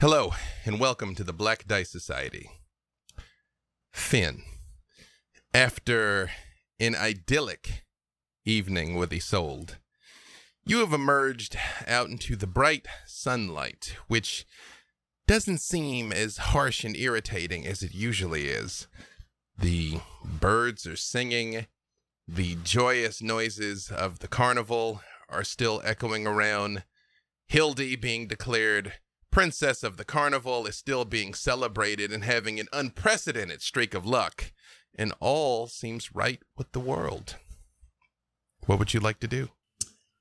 Hello, and welcome to the Black Dice Society. Finn, after an idyllic evening with Isolde, you have emerged out into the bright sunlight, which doesn't seem as harsh and irritating as it usually is. The birds are singing, the joyous noises of the carnival are still echoing around. Hildy being declared Princess of the Carnival is still being celebrated and having an unprecedented streak of luck, and all seems right with the world. What would you like to do?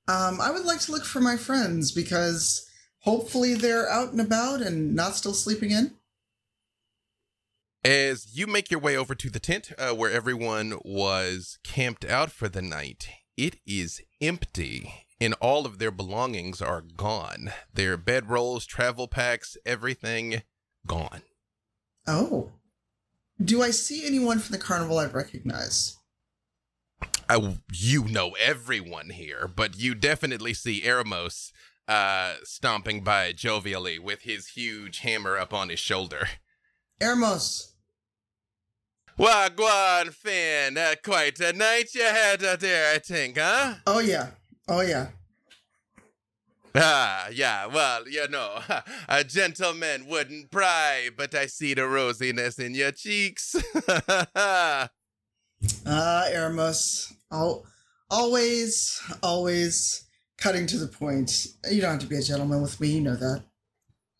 Um, I would like to look for my friends because hopefully they're out and about and not still sleeping in. As you make your way over to the tent uh, where everyone was camped out for the night, it is empty and all of their belongings are gone. Their bedrolls, travel packs, everything gone. Oh. Do I see anyone from the carnival I recognize? I, you know everyone here, but you definitely see Eremos uh, stomping by jovially with his huge hammer up on his shoulder. Eremos. Wagwan, Finn. Uh, quite a night you had out there, I think, huh? Oh, yeah. Oh, yeah. Ah, yeah, well, you know, a gentleman wouldn't pry, but I see the rosiness in your cheeks. ah, Eremos. I'll, always, always cutting to the point. You don't have to be a gentleman with me, you know that.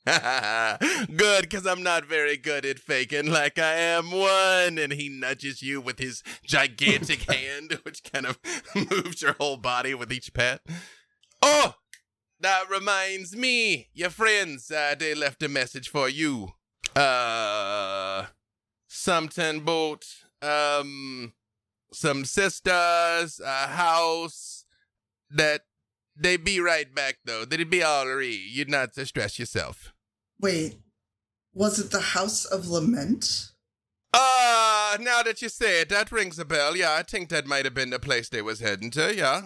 good, because I'm not very good at faking like I am one. And he nudges you with his gigantic hand, which kind of moves your whole body with each pat. Oh, that reminds me, your friends, uh, they left a message for you. Uh, something about, um, some sisters, a house, that they be right back though. They'd be all right. You'd not to stress yourself. Wait, was it the House of Lament? Ah, uh, now that you say it, that rings a bell. Yeah, I think that might have been the place they was heading to. Yeah.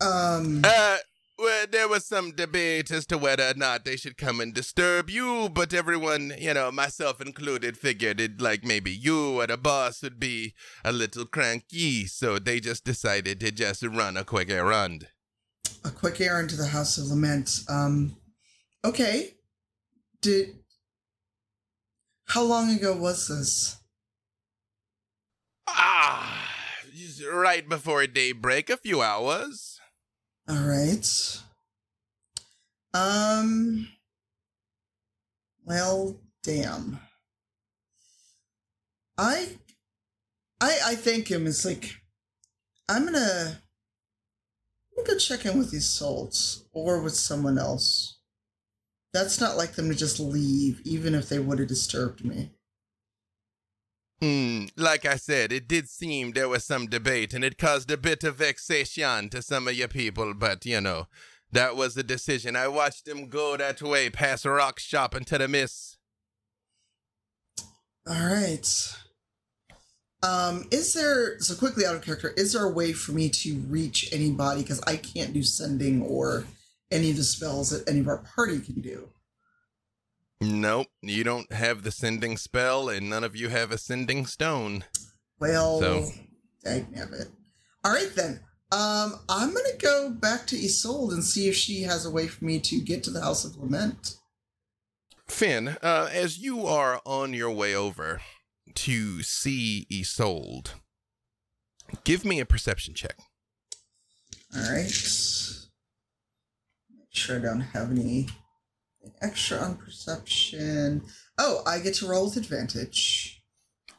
Um. Uh, well, there was some debate as to whether or not they should come and disturb you, but everyone, you know, myself included, figured it like maybe you or the boss would be a little cranky, so they just decided to just run a quick errand. A quick errand to the House of Lament. Um, okay. Did. How long ago was this? Ah, right before daybreak, a few hours. All right. Um. Well, damn. I, I, I thank him. It's like, I'm gonna, I'm gonna go check in with these salts or with someone else. That's not like them to just leave, even if they would have disturbed me. Hmm, like I said, it did seem there was some debate and it caused a bit of vexation to some of your people, but you know, that was the decision. I watched them go that way past Rock Shop into the mist. All right. Um, is there so quickly out of character? Is there a way for me to reach anybody? Because I can't do sending or any of the spells that any of our party can do. Nope, you don't have the sending spell, and none of you have a sending stone. Well, so. dang it. All right then. Um, I'm gonna go back to Isolde and see if she has a way for me to get to the House of Lament. Finn, uh, as you are on your way over to see Isolde, give me a perception check. All right. Make sure I don't have any extra on perception. Oh, I get to roll with advantage.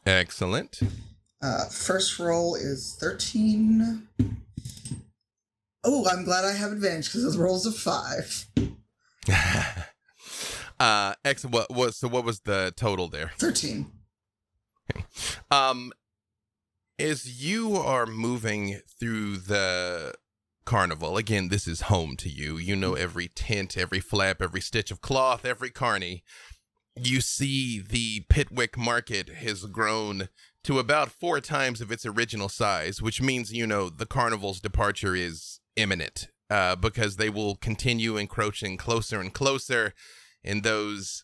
Excellent. Uh, first roll is 13. Oh, I'm glad I have advantage because the rolls of five. uh, excellent. What was so? What was the total there? Thirteen. Okay. Um, as you are moving through the carnival. Again, this is home to you. You know every tent, every flap, every stitch of cloth, every carny. You see the Pitwick market has grown to about four times of its original size, which means, you know, the carnival's departure is imminent. uh, because they will continue encroaching closer and closer, and those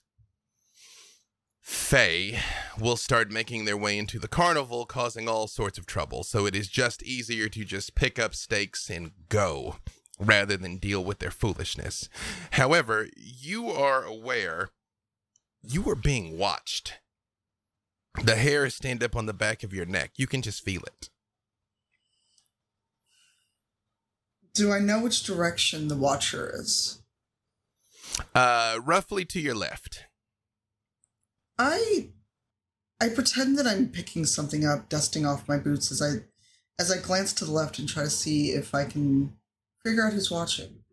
Fae will start making their way into the carnival, causing all sorts of trouble. So it is just easier to just pick up stakes and go rather than deal with their foolishness. However, you are aware you are being watched. The hairs stand up on the back of your neck. You can just feel it. Do I know which direction the watcher is? Uh, roughly to your left. I I pretend that I'm picking something up, dusting off my boots as I as I glance to the left and try to see if I can figure out who's watching.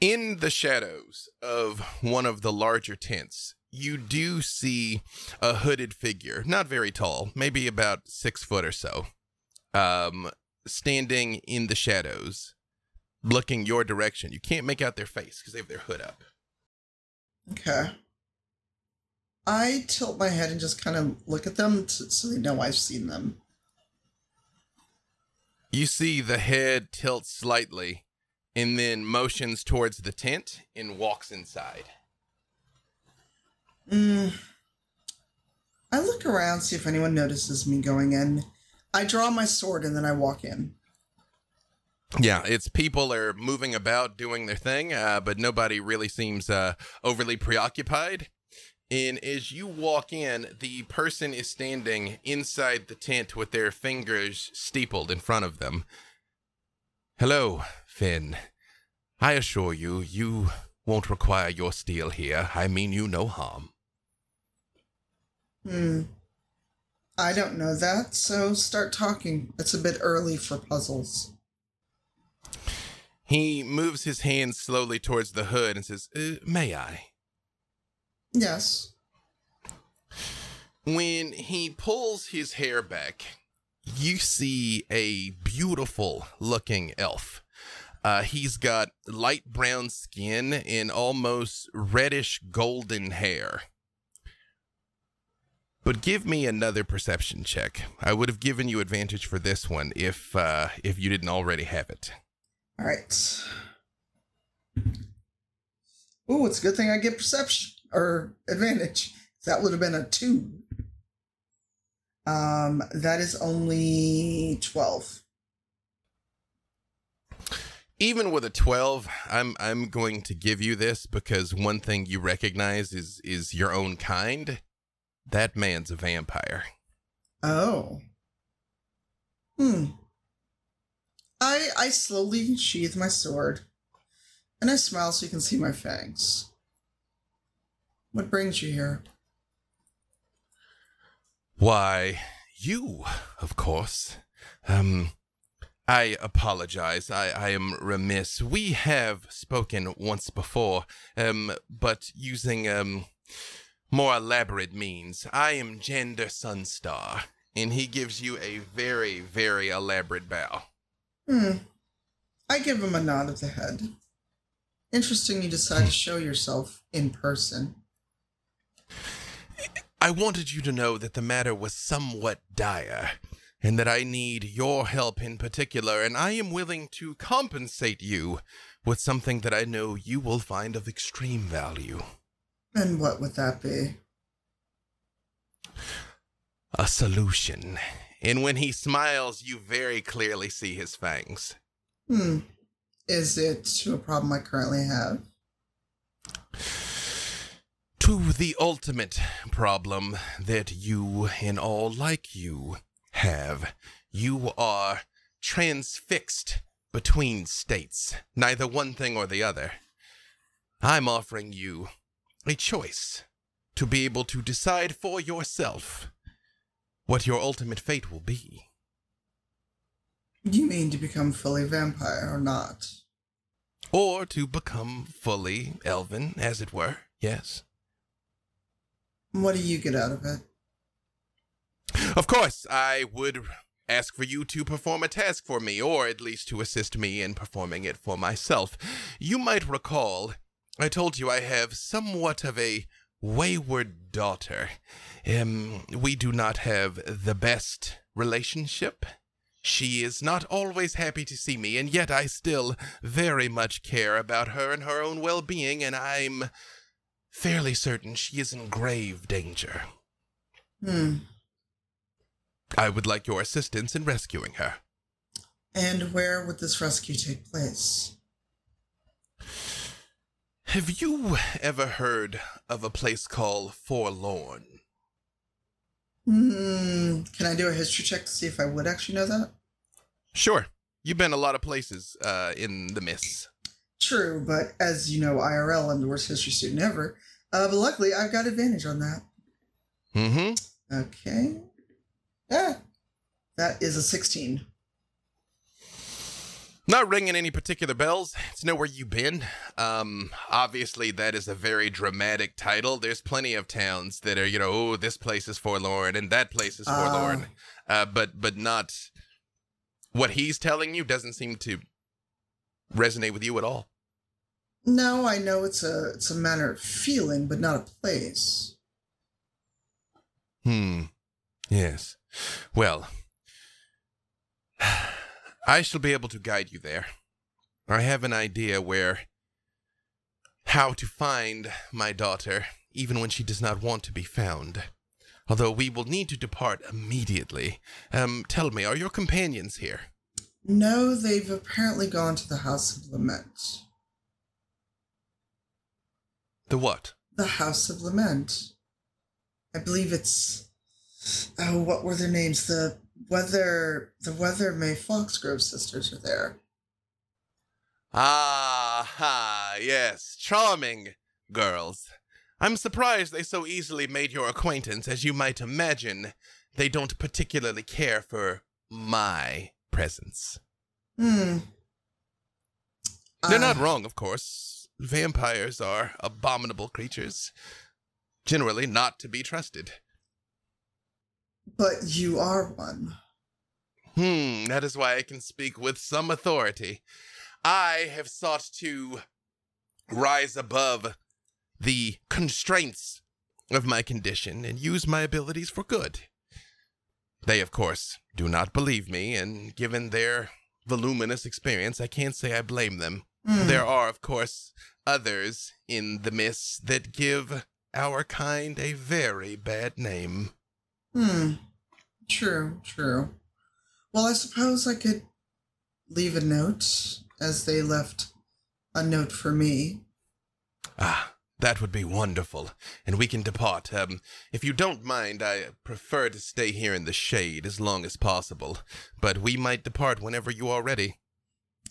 In the shadows of one of the larger tents, you do see a hooded figure, not very tall, maybe about six foot or so, um, standing in the shadows, looking your direction. You can't make out their face because they have their hood up. Okay. I tilt my head and just kind of look at them to, so they know I've seen them. You see the head tilt slightly and then motions towards the tent and walks inside. Mm. I look around, see if anyone notices me going in. I draw my sword and then I walk in. Yeah, it's people are moving about doing their thing, uh, but nobody really seems uh, overly preoccupied. And as you walk in, the person is standing inside the tent with their fingers steepled in front of them. Hello, Finn. I assure you, you won't require your steel here. I mean you no harm. Hmm. I don't know that, so start talking. It's a bit early for puzzles. He moves his hand slowly towards the hood and says, uh, May I? Yes. When he pulls his hair back, you see a beautiful looking elf. Uh, he's got light brown skin and almost reddish golden hair. But give me another perception check. I would have given you advantage for this one if uh, if you didn't already have it. All right. Oh, it's a good thing I get perception or advantage. That would have been a two. Um, that is only twelve. Even with a 12, I'm I'm going to give you this because one thing you recognize is is your own kind. That man's a vampire. Oh. Hmm. I I slowly sheath my sword, and I smile so you can see my fangs. What brings you here? Why, you, of course. Um, I apologize. I, I am remiss. We have spoken once before, um, but using um more elaborate means. I am Jander Sunstar, and he gives you a very, very elaborate bow. Hmm. I give him a nod of the head. Interesting you decide to show yourself in person. I wanted you to know that the matter was somewhat dire, and that I need your help in particular, and I am willing to compensate you with something that I know you will find of extreme value. And what would that be? A solution. And when he smiles, you very clearly see his fangs. Hmm. Is it to a problem I currently have? To the ultimate problem that you and all like you have. You are transfixed between states, neither one thing or the other. I'm offering you a choice to be able to decide for yourself what your ultimate fate will be. You mean to become fully vampire or not? Or to become fully elven, as it were, yes. What do you get out of it? Of course, I would ask for you to perform a task for me, or at least to assist me in performing it for myself. You might recall I told you I have somewhat of a wayward daughter. Um, we do not have the best relationship. She is not always happy to see me, and yet I still very much care about her and her own well being, and I'm fairly certain she is in grave danger. Hmm. I would like your assistance in rescuing her. And where would this rescue take place? Have you ever heard of a place called Forlorn? Hmm. Can I do a history check to see if I would actually know that? Sure. You've been a lot of places uh, in the mists. True, but as you know, IRL, I'm the worst history student ever. Uh, but luckily, I've got advantage on that. Mm-hmm. Okay. Yeah. That is a 16. Not ringing any particular bells. It's know where you've been. Um, obviously, that is a very dramatic title. There's plenty of towns that are, you know, oh, this place is forlorn and that place is forlorn. Uh, but but not what he's telling you doesn't seem to resonate with you at all. No, I know it's a it's a manner of feeling, but not a place. Hmm. Yes. Well, I shall be able to guide you there. I have an idea where how to find my daughter, even when she does not want to be found. Although we will need to depart immediately. Um, tell me, are your companions here? No, they've apparently gone to the House of Lament. The what? The House of Lament. I believe it's oh, what were their names? The Weather the Weathermay Foxgrove sisters are there. Ah, ha, yes, charming girls. I'm surprised they so easily made your acquaintance. As you might imagine, they don't particularly care for my presence. Hmm. They're Uh, not wrong, of course. Vampires are abominable creatures, generally not to be trusted. But you are one. Hmm, that is why I can speak with some authority. I have sought to rise above the constraints of my condition and use my abilities for good. They, of course, do not believe me, and given their voluminous experience, I can't say I blame them. Hmm. There are, of course, others in the mists that give our kind a very bad name. Hmm. True, true. Well, I suppose I could leave a note as they left a note for me. Ah, that would be wonderful, and we can depart. Um, if you don't mind, I prefer to stay here in the shade as long as possible, but we might depart whenever you are ready.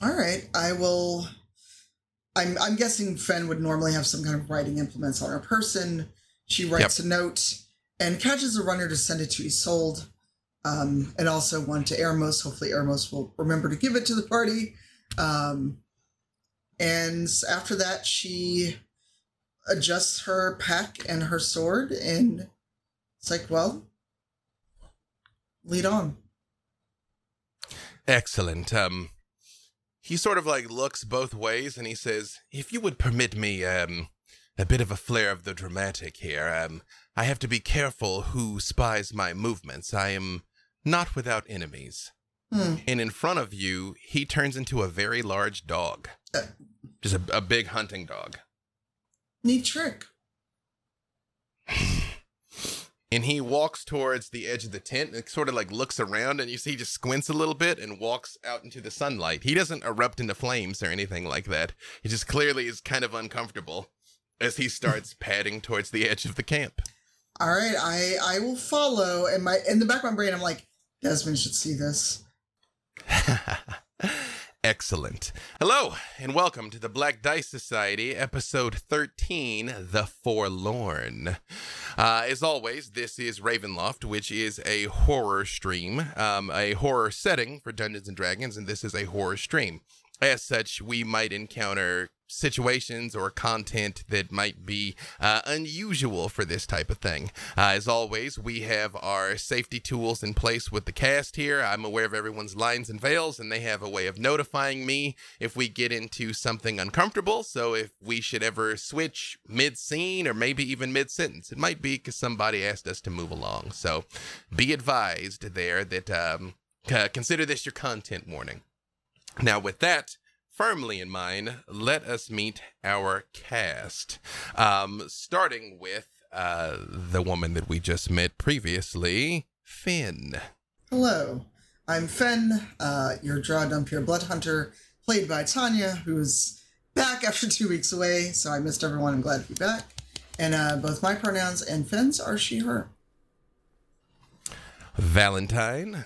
All right, I will. I'm I'm guessing Finn would normally have some kind of writing implements on her person. She writes a note and catches a runner to send it to Isolde, um, and also one to Ermos. Hopefully, Ermos will remember to give it to the party. Um, and after that, she adjusts her pack and her sword, and it's like, well, lead on. Excellent. Um, he sort of like looks both ways and he says, If you would permit me, um, a bit of a flair of the dramatic here, um, I have to be careful who spies my movements. I am not without enemies. Hmm. And in front of you, he turns into a very large dog. Uh. Just a, a big hunting dog. Neat trick. And he walks towards the edge of the tent and sort of like looks around, and you see he just squints a little bit and walks out into the sunlight. He doesn't erupt into flames or anything like that. He just clearly is kind of uncomfortable as he starts padding towards the edge of the camp. All right, I I will follow. And my in the back of my brain, I'm like, Desmond should see this. Excellent. Hello, and welcome to the Black Dice Society, episode 13 The Forlorn. Uh, as always, this is Ravenloft, which is a horror stream, um, a horror setting for Dungeons and Dragons, and this is a horror stream. As such, we might encounter situations or content that might be uh, unusual for this type of thing. Uh, as always, we have our safety tools in place with the cast here. I'm aware of everyone's lines and veils, and they have a way of notifying me if we get into something uncomfortable. So if we should ever switch mid scene or maybe even mid sentence, it might be because somebody asked us to move along. So be advised there that. Um, Uh, consider this your content warning. Now, with that firmly in mind, let us meet our cast. Um, starting with uh, the woman that we just met previously, Finn. Hello, I'm Finn, uh, your drow dhampir Blood Hunter, played by Tanya, who's back after two weeks away, so I missed everyone. I'm glad to be back. And uh, both my pronouns and Finn's are she, her. Valentine.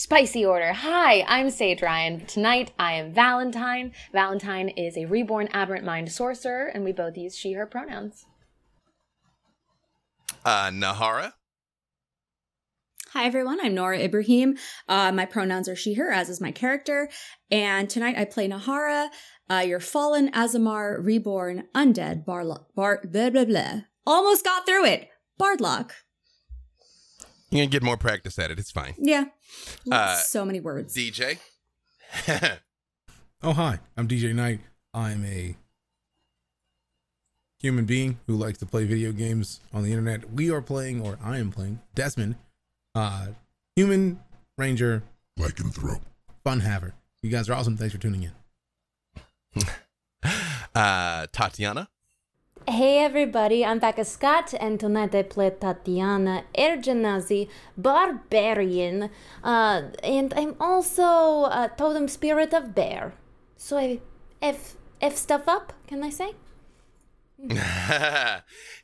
Spicy order. Hi, I'm Sage Ryan. Tonight I am Valentine. Valentine is a reborn aberrant mind sorcerer, and we both use she, her pronouns. Uh, Nahara. Hi everyone, I'm Noura Ibrahim. Uh, my pronouns are she, her, as is my character. And tonight I play Nahara, uh, your fallen Aasimar reborn undead Barlock. Bar, blah, blah, blah. Almost got through it. Bardlock. You're gonna get more practice at it. It's fine. Yeah. Uh, so many words. DJ. Oh, hi. I'm DJ Knight. I'm a human being who likes to play video games on the internet. We are playing, or I am playing, Desmond, uh, human ranger, Lycanthrope. fun haver. You guys are awesome. Thanks for tuning in. uh, Tatiana. Hey everybody, I'm Becca Scott, and tonight I play Tatiana Ergenazi, Barbarian, uh, and I'm also a totem spirit of bear. So I F F stuff up, can I say?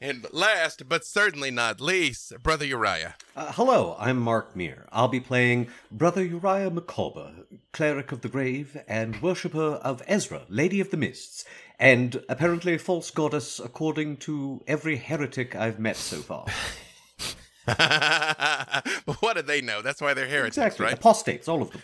and last but certainly not least, Brother Uriah. Uh, hello, I'm Mark Meer. I'll be playing Brother Uriah McCulber, cleric of the grave and worshipper of Ezra, Lady of the Mists, and apparently a false goddess according to every heretic I've met so far. but what do they know? That's why they're heretics, exactly, right? apostates, all of them.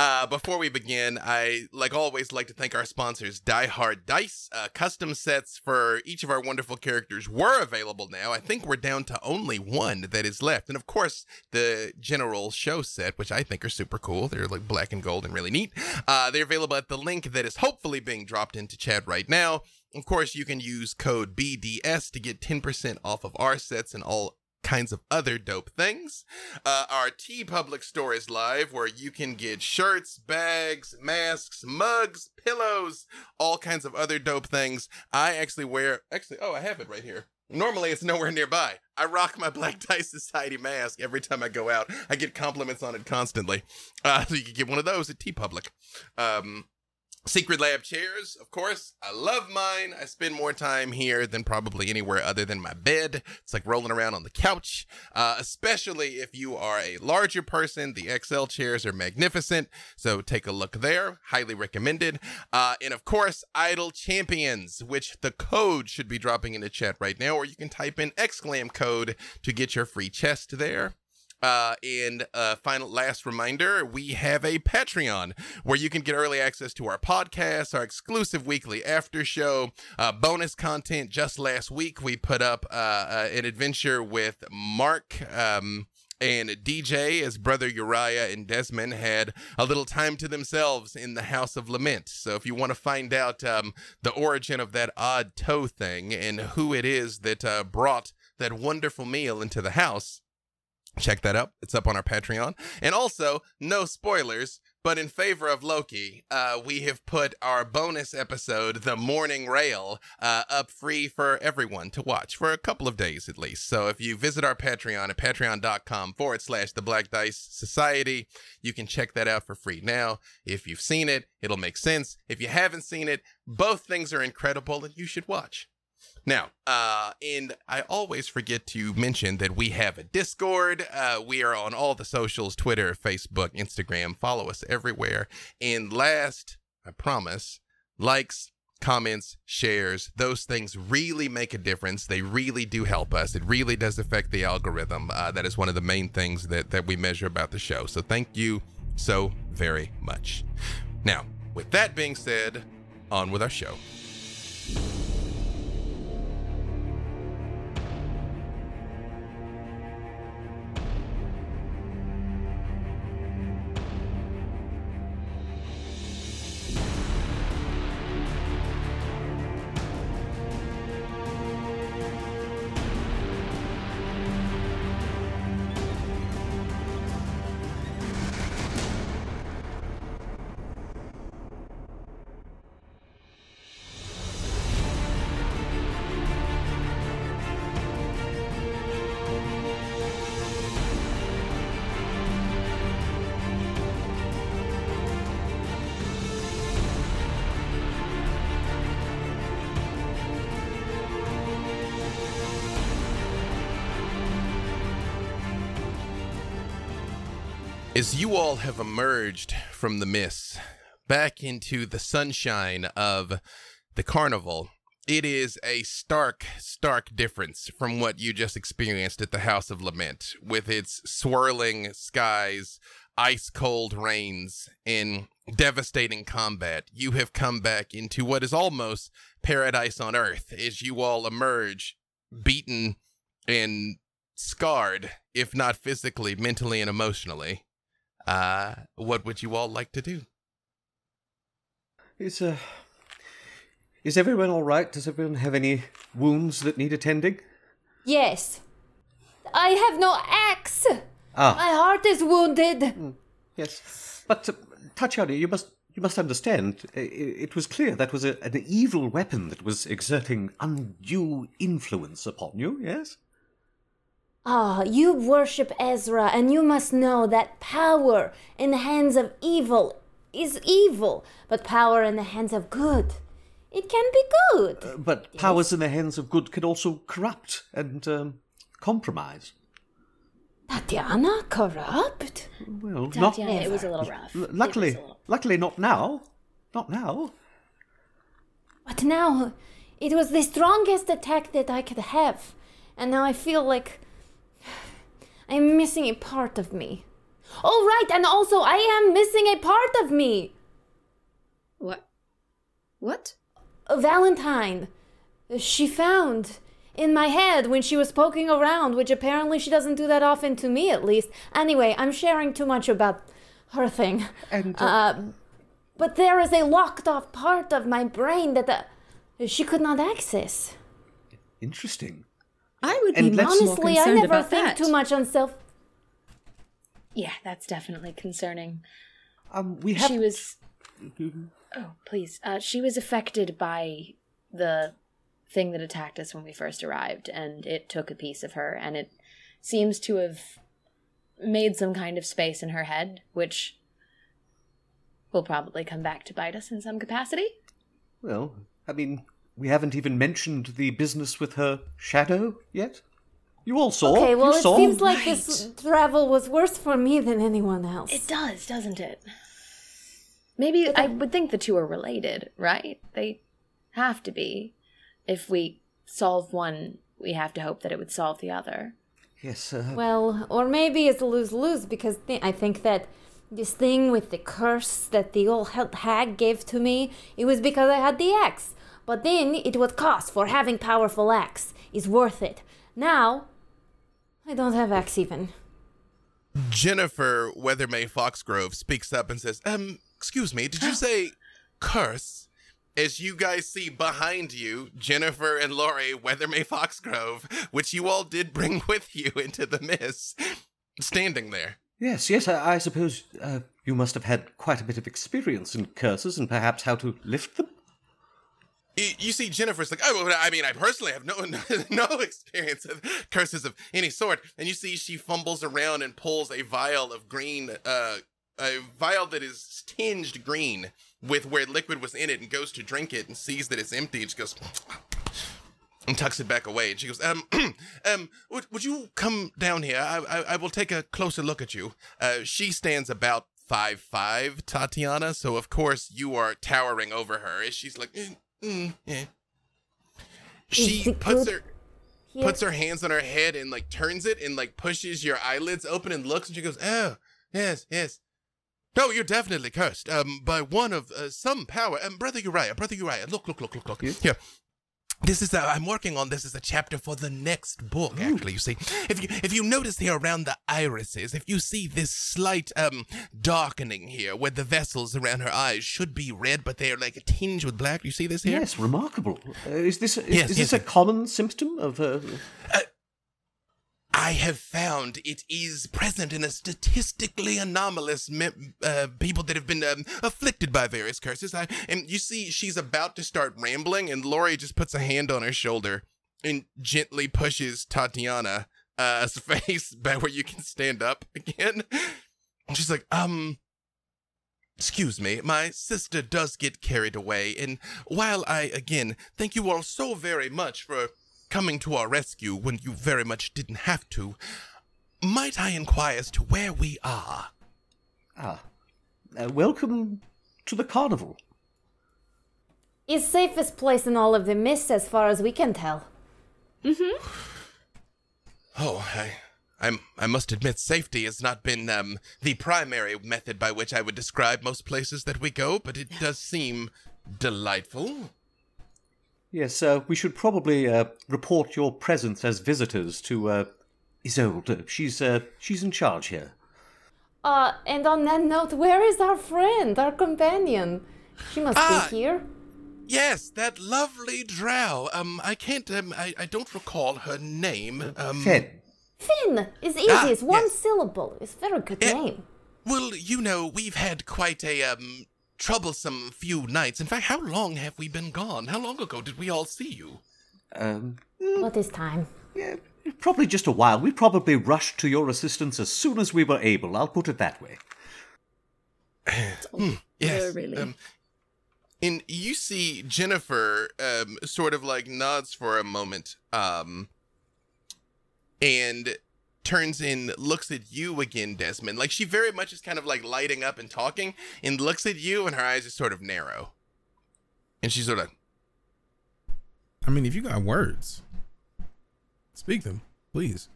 Uh, before we begin, I, like always, like to thank our sponsors, Die Hard Dice. Uh, custom sets for each of our wonderful characters were available now. I think we're down to only one that is left. And of course, the general show set, which I think are super cool. They're like black and gold and really neat. Uh, they're available at the link that is hopefully being dropped into chat right now. Of course, you can use code BDS to get 10% off of our sets and all kinds of other dope things. Uh, our TeePublic store is live where you can get shirts, bags, masks, mugs, pillows, all kinds of other dope things. I actually wear, actually, oh, I have it right here. Normally, it's nowhere nearby. I rock my Black Tie Society mask every time I go out. I get compliments on it constantly. Uh, so you can get one of those at TeePublic. Um, Secretlab chairs, of course. I love mine. I spend more time here than probably anywhere other than my bed. It's like rolling around on the couch, uh, especially if you are a larger person. The XL chairs are magnificent, so take a look there. Highly recommended. Uh, and of course, Idle Champions, which the code should be dropping in the chat right now, or you can type in exclam code to get your free chest there. Uh, and uh, final last reminder, we have a Patreon where you can get early access to our podcast, our exclusive weekly after show, uh, bonus content. Just last week, we put up uh, uh, an adventure with Mark. Um, and DJ, as brother Uriah and Desmond had a little time to themselves in the House of Lament. So, if you want to find out um, the origin of that odd toe thing and who it is that uh, brought that wonderful meal into the house, check that up. It's up on our Patreon. And also, no spoilers, but in favor of Loki, uh, we have put our bonus episode, The Morning Rail, uh, up free for everyone to watch for a couple of days at least. So if you visit our Patreon at patreon.com forward slash The Black Dice Society, you can check that out for free. Now, if you've seen it, it'll make sense. If you haven't seen it, both things are incredible and you should watch. Now, uh, and I always forget to mention that we have a Discord. Uh, we are on all the socials Twitter, Facebook, Instagram. Follow us everywhere. And last, I promise, likes, comments, shares, those things really make a difference. They really do help us. It really does affect the algorithm. Uh, that is one of the main things that, that we measure about the show. So thank you so very much. Now, with that being said, on with our show. As you all have emerged from the mist back into the sunshine of the carnival, it is a stark, stark difference from what you just experienced at the House of Lament, with its swirling skies, ice cold rains, and devastating combat. You have come back into what is almost paradise on earth as you all emerge beaten and scarred, if not physically, mentally, and emotionally. Uh, what would you all like to do? Is uh, is everyone all right? Does everyone have any wounds that need attending? Yes. I have no axe. Ah, My heart is wounded. yes. But uh, Tatiana, you must you must understand. i- i- It was clear that was a, an evil weapon that was exerting undue influence upon you. Yes. Ah, you worship Ezra, and you must know that power in the hands of evil is evil, but power in the hands of good, it can be good. But powers in the hands of good can also corrupt and um, compromise. Tatiana, corrupt? Well, Tatiana, not it was a little rough. l- luckily, little- luckily not now. Not now. But now, it was the strongest attack that I could have, and now I feel like I'm missing a part of me. Oh, right, and also I am missing a part of me. What? What? Valentine. She found in my head when she was poking around, which apparently she doesn't do that often to me, at least. Anyway, I'm sharing too much about her thing. And uh, Uh, but there is a locked off part of my brain that uh, she could not access. interesting. I would And be let's- more Honestly, I never about think that. too much on self. Yeah, that's definitely concerning. Um, we have. She was. Oh, please. Uh, she was affected by the thing that attacked us when we first arrived, and it took a piece of her, and it seems to have made some kind of space in her head, which will probably come back to bite us in some capacity. Well, I mean, we haven't even mentioned the business with her shadow yet. You all saw. Okay, well, you it saw. seems like this travel was worse for me than anyone else. It does, doesn't it? Maybe I would think the two are related, right? They have to be. If we solve one, we have to hope that it would solve the other. Yes. Uh, Well, or maybe it's a lose lose because th- I think that this thing with the curse that the old hag gave to me, it was because I had the axe. But then it would cost for having powerful axe is worth it. Now, I don't have axe even. Jennifer Weathermay Foxgrove speaks up and says, Um, excuse me, did you say curse? As you guys see behind you, Jennifer and Laurie Weathermay Foxgrove, which you all did bring with you into the mist, standing there. yes, yes. I, I suppose uh, you must have had quite a bit of experience in curses and perhaps how to lift them. You see, Jennifer's like, oh, I mean, I personally have no, no experience with curses of any sort. And you see, she fumbles around and pulls a vial of green, uh, a vial that is tinged green with where liquid was in it, and goes to drink it and sees that it's empty. And she goes and tucks it back away. And she goes, um, um, would, would you come down here? I, I, I will take a closer look at you. Uh, she stands about five five, Tatiana. So of course you are towering over her. As she's like, mm, eh. She puts her here? puts her hands on her head and like turns it and like pushes your eyelids open and looks and she goes, "Oh, yes, yes." No, you're definitely cursed. Um, by one of uh, some power. Um, brother Uriah, brother Uriah, look, look, look, look, look. Here. This is i I'm working on this as a chapter for the next book. Actually, you see, if you if you notice here around the irises, if you see this slight um darkening here, where the vessels around her eyes should be red, but they are like a tinge with black. You see this here? Yes, remarkable. Uh, is this is, Yes, is yes, this a common symptom of? Uh, I have found it is present in a statistically anomalous uh, people that have been um, afflicted by various curses. I, and you see, she's about to start rambling, and Laurie just puts a hand on her shoulder and gently pushes Tatiana's face back where you can stand up again. And she's like, um. Excuse me, my sister does get carried away, and while I, again, thank you all so very much for coming to our rescue when you very much didn't have to, might I inquire as to where we are? Ah, uh, welcome to the carnival. Is safest place in all of the mist as far as we can tell. Mm-hmm. Oh, I, I'm, I must admit, safety has not been um, the primary method by which I would describe most places that we go, but it does seem delightful. Yes, uh, we should probably uh, report your presence as visitors to uh, Isolde. She's uh, she's in charge here. Uh, and on that note, where is our friend, our companion? She must Ah. be here. Yes, that lovely drow. Um, I can't. Um, I, I don't recall her name. Um, Finn. Finn is easy. Ah, it's one yes. syllable. It's a very good Yeah. name. Well, you know, we've had quite a um troublesome few nights. In fact, how long have we been gone? How long ago did we all see you? Um, What is time? yeah, probably just a while. We probably rushed to your assistance as soon as we were able. I'll put it that way. Yes. really. Um, and you see Jennifer um, sort of like nods for a moment um, and turns and looks at you again, Desmond. Like she very much is kind of like lighting up and talking and looks at you and her eyes are sort of narrow. And she's sort of, I mean, if you got words, speak them, please.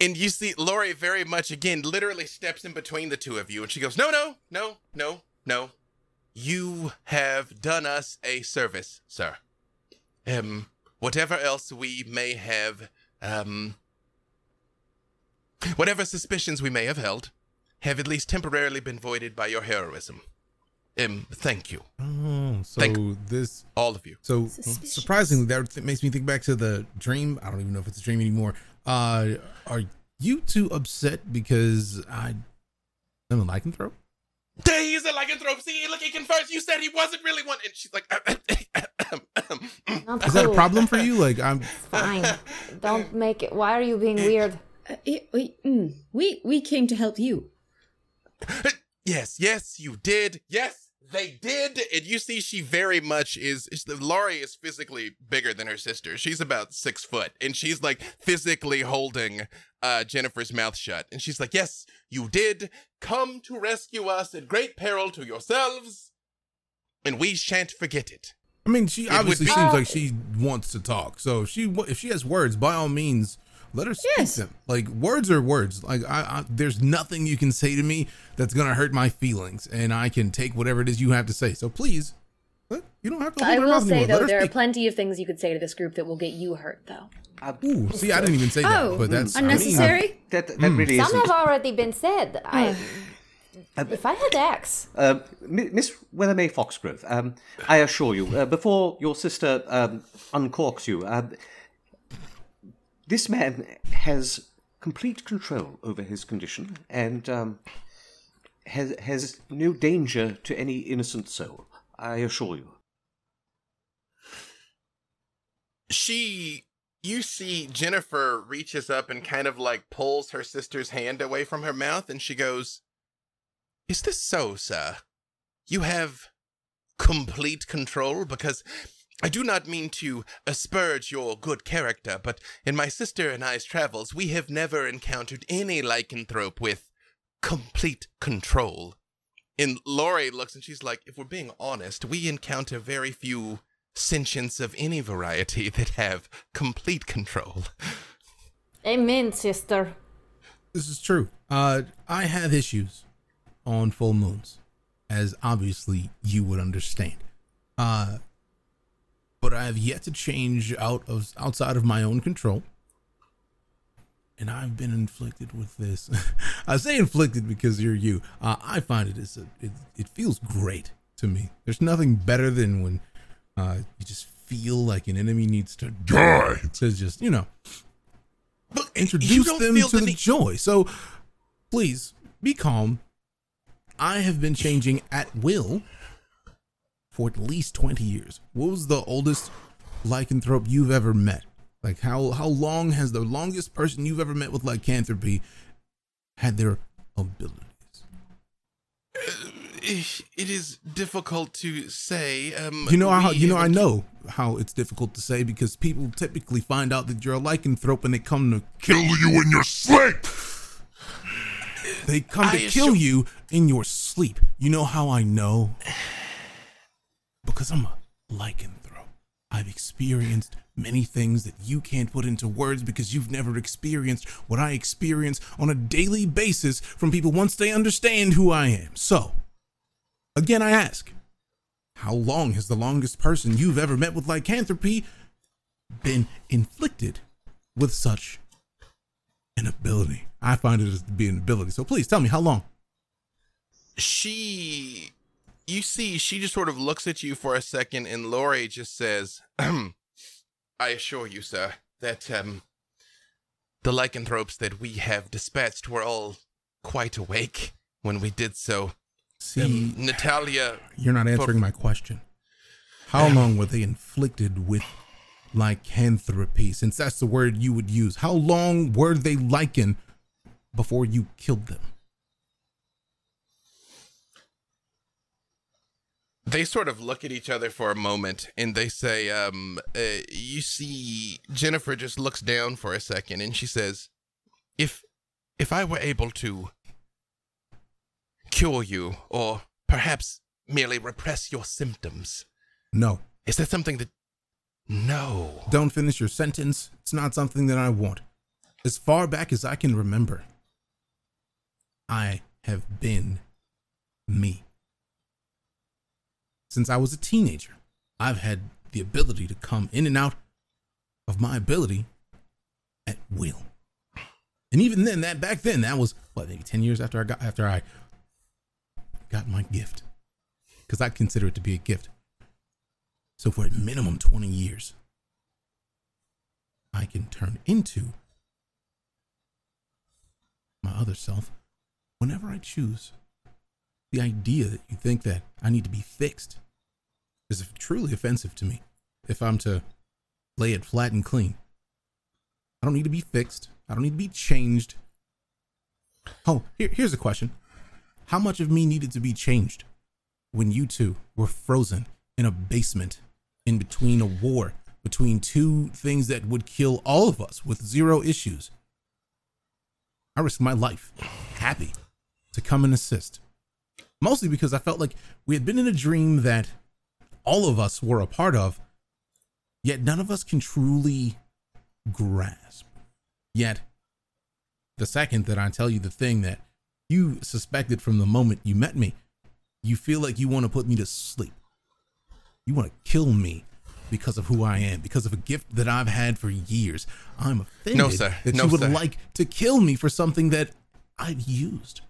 and you see Laurie very much again literally steps in between the two of you and she goes, No, no, no, no, no. You have done us a service, sir. Um, whatever else we may have, um, whatever suspicions we may have held, have at least temporarily been voided by your heroism. Um, thank you, Oh, so Thank- this, all of you. so Suspicious. surprisingly, that th- makes me think back to the dream. I don't even know if it's a dream anymore. Uh, are you two upset because I am a lycanthrope? He's a lycanthrope. See, look, he confirms. You said he wasn't really one. And she's like, Not Is that a problem for you? Like, I'm. Fine. Don't make it. Why are you being weird? Uh, it- we, mm, we we came to help you. Yes, yes, you did. Yes, they did. And you see, she very much is. is- Laurie is physically bigger than her sister. She's about six foot, and she's like physically holding uh, Jennifer's mouth shut. And she's like, "Yes, you did come to rescue us at great peril to yourselves, and we shan't forget it." I mean, she would obviously seems Uh, like she wants to talk. So if she if she has words, by all means, let her speak Yes. them. Like words are words. Like I, I, there's nothing you can say to me that's gonna hurt my feelings, and I can take whatever it is you have to say. So please, let, you don't have to. I hold her will say anymore. Let though, her there are plenty of things you could say to this group that will get you hurt, though. Ooh, see, I didn't even say that, Oh, but that's I mean, unnecessary. That that really Some isn't. have already been said. I, if I had X, Uh, Mi- Miss Weathermay Foxgrove, um, I assure you, uh, before your sister um, uncorks you, uh, this man has complete control over his condition and um, has has no danger to any innocent soul. I assure you. she you see Jennifer reaches up and kind of like pulls her sister's hand away from her mouth and she goes, Is this so, sir? You have complete control? Because I do not mean to asperge your good character, but in my sister and I's travels, we have never encountered any lycanthrope with complete control. And Laurie looks and she's like, if we're being honest, we encounter very few sentients of any variety that have complete control. amen, sister. This is true. Uh, I have issues on full moons, as obviously you would understand. Uh, but I have yet to change out of outside of my own control, and I've been inflicted with this. I say inflicted because you're you. Uh, I find it is a, it, it feels great to me. There's nothing better than when uh, you just feel like an enemy needs to die. To just you know But introduce don't them to the the joy. So please be calm. I have been changing at will for at least 20 years. What was the oldest lycanthrope you've ever met? Like how how long has the longest person you've ever met with lycanthropy had their abilities? it is difficult to say. Um, You know how you know I know how it's difficult to say because people typically find out that you're a lycanthrope and they come to kill you in your sleep. They come to I kill assure- you in your sleep. You know how I know? Because I'm a lycanthrope. I've experienced many things that you can't put into words because you've never experienced what I experience on a daily basis from people once they understand who I am. So, again, I ask, how long has the longest person you've ever met with lycanthropy been inflicted with such an ability? I find it to be an ability. So please tell me how long. she you see she just sort of looks at you for a second and Laurie just says I assure you sir that um the lycanthropes that we have dispatched were all quite awake when we did so See, um, Natalia you're not answering my question. How long were they inflicted with lycanthropy? Since that's the word you would use. How long were they lycan before you killed them? they sort of look at each other for a moment and they say um uh, you see jennifer just looks down for a second and she says if if i were able to cure you or perhaps merely repress your symptoms No. is that something that no Don't finish your sentence. It's not something that I want. As far back as I can remember, I have been me. Since I was a teenager, I've had the ability to come in and out of my ability at will. And even then, that back then, that was what maybe ten years after I got after I got my gift, because I consider it to be a gift. So for at minimum 20 years, I can turn into my other self whenever I choose. The idea that you think that I need to be fixed is truly offensive to me if I'm to lay it flat and clean. I don't need to be fixed. I don't need to be changed. Oh, here, here's a question. How much of me needed to be changed when you two were frozen in a basement in between a war between two things that would kill all of us with zero issues. I risked my life, happy to come and assist. Mostly because I felt like we had been in a dream that all of us were a part of, yet none of us can truly grasp. Yet, the second that I tell you the thing that you suspected from the moment you met me, you feel like you want to put me to sleep. You want to kill me because of who I am, because of a gift that I've had for years. I'm offended No, sir. that No, you would sir. like to kill me for something that I've used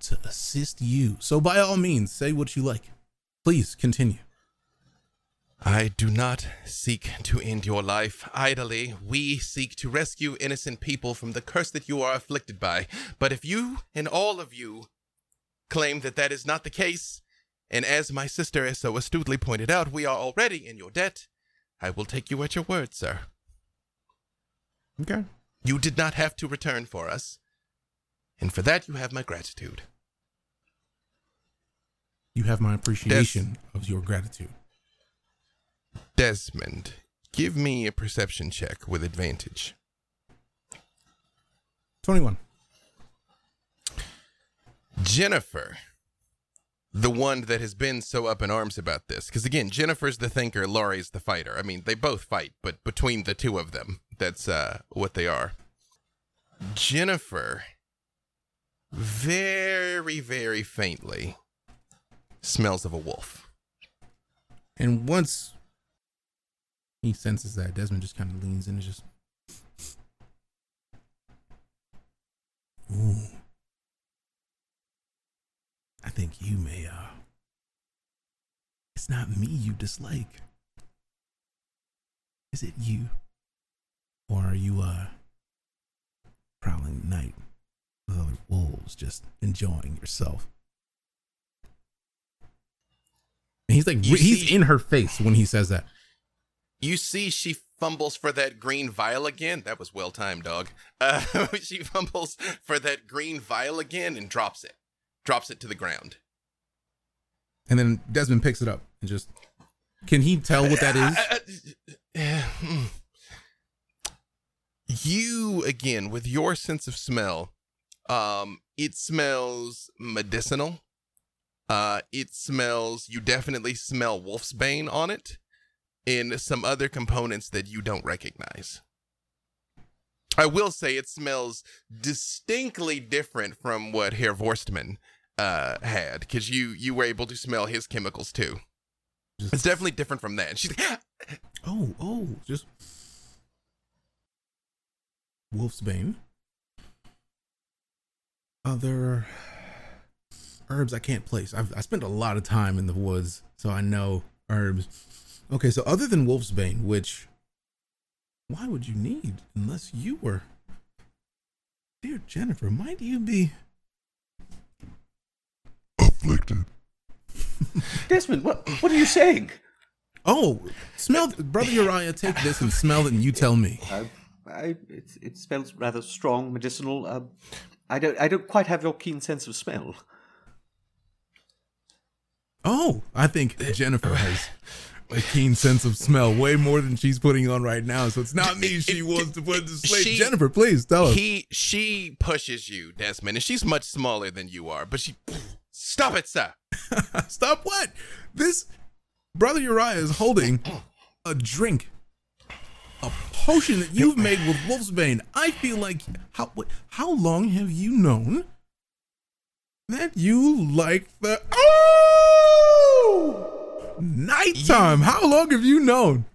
to assist you. So by all means, say what you like. Please continue. I do not seek to end your life idly. We seek to rescue innocent people from the curse that you are afflicted by. But if you and all of you claim that that is not the case, and as my sister has so astutely pointed out, we are already in your debt, I will take you at your word, sir. Okay. You did not have to return for us, and for that you have my gratitude. You have my appreciation of your gratitude. Desmond, give me a perception check with advantage. 21. Jennifer, the one that has been so up in arms about this, because again, Jennifer's the thinker, Laurie's the fighter. I mean, they both fight, but between the two of them, that's uh, what they are. Jennifer, very, very faintly, smells of a wolf. And once he senses that, Desmond just kind of leans in and just. Ooh. I think you may, uh. It's not me you dislike. Is it you? Or are you, uh. prowling at night with other wolves, just enjoying yourself? And he's like, You he's see- in her face when he says that. You see, she fumbles for that green vial again. That was well timed, dog. Uh, she fumbles for that green vial again and drops it. Drops it to the ground. And then Desmond picks it up and just. Can he tell what that is? You again with your sense of smell um it smells medicinal uh it smells you definitely smell wolf's bane on it and some other components that you don't recognize i will say it smells distinctly different from what herr vorstman uh had because you you were able to smell his chemicals too it's definitely different from that and she's like Oh, oh, just Wolf's Bane. Other herbs I can't place. I've I spent a lot of time in the woods, so I know herbs. Okay, so other than Wolf's Bane, which why would you need unless you were Dear Jennifer, might you be Afflicted. Desmond, what what are you saying? Oh, smell brother Uriah, take this and smell it and you tell me. Uh, I, it, it smells rather strong, medicinal. Uh, I don't I don't quite have your keen sense of smell. Oh, I think Jennifer has a keen sense of smell, way more than she's putting on right now. So it's not me she wants to put to sleep. She- Jennifer, please tell us. He she pushes you, Desmond, and she's much smaller than you are, but she stop it, sir. Stop what? This brother Uriah is holding a drink, a potion that you've made with Wolfsbane. I feel like how how long have you known that you like the oh nighttime? How long have you known?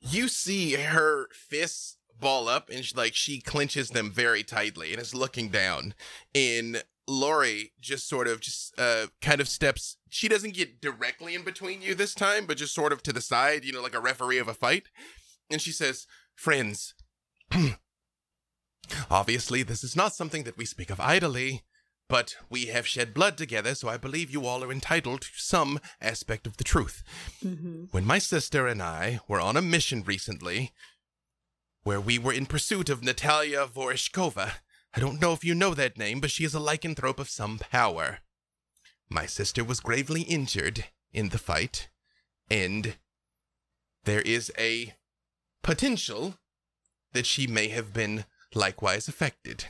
You see her fists ball up, and she, like she clenches them very tightly, and is looking down. And Laurie just sort of just uh kind of steps. She doesn't get directly in between you this time, but just sort of to the side, you know, like a referee of a fight. And she says, "Friends." Obviously, this is not something that we speak of idly, but we have shed blood together, so I believe you all are entitled to some aspect of the truth. Mm-hmm. When my sister and I were on a mission recently, where we were in pursuit of Natalia Vorishkova, I don't know if you know that name, but she is a lycanthrope of some power. My sister was gravely injured in the fight, and there is a potential that she may have been likewise affected.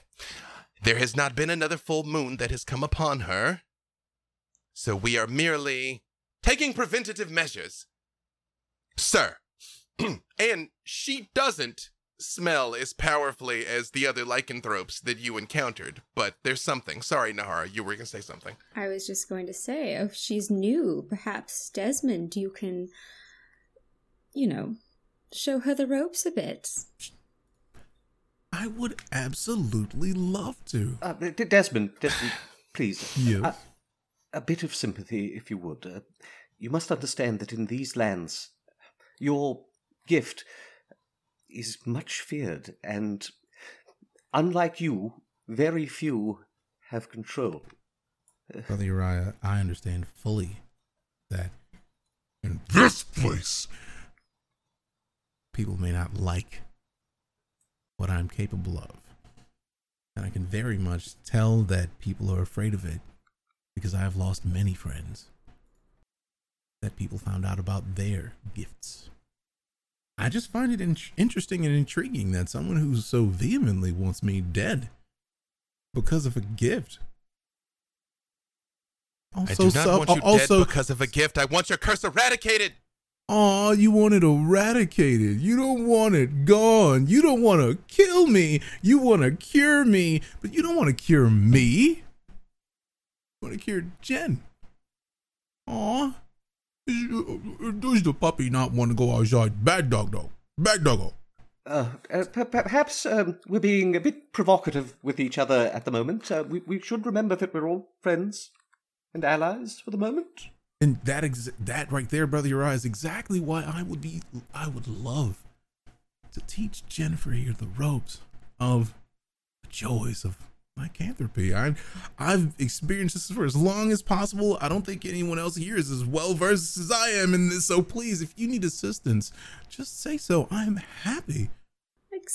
There has not been another full moon that has come upon her, so we are merely taking preventative measures. Sir, and she doesn't smell as powerfully as the other lycanthropes that you encountered, but there's something. Sorry, Nahara, you were going to say something. I was just going to say, if she's new, perhaps Desmond, you can, you know, show her the ropes a bit. I would absolutely love to. Uh, Desmond, Desmond, please. Yes. A, a bit of sympathy, if you would. Uh, you must understand that in these lands, your gift is much feared, and unlike you, very few have control. Brother Uriah, I understand fully that In this place. people may not like what I'm capable of. And I can very much tell that people are afraid of it because I have lost many friends. That people found out about their gifts. I just find it in- interesting and intriguing that someone who so vehemently wants me dead because of a gift. I do not so- want you also, dead because of a gift. I want your curse eradicated. Aw, you want it eradicated. You don't want it gone. You don't want to kill me. You want to cure me, but you don't want to cure me. You want to cure Jen. Aw. Does the puppy not want to go outside? Bad dog, though. Bad doggo. Uh, uh, per- perhaps um, we're being a bit provocative with each other at the moment. Uh, we, we should remember that we're all friends and allies for the moment. And that ex- that right there, brother Uriah, is exactly why I would be I would love to teach Jennifer here the ropes of the joys of lycanthropy. I I've experienced this for as long as possible. I don't think anyone else here is as well versed as I am in this. So please, if you need assistance, just say so. I am happy.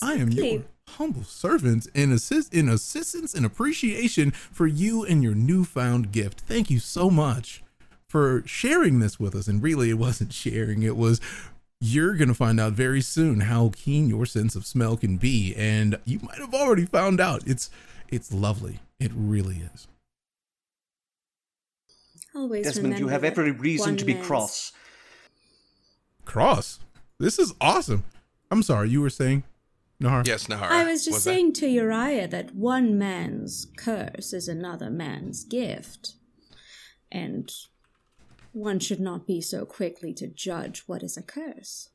I am Exactly. your humble servant in assist in assistance and appreciation for you and your newfound gift. Thank you so much for sharing this with us. And really, it wasn't sharing, it was you're going to find out very soon how keen your sense of smell can be. And you might have already found out. It's, it's lovely. It really is. Always Desmond, you have every reason to be man's- cross. Cross. This is awesome. I'm sorry, you were saying, Nahar? Yes, Nahara. I was just that- saying to Uriah that one man's curse is another man's gift. And one should not be so quickly to judge what is a curse.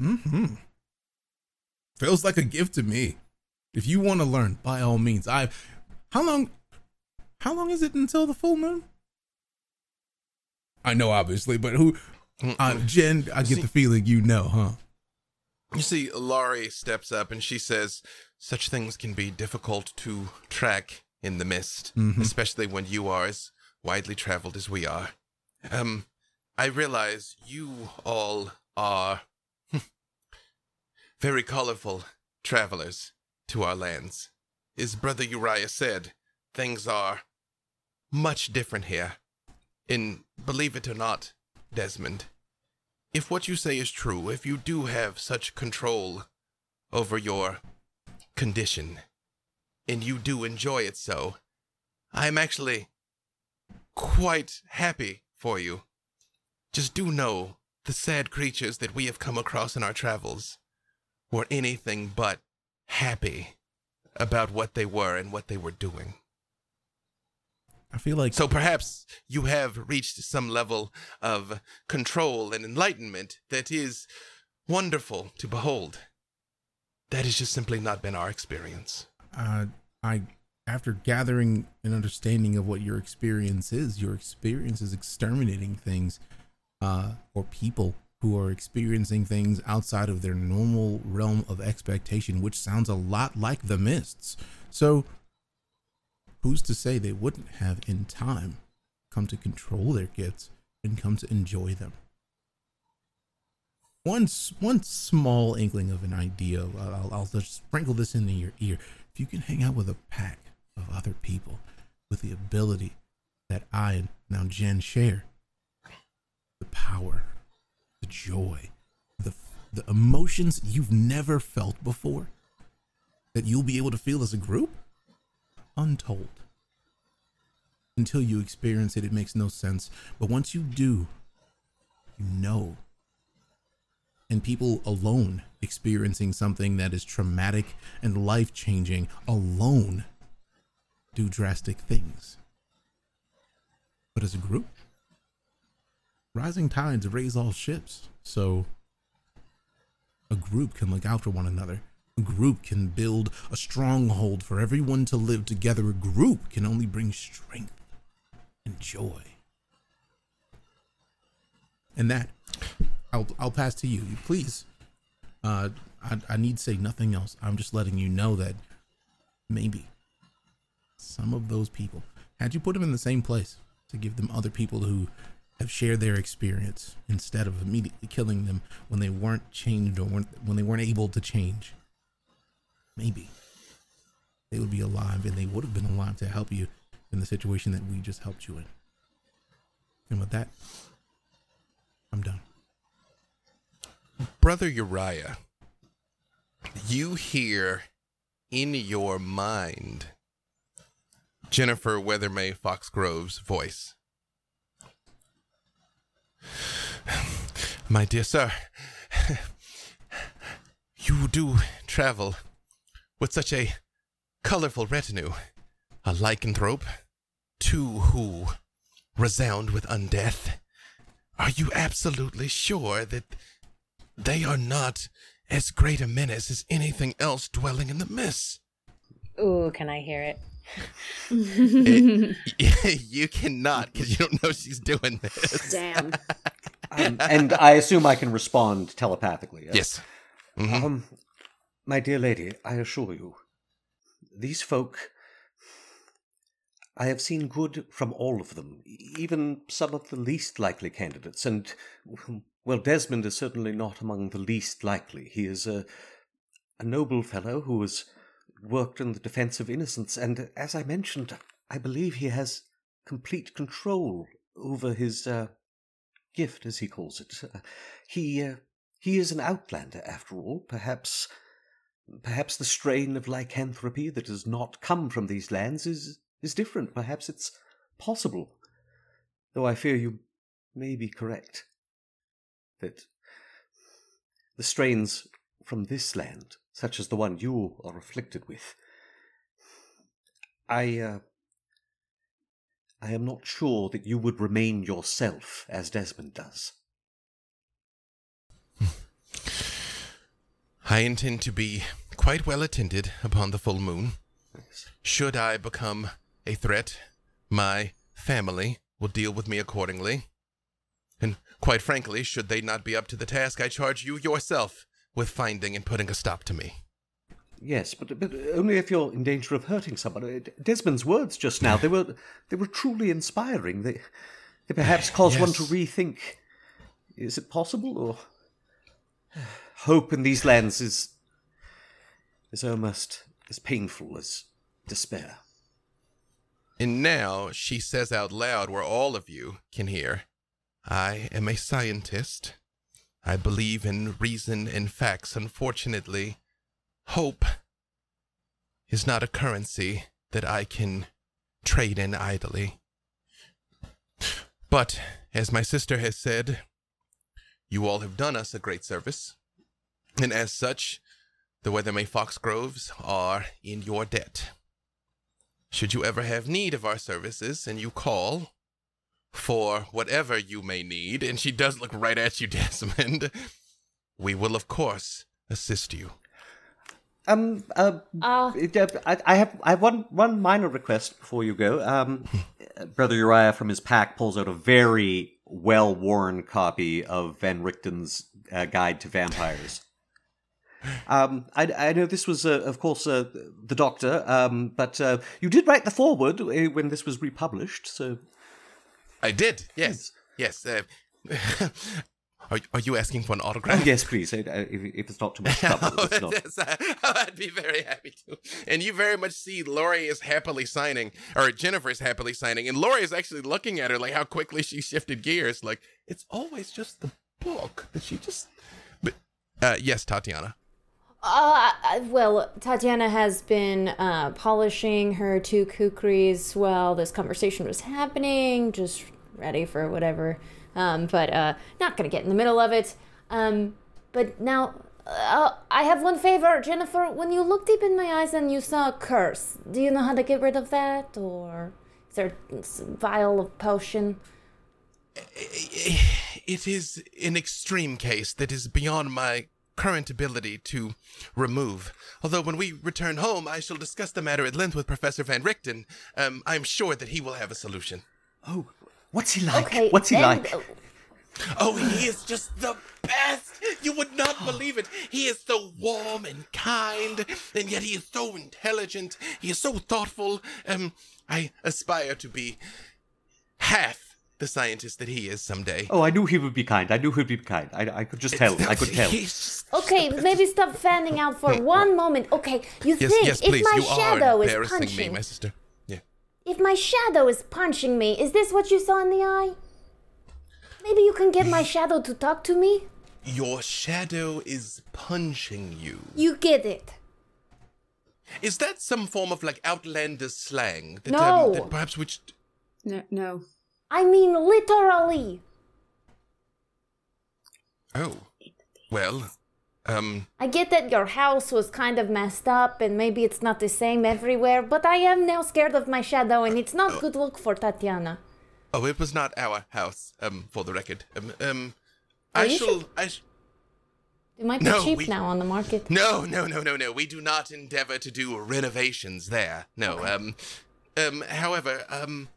Mm-hmm. Feels like a gift to me. If you want to learn, by all means. I've. how long how long is it until the full moon? I know obviously, but who uh, Jen, I get See- the feeling you know, huh? You see, Laurie steps up and she says, Such things can be difficult to track in the mist, Mhm. especially when you are as widely traveled as we are. Um, I realize you all are very colorful travelers to our lands. As Brother Uriah said, things are much different here. And believe it or not, Desmond, if what you say is true, if you do have such control over your condition, and you do enjoy it so, I'm actually quite happy for you. Just do know the sad creatures that we have come across in our travels were anything but happy about what they were and what they were doing. I feel like So perhaps you have reached some level of control and enlightenment that is wonderful to behold. That has just simply not been our experience. uh, I after gathering an understanding of what your experience is, your experience is exterminating things uh, or people who are experiencing things outside of their normal realm of expectation, which sounds a lot like the mists. So, who's to say they wouldn't have in time come to control their gifts and come to enjoy them? One, one small inkling of an idea, I'll, I'll just sprinkle this into your ear. If you can hang out with a pack of other people with the ability that I and now Jen share, the power, the joy, the the emotions you've never felt before, that you'll be able to feel as a group, untold. Until you experience it, it makes no sense. But once you do, you know and people alone experiencing something that is traumatic and life changing alone do drastic things. But as a group, rising tides raise all ships. So a group can look out for one another. A group can build a stronghold for everyone to live together. A group can only bring strength and joy. And that I'll I'll pass to you. Please. Uh, I I need say nothing else. I'm just letting you know that maybe some of those people, had you put them in the same place to give them other people who have shared their experience instead of immediately killing them when they weren't changed or weren't, when they weren't able to change, maybe they would be alive and they would have been alive to help you in the situation that we just helped you in. And with that, I'm done. Brother Uriah, you hear in your mind Jennifer Weathermay Foxgrove's voice. My dear sir, you do travel with such a colorful retinue, a lycanthrope, two who resound with undeath. Are you absolutely sure that they are not as great a menace as anything else dwelling in the mists? Ooh, can I hear it? It- you cannot because you don't know she's doing this. Damn. Um, and I assume I can respond telepathically. Yes. Mhm. Um, my dear lady, I assure you, these folk. I have seen good from all of them, even some of the least likely candidates, and, well, Desmond is certainly not among the least likely. He is a, a noble fellow who has worked in the defense of innocence, and as I mentioned, I believe he has complete control over his uh, gift, as he calls it. Uh, he uh, he is an outlander, after all. Perhaps perhaps the strain of lycanthropy that has not come from these lands is is different. Perhaps it's possible, though I fear you may be correct that the strains from this land, such as the one you are afflicted with, I uh, I am not sure that you would remain yourself as Desmond does. I intend to be quite well attended upon the full moon. Should I become a threat, my family will deal with me accordingly. And quite frankly, should they not be up to the task, I charge you yourself with finding and putting a stop to me. Yes, but, but only if you're in danger of hurting someone. Uh, Desmond's words just now, they were they were truly inspiring. They they perhaps cause yes. one to rethink is it possible or hope in these lands is is almost as painful as despair. And now she says out loud where all of you can hear I am a scientist. I believe in reason and facts. Unfortunately, hope is not a currency that I can trade in idly. But, as my sister has said, you all have done us a great service, and as such, the Weathermay Foxgroves are in your debt. Should you ever have need of our services and you call for whatever you may need, and she does look right at you, Desmond, we will, of course, assist you. Um, uh, uh, I, I have I have one one minor request before you go. Um, Brother Uriah from his pack pulls out a very well worn copy of Van Richten's uh, Guide to Vampires. Um, I, I, know this was, uh, of course, uh, the Doctor, um, but uh, you did write the foreword uh, when this was republished, so. I did, yes, yes. Uh, are, are you asking for an autograph? Oh, yes, please. If, if, it's not too much trouble, it's not. yes, I'd be very happy to. And you very much see Laurie is happily signing, or Jennifer is happily signing, and Laurie is actually looking at her like how quickly she shifted gears. Like it's always just the book that she just. But uh, yes, Tatiana. Uh, well, Tatiana has been uh, polishing her two kukris while this conversation was happening, just ready for whatever. Um, but uh, not gonna get in the middle of it. Um, but now, uh, I have one favor, Jennifer. When you look deep in my eyes and you saw a curse, do you know how to get rid of that, or is there a vial of potion? It is an extreme case that is beyond my current ability to remove. Although when we return home, I shall discuss the matter at length with Professor Van Richten. Um, I am sure that he will have a solution. Oh, what's he like? Okay, what's he then, like? Oh, he is just the best. You would not believe it. He is so warm and kind, and yet he is so intelligent. He is so thoughtful. Um, I aspire to be half the scientist that he is someday. Oh, I knew he would be kind. I knew he'd be kind. I, I could just tell. I could tell. Okay, maybe stop fanning out for one moment. Okay, you yes, think yes, if my you shadow is punching me, my sister. Yeah. If my shadow is punching me, is this what you saw in the eye? Maybe you can get my shadow to talk to me. Your shadow is punching you. You get it. Is that some form of like outlander slang? That, no. Um, that perhaps which. No, no. I mean literally. Oh. Well, um. I get that your house was kind of messed up and maybe it's not the same everywhere, but I am now scared of my shadow and it's not good look for Tatiana. Oh, it was not our house, um, for the record. Um, um I shall. I sh- it might be no, cheap we, now on the market. No, no, no, no, no. We do not endeavor to do renovations there. No. Okay. Um, um. However, um,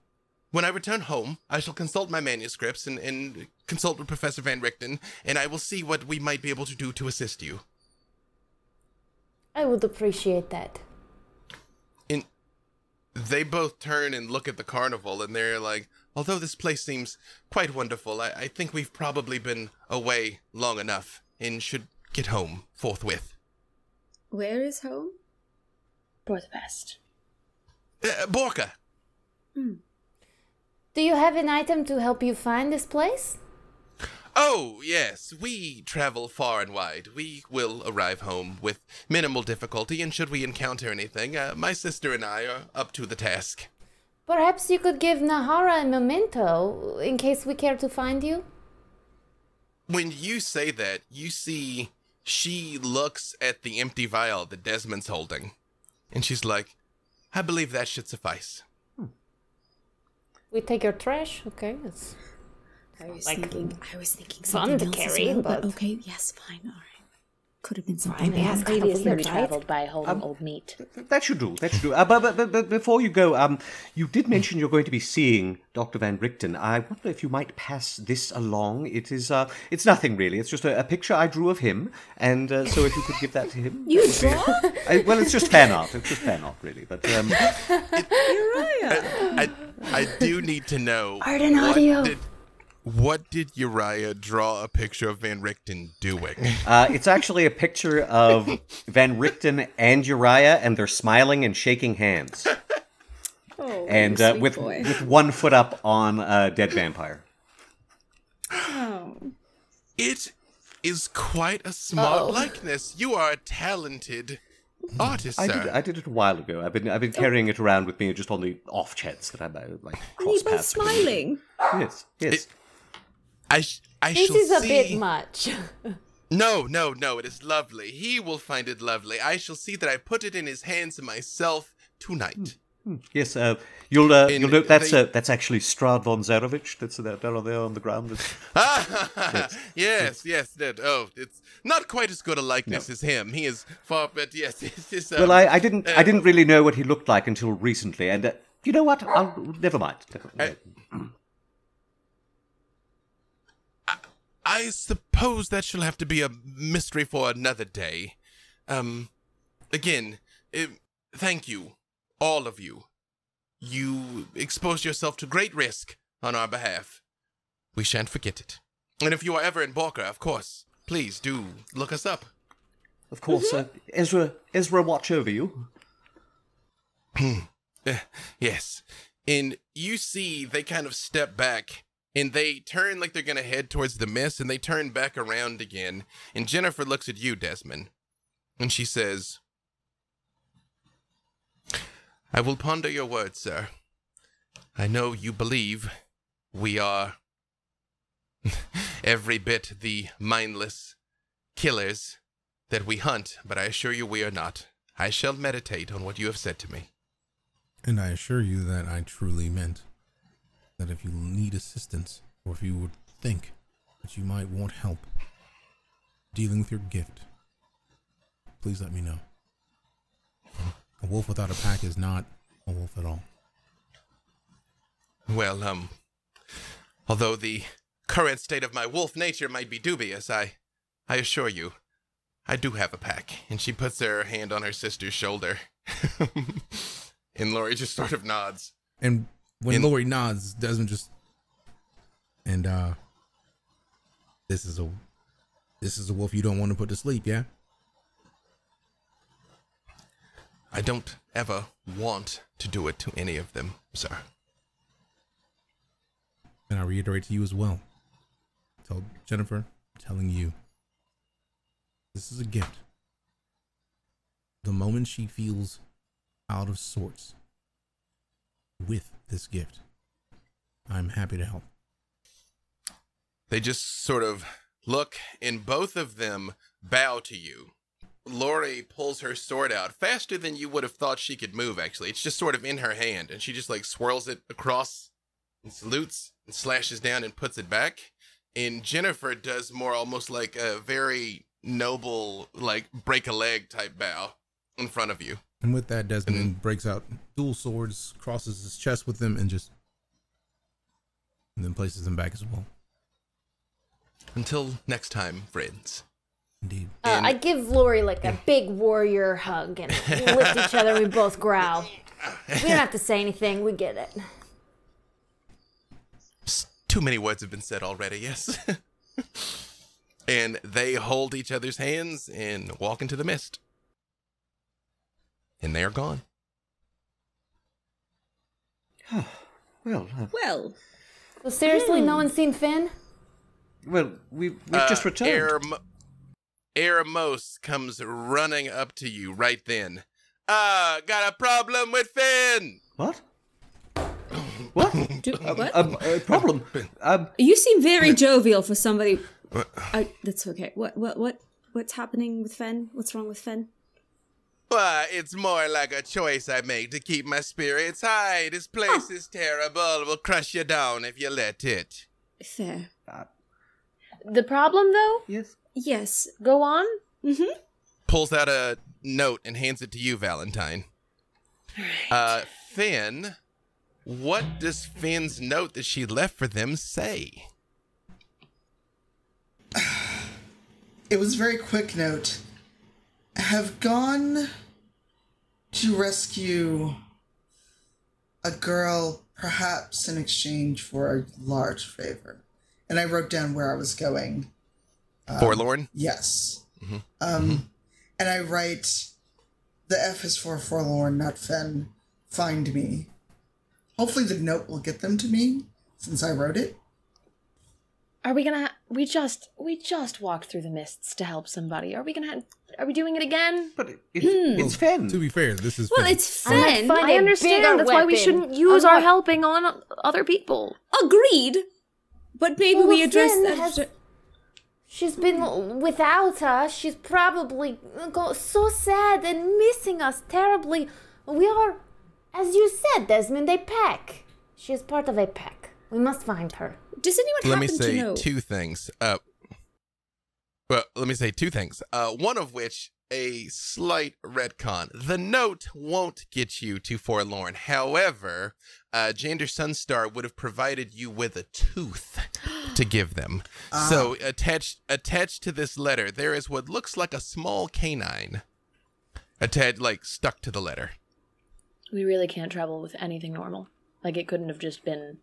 when I return home, I shall consult my manuscripts and, and consult with Professor Van Richten, and I will see what we might be able to do to assist you. I would appreciate that. And they both turn and look at the carnival, and they're like, although this place seems quite wonderful, I, I think we've probably been away long enough and should get home forthwith. Where is home? Budapest. Uh, Borca. Hmm. Do you have an item to help you find this place? Oh, yes, we travel far and wide. We will arrive home with minimal difficulty, and should we encounter anything, uh, my sister and I are up to the task. Perhaps you could give Nahara a memento in case we care to find you? When you say that, you see she looks at the empty vial that Desmond's holding, and she's like, I believe that should suffice. We take your trash, okay? It's I was Like, thinking. I was thinking fun something to else as carry, well, but but- okay, yes, fine, all right. Could have been something. They have else. previously weird, right? traveled by holding old meat. That should do. That should do. Uh, but, but, but, but before you go, um, you did mention you're going to be seeing Dr. Van Richten. I wonder if you might pass this along. It is, uh, it's nothing really. It's just a, a picture I drew of him, and uh, so if you could give that to him. You draw? I, well, it's just fan art. It's just fan art, really. But um, I, I do need to know Art and audio. Did, what did Uriah draw a picture of Van Richten doing? uh, it's actually a picture of Van Richten and Uriah, and they're smiling and shaking hands, Oh, and uh, with boy. with one foot up on a dead vampire. Oh. It is quite a smart Uh-oh. likeness. You are a talented artist, I sir. did, I did it a while ago. I've been I've been carrying it around with me just on the off chance that I might like And cross you both paths. with you. smiling. Yes, yes. I, sh- I This shall is a see. bit much. No, no, no. It is lovely. He will find it lovely. I shall see that I put it in his hands myself tonight. Yes, uh, you'll uh, In you'll note that's the- uh, that's actually Strahd von Zarovich. That's uh, down on there on the ground. It's- Ah, yes, yes, that. Oh, it's not quite as good a likeness as him. He is far, but yes, it is. Um, well, I, I didn't I uh, didn't really know what he looked like until recently, and uh, you know what? I'll, never mind. Never- I- I suppose that shall have to be a mystery for another day. Um, again, eh, thank you, all of you. You exposed yourself to great risk on our behalf. We shan't forget it. And if you are ever in Borca, of course, please do look us up. Of course, uh, Ezra Ezra watch over you. Eh, yes. And you see they kind of step back and they turn like they're to head towards the mist and they turn back around again. And Jennifer looks at you, Desmond, and she says, I will ponder your words, sir. I know you believe we are every bit the mindless killers that we hunt, but I assure you we are not. I shall meditate on what you have said to me. And I assure you that I truly meant that if you need assistance, or if you would think that you might want help dealing with your gift, please let me know. A wolf without a pack is not a wolf at all. Well, um, although the current state of my wolf nature might be dubious, I, I assure you, I do have a pack. And she puts her hand on her sister's shoulder. and Laurie just sort of nods. And when In- Laurie nods, Desmond just and uh this is a this is a wolf you don't want to put to sleep, yeah? I don't ever want to do it to any of them, sir. And I reiterate to you as well. Tell Jennifer, I'm telling you. This is a gift. The moment she feels out of sorts with this gift, I'm happy to help. They just sort of look, and both of them bow to you. Laurie pulls her sword out faster than you would have thought she could move, actually. It's just sort of in her hand, and she just like swirls it across and salutes and slashes down and puts it back. And Jennifer does more almost like a very noble, like break a leg type bow in front of you. And with that, Desmond breaks out dual swords, crosses his chest with them, and just and then places them back as well. Until next time, friends. Indeed. Uh, And- I give Laurie like a big warrior hug and we lift each other. We both growl. We don't have to say anything. We get it. Too many words have been said already, yes. and they hold each other's hands and walk into the mist. And they are gone. Well, uh, Well, So seriously, no one's seen Finn? well, we we've Uh, just returned. Aram- Aramos comes running up to you right then. Uh, got a problem with Finn. What? What? do, what? Um, uh, problem? Um, you seem very jovial for somebody. I, that's okay. What? What? What? What's happening with Finn? What's wrong with Fen? Why, it's more like a choice I make to keep my spirits high. This place is terrible. Will crush you down if you let it. Fair. The problem, though? yes. Yes. Go on. Mm-hmm. Pulls out a note and hands it to you, Valentine. Uh, Finn, what does Finn's note that she left for them say? It was a very quick note. Have gone to rescue a girl, perhaps in exchange for a large favor. And I wrote down where I was going. Um, forlorn? Yes. Mm-hmm. Um, mm-hmm. and I write, the F is for forlorn, not fen. Find me. Hopefully, the note will get them to me since I wrote it. Are we gonna? We just we just walked through the mists to help somebody. Are we gonna? Ha- are we doing it again? But it, it's, it's Fen. To be fair, this is Well, Finn. it's I might Fen. find understand. bigger That's why we weapon. shouldn't use our helping on other people. Agreed. But maybe Well, we address Finn that. has- She's been without us. She's probably go- so sad and missing us terribly. We are, as you said, Desmond, a pack. She is part of a pack. We must find her. Does anyone let me happen say to know? two things. Uh, well, let me say two things. Uh, one of which a slight retcon. The note won't get you to Forlorn. However, uh, Jander Sunstar would have provided you with a tooth to give them. So attached attached to this letter, there is what looks like a small canine. Attached, like stuck to the letter. We really can't travel with anything normal. Like it couldn't have just been.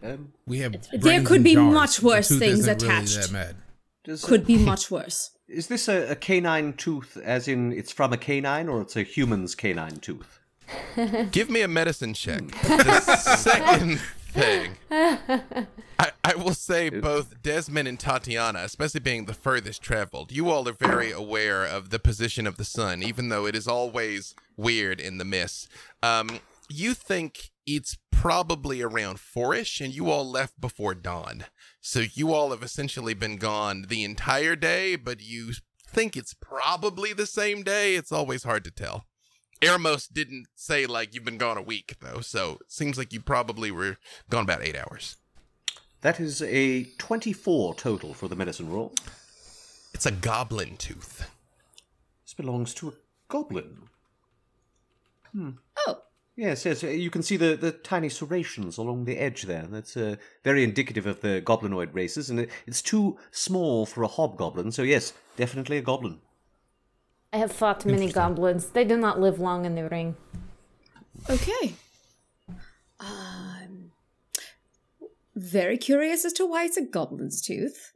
Um, we have There could be jars. much worse things isn't really attached. that bad. Does, Could be much worse. Is this a, a canine tooth, as in it's from a canine, or it's a human's canine tooth? Give me a medicine check. The second thing, I, I will say both Desmond and Tatiana, especially being the furthest traveled, you all are very aware of the position of the sun, even though it is always weird in the mist. Um, you think it's probably around fourish, and you all left before dawn. So you all have essentially been gone the entire day, but you think it's probably the same day. It's always hard to tell. Eramos didn't say like you've been gone a week though, so it seems like you probably were gone about eight hours. That is a 24 total for the medicine roll. It's a goblin tooth. This belongs to a goblin. Hmm. Oh, Yes, yes. uh, You can see the, the tiny serrations along the edge there. That's uh, very indicative of the goblinoid races, and it, it's too small for a hobgoblin. So yes, definitely a goblin. I have fought many goblins. They do not live long in the ring. okay. Um, very curious as to why it's a goblin's tooth.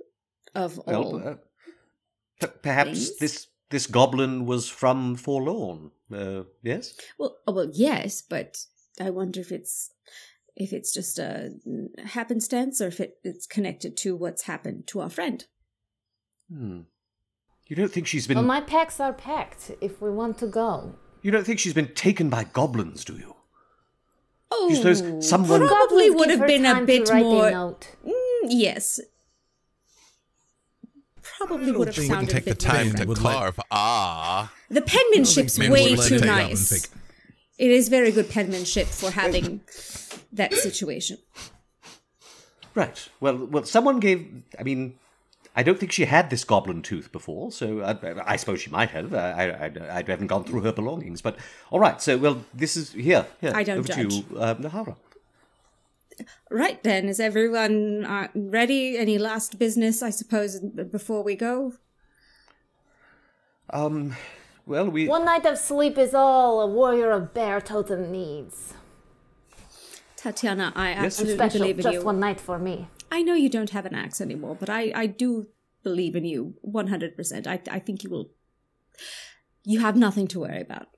Of all, Well, uh, p- perhaps things? this this goblin was from Forlorn. Uh, yes. well, oh, well, yes, but I wonder if it's if it's just a happenstance or if it, it's connected to what's happened to our friend. Hmm. You don't think she's been Well, my packs are packed if we want to go. you don't think she's been taken by goblins, do you? Oh, You suppose someone probably would have been a bit more. note. Mm, yes. Probably would have think Wouldn't sounded take a the bit time more. to carve. Ah. The penmanship's way too nice. it. It is very good penmanship for having that situation. Right. Well, well, someone gave. I mean, I don't think she had this goblin tooth before, so I, I suppose she might have. I, I, I, I haven't gone through her belongings, but all right. So, well, this is here. here I don't over to judge. you, uh, Nahara. Right then, is everyone uh, ready? Any last business, I suppose, before we go? Um. Well, we. One night of sleep is all a warrior of bear totem needs. Tatiana, I Yes. absolutely Special, believe in just you. one night for me. I know you don't have an axe anymore, but I, I do believe in you 100%. I, I think you will. You have nothing to worry about.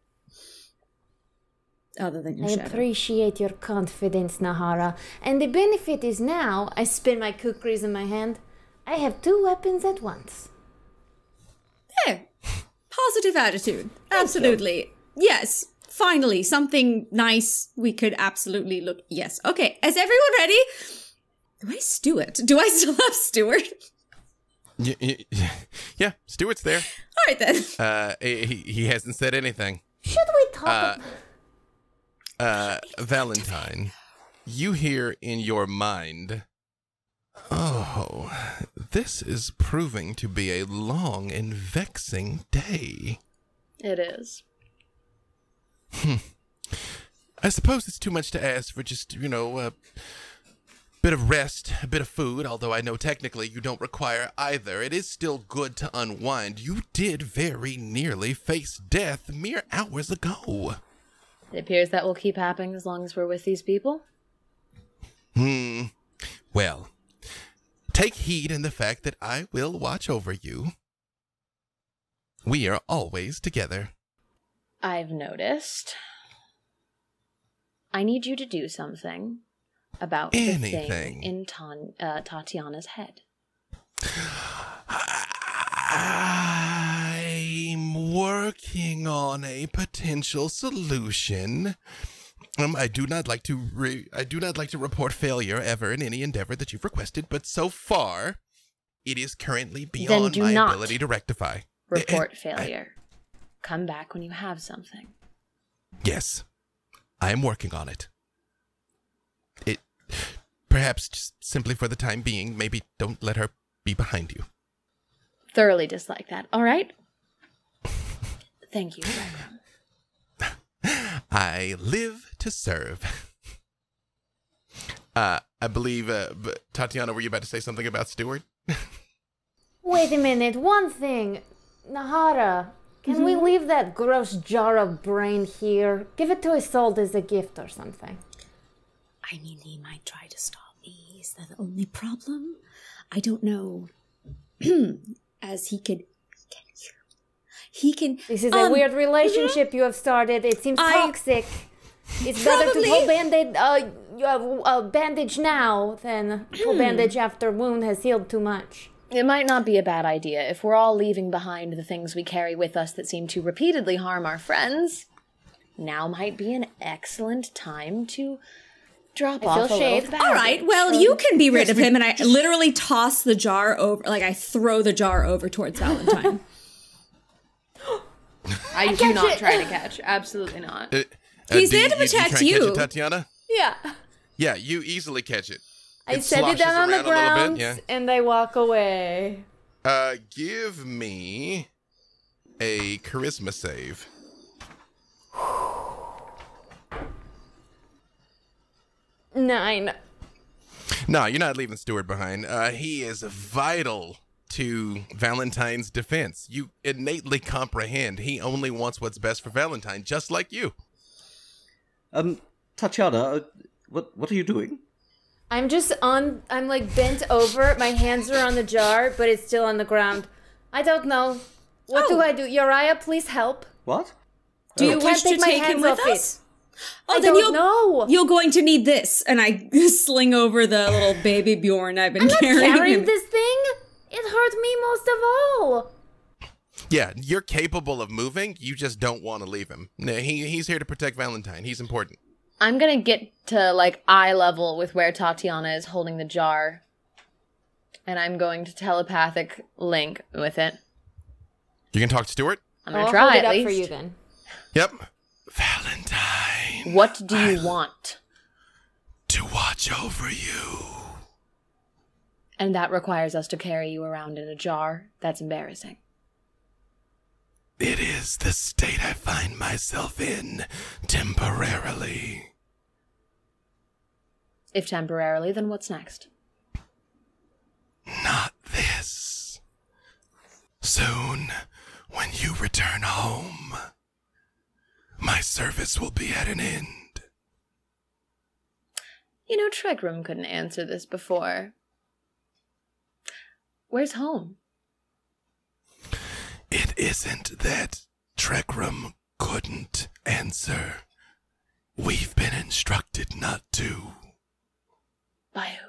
Other than your I shadow. appreciate your confidence, Nahara. And the benefit is now, I spin my kukris in my hand, I have two weapons at once. Hey, positive attitude. Absolutely. Yes. Finally, something nice we could absolutely look. Yes. Okay. Is everyone ready? Where's Stuart? Do I still have Stuart? Y- y- yeah, Stuart's there. All right then. Uh, he, he hasn't said anything. Should we talk Uh, ab- Uh, Valentine, you hear in your mind, oh, this is proving to be a long and vexing day. It is. I suppose it's too much to ask for just, you know, a bit of rest, a bit of food, although I know technically you don't require either. It is still good to unwind. You did very nearly face death mere hours ago. It appears that will keep happening as long as we're with these people. Hmm. Well, take heed in the fact that I will watch over you. We are always together. I've noticed. I need you to do something about Anything. in Tan- uh, Tatiana's head. Working on a potential solution. Um, I do not like to re- I do not like to report failure ever in any endeavor that you've requested, but so far, it is currently beyond my ability to rectify. Report Eh, eh, failure. Come back when you have something. Yes, I am working on it. It perhaps just simply for the time being, maybe don't let her be behind you. Thoroughly dislike that. All right. Thank you. Ragnar. I live to serve. Uh, I believe, uh, b- Tatiana, were you about to say something about Stewart? Wait a minute, one thing. Nahara, can we leave that gross jar of brain here? Give it to Isolde as a gift or something. I mean, he might try to stop me. Is that the only problem? I don't know. As he could. He can. This is a um, weird relationship you have started. It seems I- toxic. It's better to Probably- pull bandage, uh, you have uh, bandage now than pull bandage after wound has healed too much. It might not be a bad idea if we're all leaving behind the things we carry with us that seem to repeatedly harm our friends. Now might be an excellent time to drop I off feel a shade. little All right, well, you can be rid of him, and I literally toss the jar over, like I throw the jar over towards Valentine. I do not try to catch. Absolutely not. Uh, He's there to you- you try catch you. it, Tatiana? Yeah. Yeah, you easily catch it. I It set it down on the around a little ground bit, yeah. and I walk away. Uh, give me a charisma save. Nine. No, you're not leaving Stewart behind. Uh, he is vital to Valentine's defense. You innately comprehend he only wants what's best for Valentine, just like you. Um, Tatiana, uh, what what are you doing? I'm just on. I'm like bent over. My hands are on the jar, but it's still on the ground. I don't know. What do Oh. I do? Uriah, please help. What? Do you can't wish to take my him hands with off us? Oh, I then don't you'll know. you're going to need this, and I sling over the little baby Bjorn I've been I'm not carrying. carrying him. this thing. It hurt me most of all. Yeah, you're capable of moving. You just don't want to leave him. No, he he's here to protect Valentine. He's important. I'm gonna get to like eye level with where Tatiana is holding the jar, and I'm going to telepathic link with it. You can talk to Stuart. I'm gonna I'll try hold at it up least. for you then. Yep. Valentine. What do you want? To watch over you. And that requires us to carry you around in a jar. That's embarrassing. It is the state I find myself in temporarily. If temporarily, then what's next? Not this. Soon, when you return home, my service will be at an end. You know, Tregram couldn't answer this before. Where's home? It isn't that Trekram couldn't answer. We've been instructed not to. By who?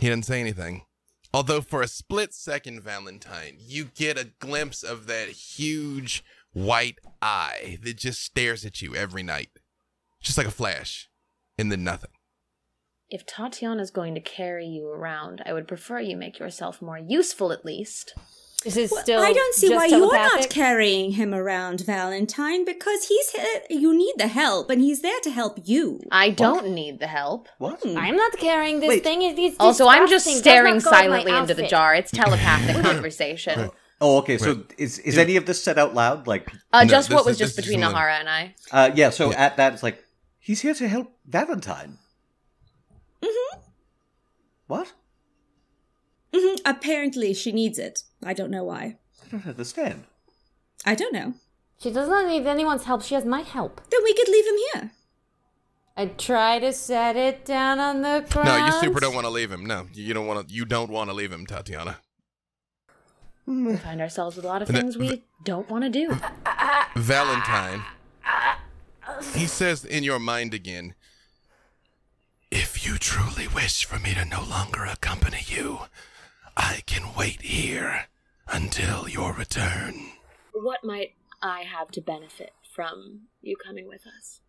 He didn't say anything. Although, for a split second, Valentine, you get a glimpse of that huge white eye that just stares at you every night. Just like a flash, and then nothing. If Tatiana's going to carry you around, I would prefer you make yourself more useful at least. This is still. I don't see just why you're not carrying him around, Valentine, because he's here. You need the help, and he's there to help you. I don't need the help. What? I'm not carrying this Wait. thing. It is Also, I'm just staring not go with my silently into the jar. It's telepathic conversation. Oh, okay. So is is any of this said out loud? Like, Uh, No, just what was this just between Nahara and I. uh, yeah. So at that, it's like he's here to help Valentine. Mm-hmm. What? Mhm, Apparently, she needs it. I don't know why. I don't understand. I don't know. She does not need anyone's help. She has my help. Then we could leave him here. I try to set it down on the ground. No, you super don't want to leave him. No, you don't want to. You don't want to leave him, Tatiana. We find ourselves with a lot of And things that- we don't want to do. Valentine. He says in your mind again, if you truly wish for me to no longer accompany you, I can wait here until your return. What might I have to benefit from you coming with us?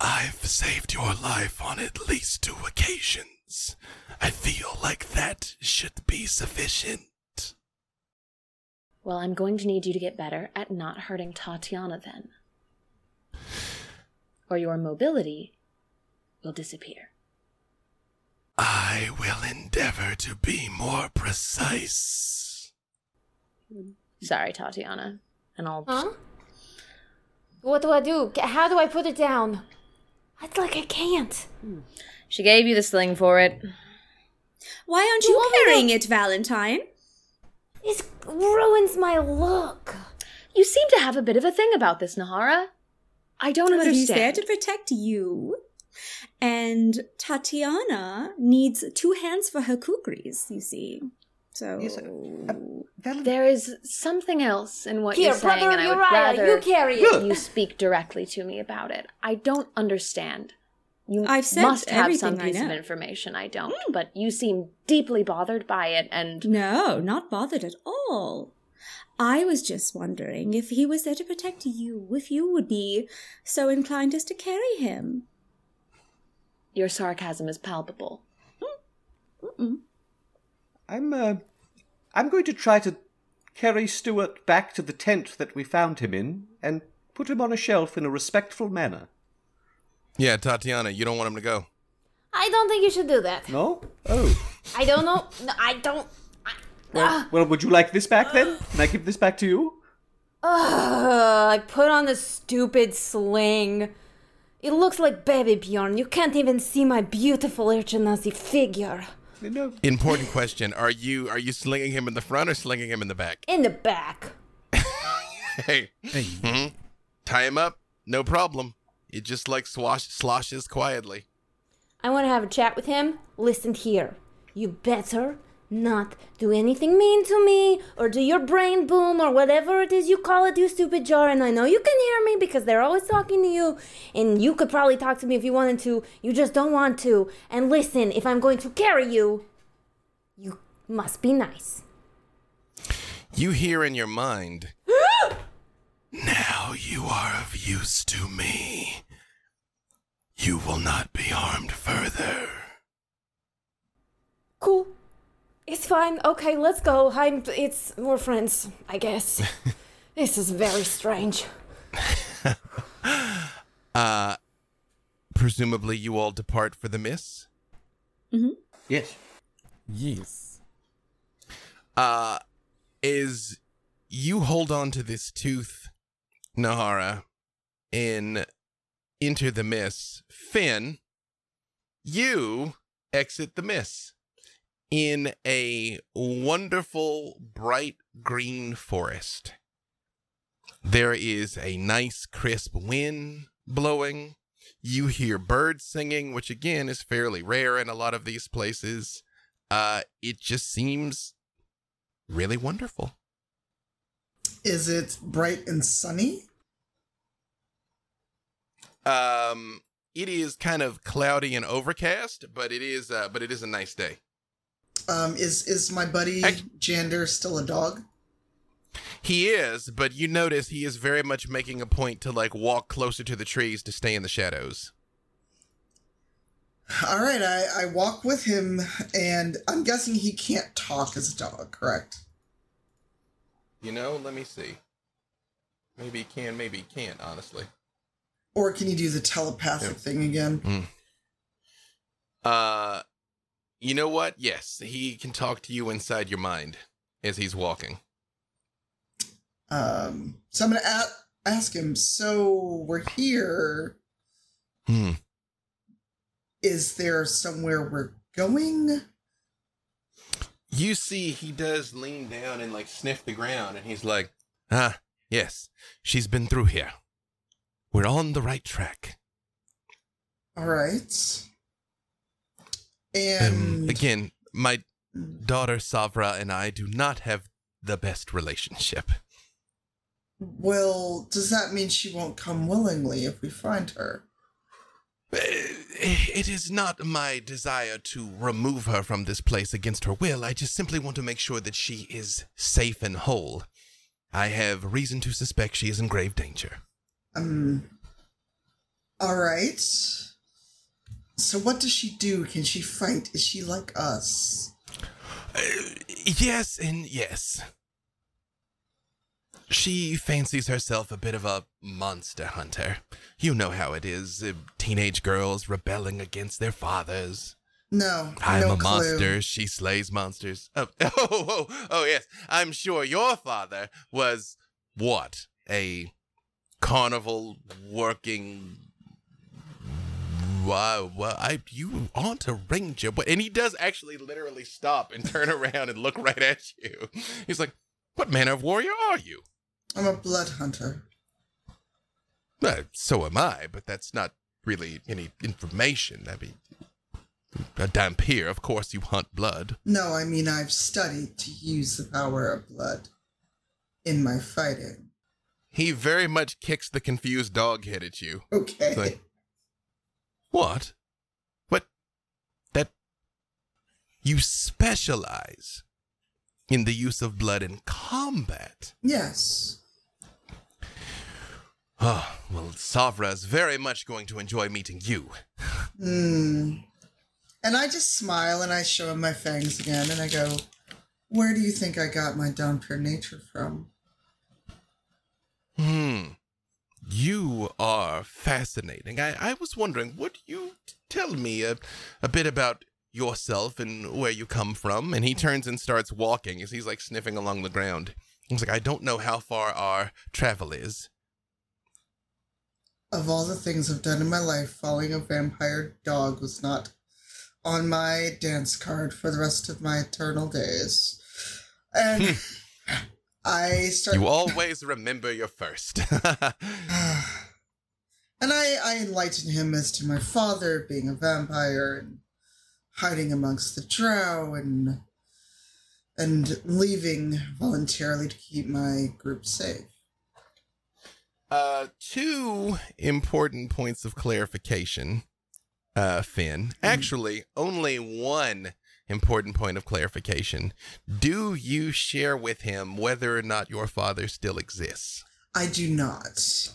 I've saved your life on at least two occasions. I feel like that should be sufficient. Well, I'm going to need you to get better at not hurting Tatiana then. Or your mobility will disappear. I will endeavor to be more precise. Sorry, Tatiana. And I'll Huh? What do I do? How do I put it down? It's like I can't. She gave you the sling for it. Why aren't You you want to- carrying it, Valentine? It ruins my look. You seem to have a bit of a thing about this, Nahara. I don't Well, he's there understand. to protect you. And Tatiana needs two hands for her kukris, you see. So Yes, uh, Valentine. There is something else in what Here, you're saying, brother and I would Uriah, rather you carry it. you speak directly to me about it. I don't understand. You I've said must have some piece of information I don't, but you seem deeply bothered by it, and No, not bothered at all. I was just wondering if he was there to protect you, if you would be so inclined as to carry him. Your sarcasm is palpable. I'm uh, I'm going to try to carry Stuart back to the tent that we found him in and put him on a shelf in a respectful manner. Yeah, Tatiana, you don't want him to go. I don't think you should do that. No? Oh. I don't know. No, I don't. I, Well, well, would you like this back then? Can I give this back to you? Ugh, I put on the stupid sling. It looks like baby Bjorn. You can't even see my beautiful Air Genasi figure. No. Important question: Are you are you slinging him in the front or slinging him in the back? In the back. Hey, Hey, hmm tie him up, no problem. It just like swash sloshes quietly. I want to have a chat with him. Listen here. You better not do anything mean to me or do your brain boom or whatever it is you call it, you stupid jar. And I know you can hear me because they're always talking to you. And you could probably talk to me if you wanted to. You just don't want to. And listen, if I'm going to carry you, you must be nice. You hear in your mind. now you are of use to me. You will not be harmed further. Cool. It's fine. Okay, let's go. I'm. It's we're friends, I guess. this is very strange. Uh, presumably you all depart for the miss. Mm-hmm. Yes. yes. uh is you hold on to this tooth nahara in enter the miss finn you exit the miss in a wonderful bright green forest there is a nice crisp wind blowing you hear birds singing which again is fairly rare in a lot of these places uh it just seems really wonderful. Is it bright and sunny? Um, it is kind of cloudy and overcast, but it is uh, but it is a nice day. Um, is is my buddy Jander still a dog? He is, but you notice he is very much making a point to like walk closer to the trees to stay in the shadows. All right, I, I walk with him, and I'm guessing he can't talk as a dog, correct? You know, let me see. Maybe he can, maybe he can't, honestly. Or can you do the telepathic Yeah. thing again? Uh you know what? Yes, he can talk to you inside your mind as he's walking. Um, so I'm gonna a- ask him. So we're here. Hmm. Is there somewhere we're going? You see he does lean down and like sniff the ground and he's like, "Ah, yes. She's been through here. We're on the right track." All right. Um, And again, my daughter Savra and I do not have the best relationship. well, does that mean she won't come willingly if we find her? Uh, It is not my desire to remove her from this place against her will. I just simply want to make sure that she is safe and whole. I have reason to suspect she is in grave danger. Um. All right. So what does she do? Can she fight? Is she like us? Uh, yes and yes. She fancies herself a bit of a monster hunter. You know how it is uh, teenage girls rebelling against their fathers. No, I'm no a clue. monster. She slays monsters. Oh, oh, oh, oh, yes. I'm sure your father was what? A carnival working. Wow, well, I you aren't a ranger, but and he does actually literally stop and turn around and look right at you. He's like, "What manner of warrior are you?" I'm a blood hunter. Uh, so am I, but that's not really any information. I mean, a dhampir, of course, you hunt blood. No, I mean I've studied to use the power of blood in my fighting. He very much kicks the confused dog head at you. Okay. Like, what? What? That. You specialize in the use of blood in combat. yes. Oh, well, Savra is very much going to enjoy meeting you. Hmm. And I just smile and I show him my fangs again and I go, Where do you think I got my down nature from? Hmm. You are fascinating. I, I was wondering, would you tell me a, a bit about yourself and where you come from? And he turns and starts walking as he's like sniffing along the ground. He's like, I don't know how far our travel is. Of all the things I've done in my life, following a vampire dog was not on my dance card for the rest of my eternal days. And hmm. I start You always remember your first. and I, I enlighten him as to my father being a vampire and hiding amongst the drow and and leaving voluntarily to keep my group safe. Uh, two important points of clarification, uh, Finn. Actually, only one important point of clarification. Do you share with him whether or not your father still exists? I do not.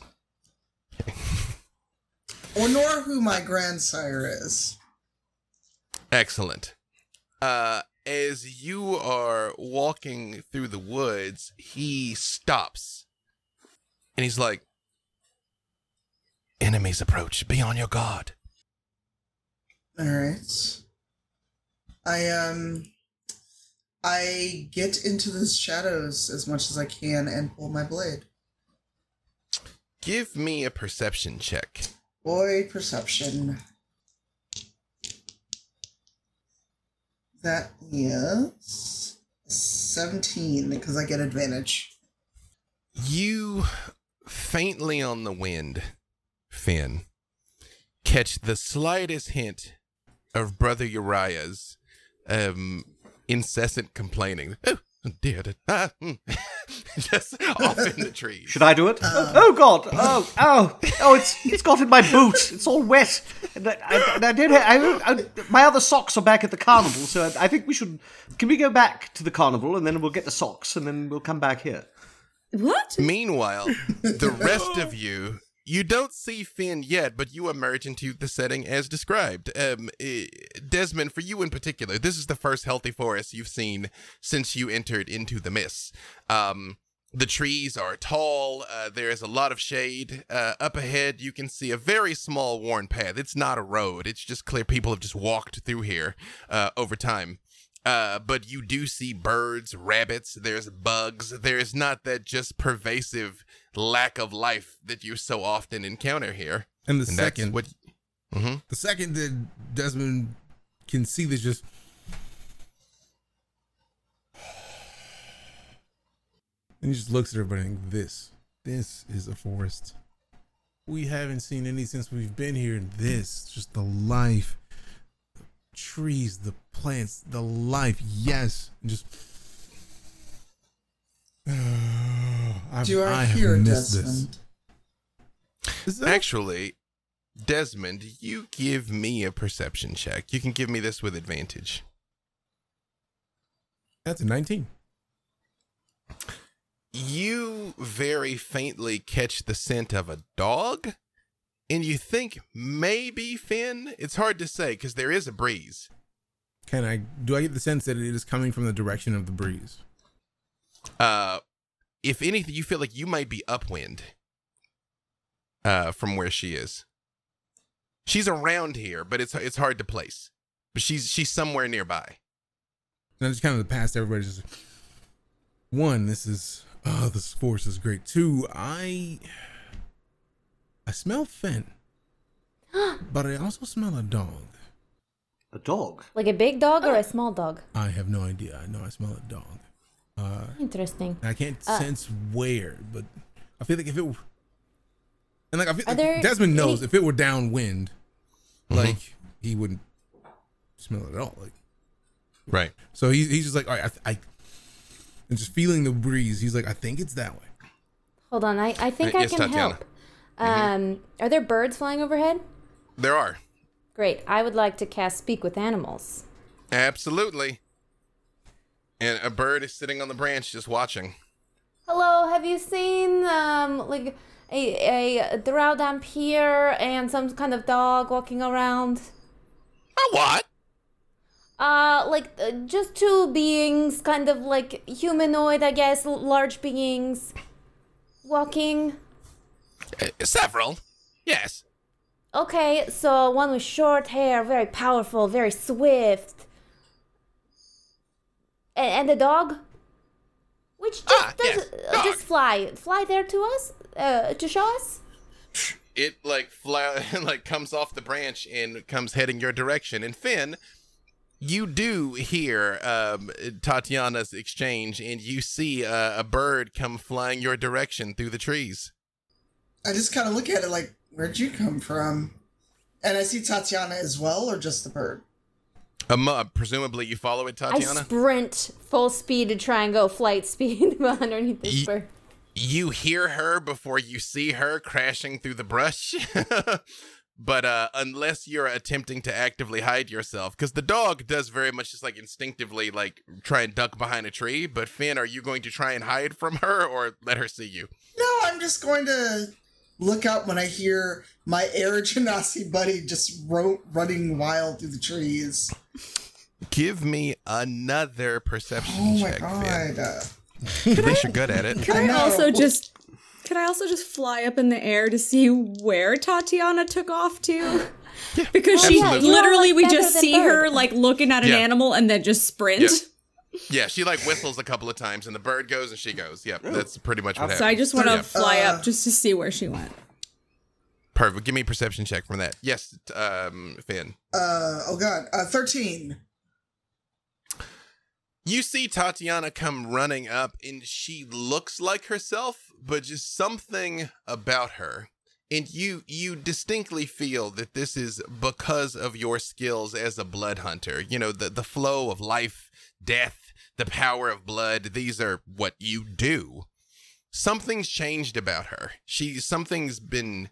or nor who my grandsire is. Excellent. Uh, as you are walking through the woods, he stops and he's like, Enemies approach. Be on your guard. All right. I um I get into the shadows as much as I can and pull my blade. Give me a perception check. Boy, perception. That is 17 because I get advantage. You faintly on the wind, Finn, catch the slightest hint of Brother Uriah's um, incessant complaining. Oh, dear. da- Ah, mm. just off in the trees. Should I do it? oh God! Oh oh oh! It's it's got in my boot. It's all wet. And I, I, and I did. I, I, my other socks are back at the carnival, so I, I think we should. Can we go back to the carnival and then we'll get the socks and then we'll come back here. What? Meanwhile, the rest of you, you don't see Finn yet, but you emerge into the setting as described. Um, eh, Desmond, for you in particular, this is the first healthy forest you've seen since you entered into the mists. Um, the trees are tall. Uh, there is a lot of shade. Uh, up ahead, you can see a very small worn path. It's not a road. It's just clear people have just walked through here uh, over time. Uh, but you do see birds, rabbits, there's bugs. There's not that just pervasive lack of life that you so often encounter here. And the And second, what Mhm. the second that Desmond can see this, just and he just looks at everybody and this, this is a forest. We haven't seen any since we've been here. And this, just the life, trees, the plants, the life. Yes, and just. I've, Do I, I have hear missed Desmond? this. That- Actually, Desmond, you give me a perception check. You can give me this with advantage. That's a 19. You very faintly catch the scent of a dog, and you think maybe Finn. It's hard to say because there is a breeze. Can I do I get the sense that it is coming from the direction of the breeze? Uh, if anything, you feel like you might be upwind. Uh, from where she is. She's around here, but it's it's hard to place. But she's she's somewhere nearby. And I just kind of the past everybody just one, this is oh this force is great. Two, I I smell Finn. but I also smell a dog. A dog. Like a big dog or a small dog? I have no idea. I know I smell a dog. Uh Interesting. I can't Uh. sense where, but I feel like if it were and like I feel Are there Desmond knows any- if it were downwind, Mhm. like he wouldn't smell it at all. Like Right. So he's he's just like, all right, I, I and just feeling the breeze. He's like, I think it's that way. Hold on, I, I think Uh, I yes, can Tatiana. help. Um, are there birds flying overhead? There are. Great. I would like to cast Speak with Animals. Absolutely. And a bird is sitting on the branch just watching. Hello, have you seen um like a a drow dhampir and some kind of dog walking around? A what? Uh, like uh, just two beings, kind of like humanoid, I guess, large beings, walking. Uh, several. Yes. Okay, so one with short hair, very powerful, very swift. And, and the dog? Which just Ah, does yes, uh, just fly fly there to us? Uh to show us? It like fly like comes off the branch and comes heading your direction. And Finn, you do hear um, Tatiana's exchange, and you see uh, a bird come flying your direction through the trees. I just kind of look at it like, where'd you come from? And I see Tatiana as well, or just the bird? Um, uh, presumably, you follow it, I Tatiana. sprint full speed to try and go flight speed underneath this Ye- bird. you hear her before you see her crashing through the brush. but uh, unless you're attempting to actively hide yourself, because the dog does very much just like instinctively like try and duck behind a tree. But Finn, are you going to try and hide from her or let her see you? No, I'm just going to look out when I hear my Air Genasi buddy just ro- running wild through the trees. Give me another perception Oh my check, Finn. god. Uh, At least you're good at it. Can I, I know. also just can I also just fly up in the air to see where Tatiana took off to? Because she literally we just see than her like looking at an Yeah. animal and then just sprint. Yeah. Yeah, she like whistles a couple of times, and the bird goes and she goes. Yep, that's pretty much what happens. So I just want to Yeah. fly Uh, up just to see where she went. Perfect. Give me a perception check from that. Yes, t- um, Finn. uh, oh god. Uh, 13. You see Tatiana come running up, and she looks like herself, but just something about her. And you you distinctly feel that this is because of your skills as a blood hunter. You know, the, the flow of life, death, the power of blood, these are what you do. something's changed about her. She something's been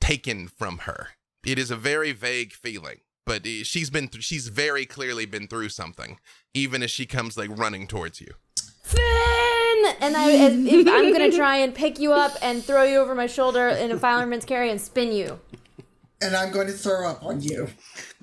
taken from her. It is a very vague feeling, but she's been th- she's very clearly been through something. Even as she comes like running towards you. Finn! And I, if, if I'm gonna try and pick you up and throw you over my shoulder in a fireman's carry and spin you. And I'm going to throw up on you.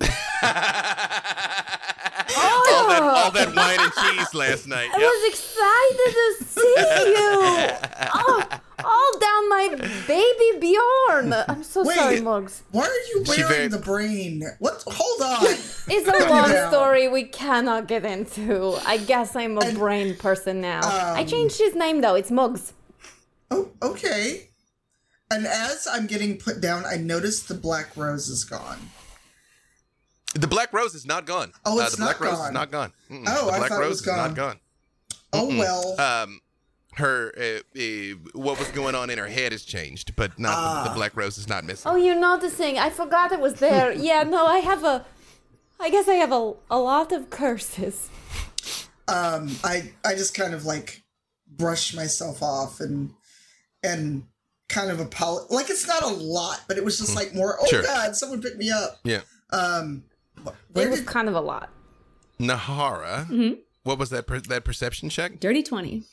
all that all that wine and cheese last night. I Yep. was excited to see you. Oh, all down my baby Bjorn. I'm so Wait. sorry, Mugs. Why are you wearing very- the brain? What? Hold on. It's a long story we cannot get into. I guess I'm a brain person now. I um, changed his name though. It's Mugs. Oh, okay. And as I'm getting put down, I notice the black rose is gone. The black rose is not gone. Oh, it's uh, the black not rose gone. is not gone. Mm-mm. Oh, the I black thought it rose was is not gone. gone. Oh well. Um, her uh, uh, what was going on in her head has changed, but not the, Ah. the black rose is not missing. Oh, you're noticing? I forgot it was there. yeah, no, I have a. I guess I have a a lot of curses. um, I I just kind of like brush myself off and and kind of apologize. Like it's not a lot, but it was just like more. Oh Sure. God, someone pick me up. Yeah, Um, wh- It was did kind of a lot. Nahara. Mhm. What was that? Per- that perception check? Dirty 20.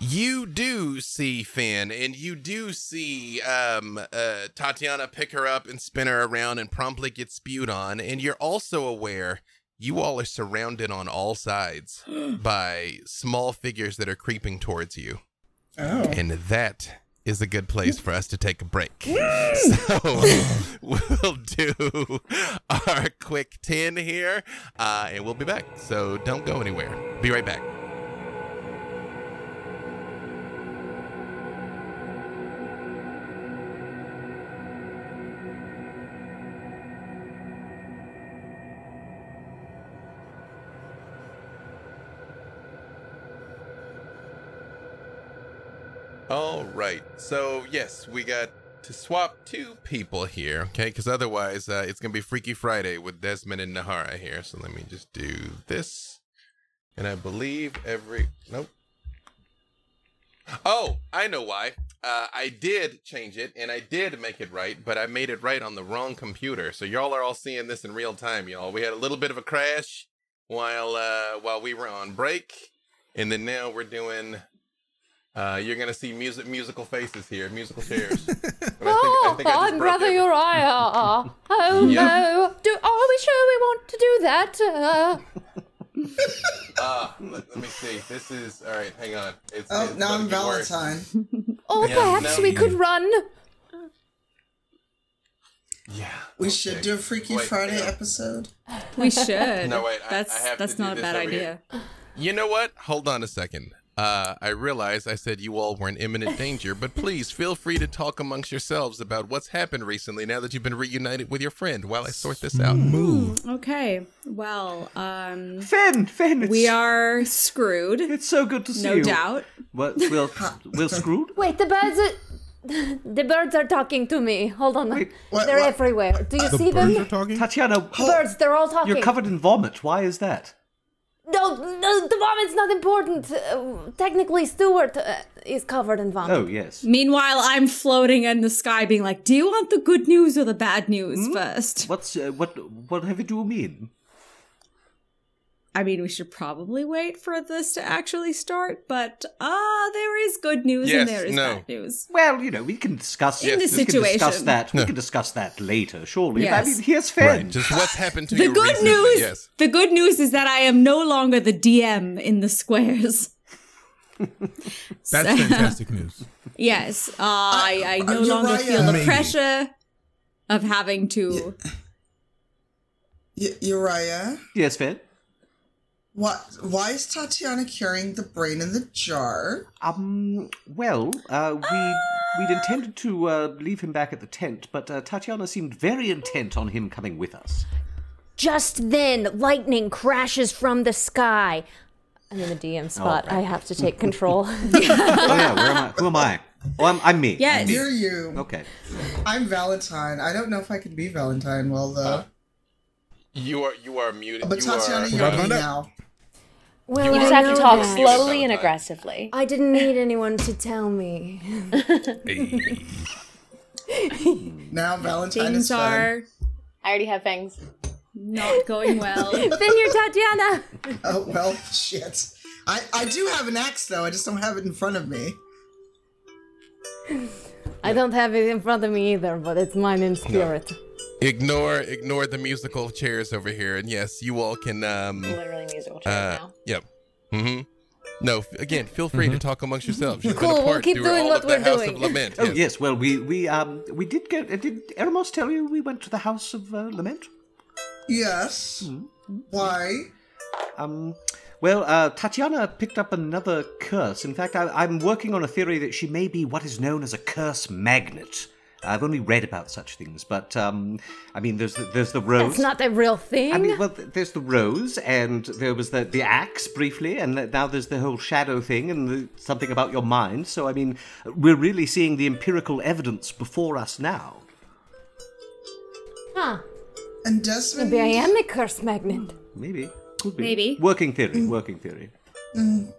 You do see Finn, and you do see um, uh, Tatiana pick her up and spin her around and promptly get spewed on. And you're also aware you all are surrounded on all sides by small figures that are creeping towards you. oh And that is a good place for us to take a break. so we'll do our quick 10 here, uh, and we'll be back. So don't go anywhere. Be right back. All right. So, yes, we got to swap two people here, okay? Because otherwise, uh, it's going to be Freaky Friday with Desmond and Nahara here. So, let me just do this. And I believe every. Nope. Oh, I know why. Uh, I did change it and I did make it right, but I made it right on the wrong computer. So, y'all are all seeing this in real time, y'all. We had a little bit of a crash while uh, while we were on break. And then now we're doing uh, you're gonna see music, musical faces here, musical chairs. And I think- I Oh, think I just I'm broke Brother every- Uriah. Oh Yep. no! Do, are we sure we want to do that? Uh, Uh, let, let me see. This is all right. Hang on. It's, oh it's now I'm. Valentine. or Yeah, perhaps no, we you- could run. Yeah. We okay. should do a Freaky Wait, Friday hang on. episode. We should. No, wait, That's I have that's not a bad over idea. You know what? Hold on a second. Uh, I realize I said you all were in imminent danger, but please feel free to talk amongst yourselves about what's happened recently now that you've been reunited with your friend while I sort this out. Move. Okay. Well, um Finn, Finn, we are screwed. It's so good to see No you. No doubt. What? We'll, we'll screwed? Wait, the birds are. The birds are talking to me. Hold on. Wait, what- they're what? everywhere. Do you The see birds them? are talking. Tatiana, The birds, they're all talking. you're covered in vomit. Why is that? No, no, the vomit's not important. Uh, technically, Stuart uh, is covered in vomit. Oh, yes. Meanwhile, I'm floating in the sky being like, "Do you want the good news or the bad news Hmm? first? What's uh, what? What have you do mean? I mean, we should probably wait for this to actually start, but uh there is good news Yes, and there is no. bad news. Well, you know, we can discuss In we this can discuss situation. that. We can discuss that later, surely. Yes. I mean, here's Finn. Right. Just what's happened to The you good recently. news, Yes. the good news is that I am no longer the DM in the squares. That's So- fantastic news. Yes, uh, I, I no uh, longer Uriah- feel the Maybe. pressure of having to. Y- Uriah, Yes, Finn. What? Why is Tatiana carrying the brain in the jar? Um. Well, uh, we we'd intended to uh, leave him back at the tent, but uh, Tatiana seemed very intent on him coming with us. Just then, lightning crashes from the sky. I'm in the DM spot. I have to take control. oh yeah, where am I? Who am I? Oh, I'm, I'm me. Yes. I'm me. Hear you. Okay. I'm Valentine. I don't know if I can be Valentine well though. You are you are muted. but you Tatiana, We're you're about to me find out. now. Well, You I just have to talk that. slowly and aggressively. I didn't need anyone to tell me. Now Valentine Things is fed. are I already have fangs. not going well. then you're Tatiana. Oh well, shit. I I do have an axe though. I just don't have it in front of me. I don't have it in front of me either, but it's mine in spirit. Ignore ignore the musical chairs over here, and yes, you all can. Um, Literally musical chairs uh, now. yep. Mm-hmm. No, again, feel free to talk amongst yourselves. You've Cool, we'll keep doing what we're House doing. of Lament. Oh yes. yes, well we we um we did get uh, did Eremos tell you we went to the House of uh, Lament? Yes. Why? Um, well, uh, Tatiana picked up another curse. In fact, I, I'm working on a theory that she may be what is known as a curse magnet. I've only read about such things, but um, I mean, there's the, there's the rose. That's not the real thing. I mean, well, there's the rose, and there was the the axe briefly, and th- now there's the whole shadow thing, and the, something about your mind. So, I mean, we're really seeing the empirical evidence before us now. huh. And Desmond. Maybe I am a curse magnet. Maybe, could be. Maybe. working theory. Working theory.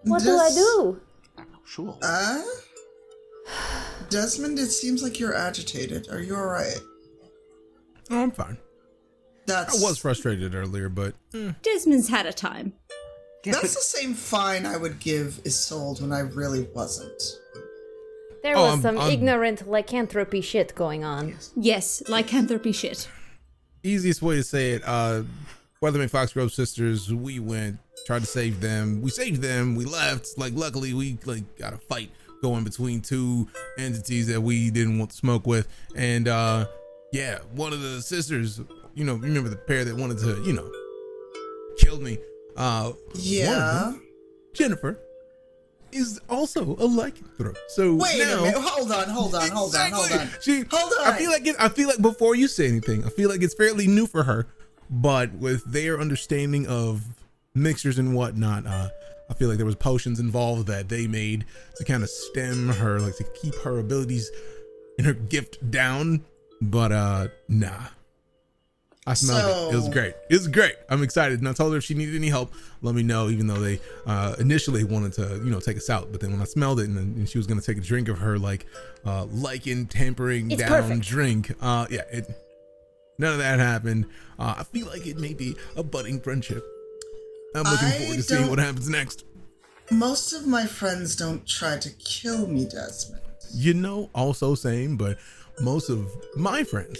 What do I Des- do? Sure. Uh? Desmond, it seems like you're agitated. Are you alright? Oh, I'm fine. That's I was frustrated earlier, but eh, Desmond's had a time. That's the same fine I would give Isolde when I really wasn't. There Oh, was I'm- some I'm- ignorant lycanthropy shit going on. Yes, lycanthropy shit. easiest way to say it, uh, Weathermay Foxgrove sisters, we went, tried to save them. We saved them. We left. Like, luckily, we like got a fight going between two entities that we didn't want to smoke with, and uh, yeah, one of the sisters, you know, remember the pair that wanted to, you know, killed me. Uh, Yeah. them, Jennifer, is also a lycanthrope. So Wait now, a minute. Hold on, hold on, hold on, hold on. Exactly. She, Hold I on. feel like it, I feel like before you say anything, I feel like it's fairly new for her, but with their understanding of mixers and whatnot, uh, I feel like there was potions involved that they made to kind of stem her, like to keep her abilities and her gift down. But uh, nah. I smelled it. It was great. It was great. I'm excited. And I told her if she needed any help, let me know. Even though they uh, initially wanted to, you know, take us out, but then when I smelled it and, and she was gonna take a drink of her like uh, lichen tampering It's down perfect. drink, uh, yeah, it none of that happened. Uh, I feel like it may be a budding friendship. I'm looking I forward to seeing what happens next. Most of my friends don't try to kill me, Desmond. You know, also same, but most of my friends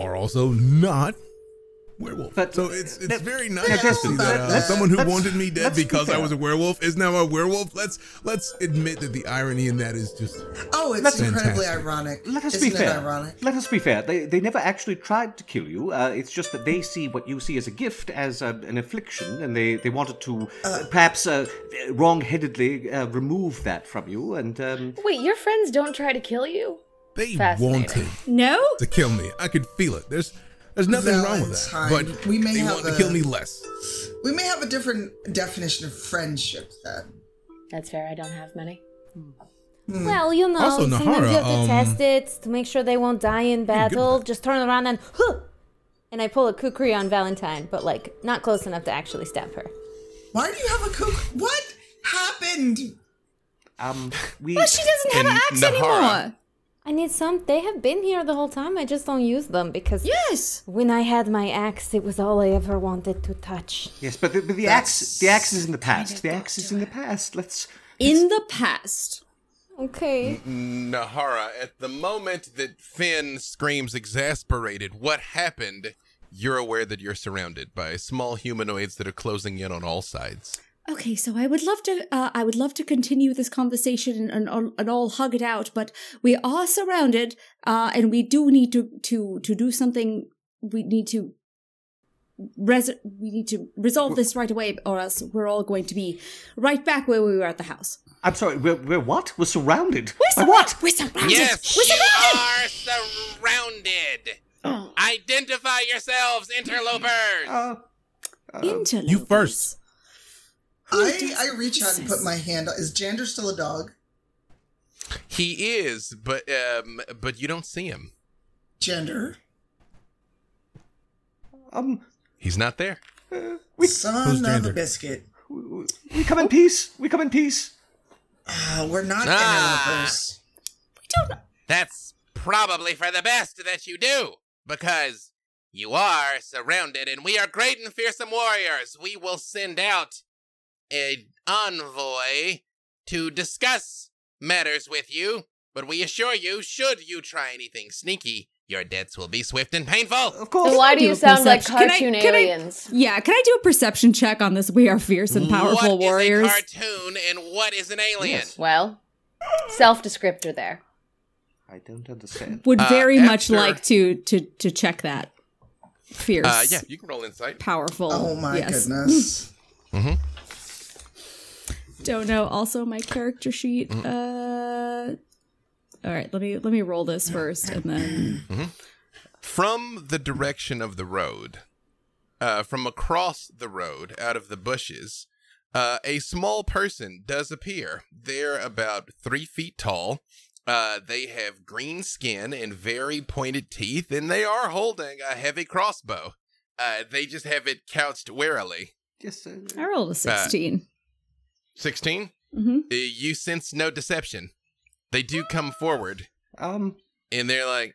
are also not werewolf. But- so it's it's that- very nice Yeah, to see that uh, that's- someone who let's- wanted me dead let's be because I was a werewolf is now a werewolf. Let's let's admit that the irony in that is just Oh, it's That's incredibly ironic. Let us Isn't be fair. it ironic? Let us be fair. They, they never actually tried to kill you. Uh, it's just that they see what you see as a gift as a, an affliction, and they, they wanted to uh, perhaps uh, wrong-headedly uh, remove that from you. And um, Wait, your friends don't try to kill you? they Fascinating. wanted No? to kill me. I could feel it. There's there's nothing wrong with that. But we may they have want to kill me less. We may have a different definition of friendship then. That's fair. I don't have many. Well, you know, Also, sometimes you have to um, test it to make sure they won't die in battle. Just turn around and huh, and I pull a kukri on Valentine, but like not close enough to actually stab her. Why do you have a cook? What happened? um, we Well, she doesn't have And an axe Nahara. anymore. I need some. They have been here the whole time. I just don't use them because Yes. when I had my axe, it was all I ever wanted to touch. yes, but the, but the axe the axe is in the past. The axe is in the past. Let's In the past. Okay. Nahara, at the moment that Finn screams exasperated, what happened? You're aware that you're surrounded by small humanoids that are closing in on all sides. Okay, so I would love to. Uh, I would love to continue this conversation and, and, and all hug it out, but we are surrounded, uh, and we do need to to to do something. We need to. Res- we need to resolve this right away, or else we're all going to be right back where we were at the house. I'm sorry. We're, we're what? We're surrounded. We're By what? surrounded. We're surrounded. Yes, We're you surrounded. are surrounded. Identify yourselves, interlopers. Uh, Interlopers. You first. I, I reach out and put my hand. On. Is Jander still a dog? he is, but um, but you don't see him. Jander. um, He's not there. We. Son of a Jander? biscuit. We come in peace. We come in peace. Uh, we're not Ah. animal lovers. That's probably for the best that you do, because you are surrounded, and we are great and fearsome warriors. We will send out an envoy to discuss matters with you, but we assure you, should you try anything sneaky, your deaths will be swift and painful. Of course. So why do do you a sound like perception- can I- cartoon can I- aliens? Yeah, can I do a perception check on this? We are fierce and powerful What is warriors. a cartoon and what is an alien? Yes. Well, self descriptor there. I don't understand. Would Uh, very much like to to to check that. Fierce. Uh, yeah, you can roll insight. Powerful. Oh my yes. goodness. Don't know. Also, my character sheet. Mm-hmm. Uh, all right. Let me let me roll this first, and then From the direction of the road, uh, from across the road, out of the bushes, uh, a small person does appear. They're about three feet tall. Uh, they have green skin and very pointed teeth, and they are holding a heavy crossbow. Uh, they just have it couched warily. Yes. Uh, I rolled a sixteen. 16? mm-hmm. Uh, you sense no deception. They do come forward, um. and they're like,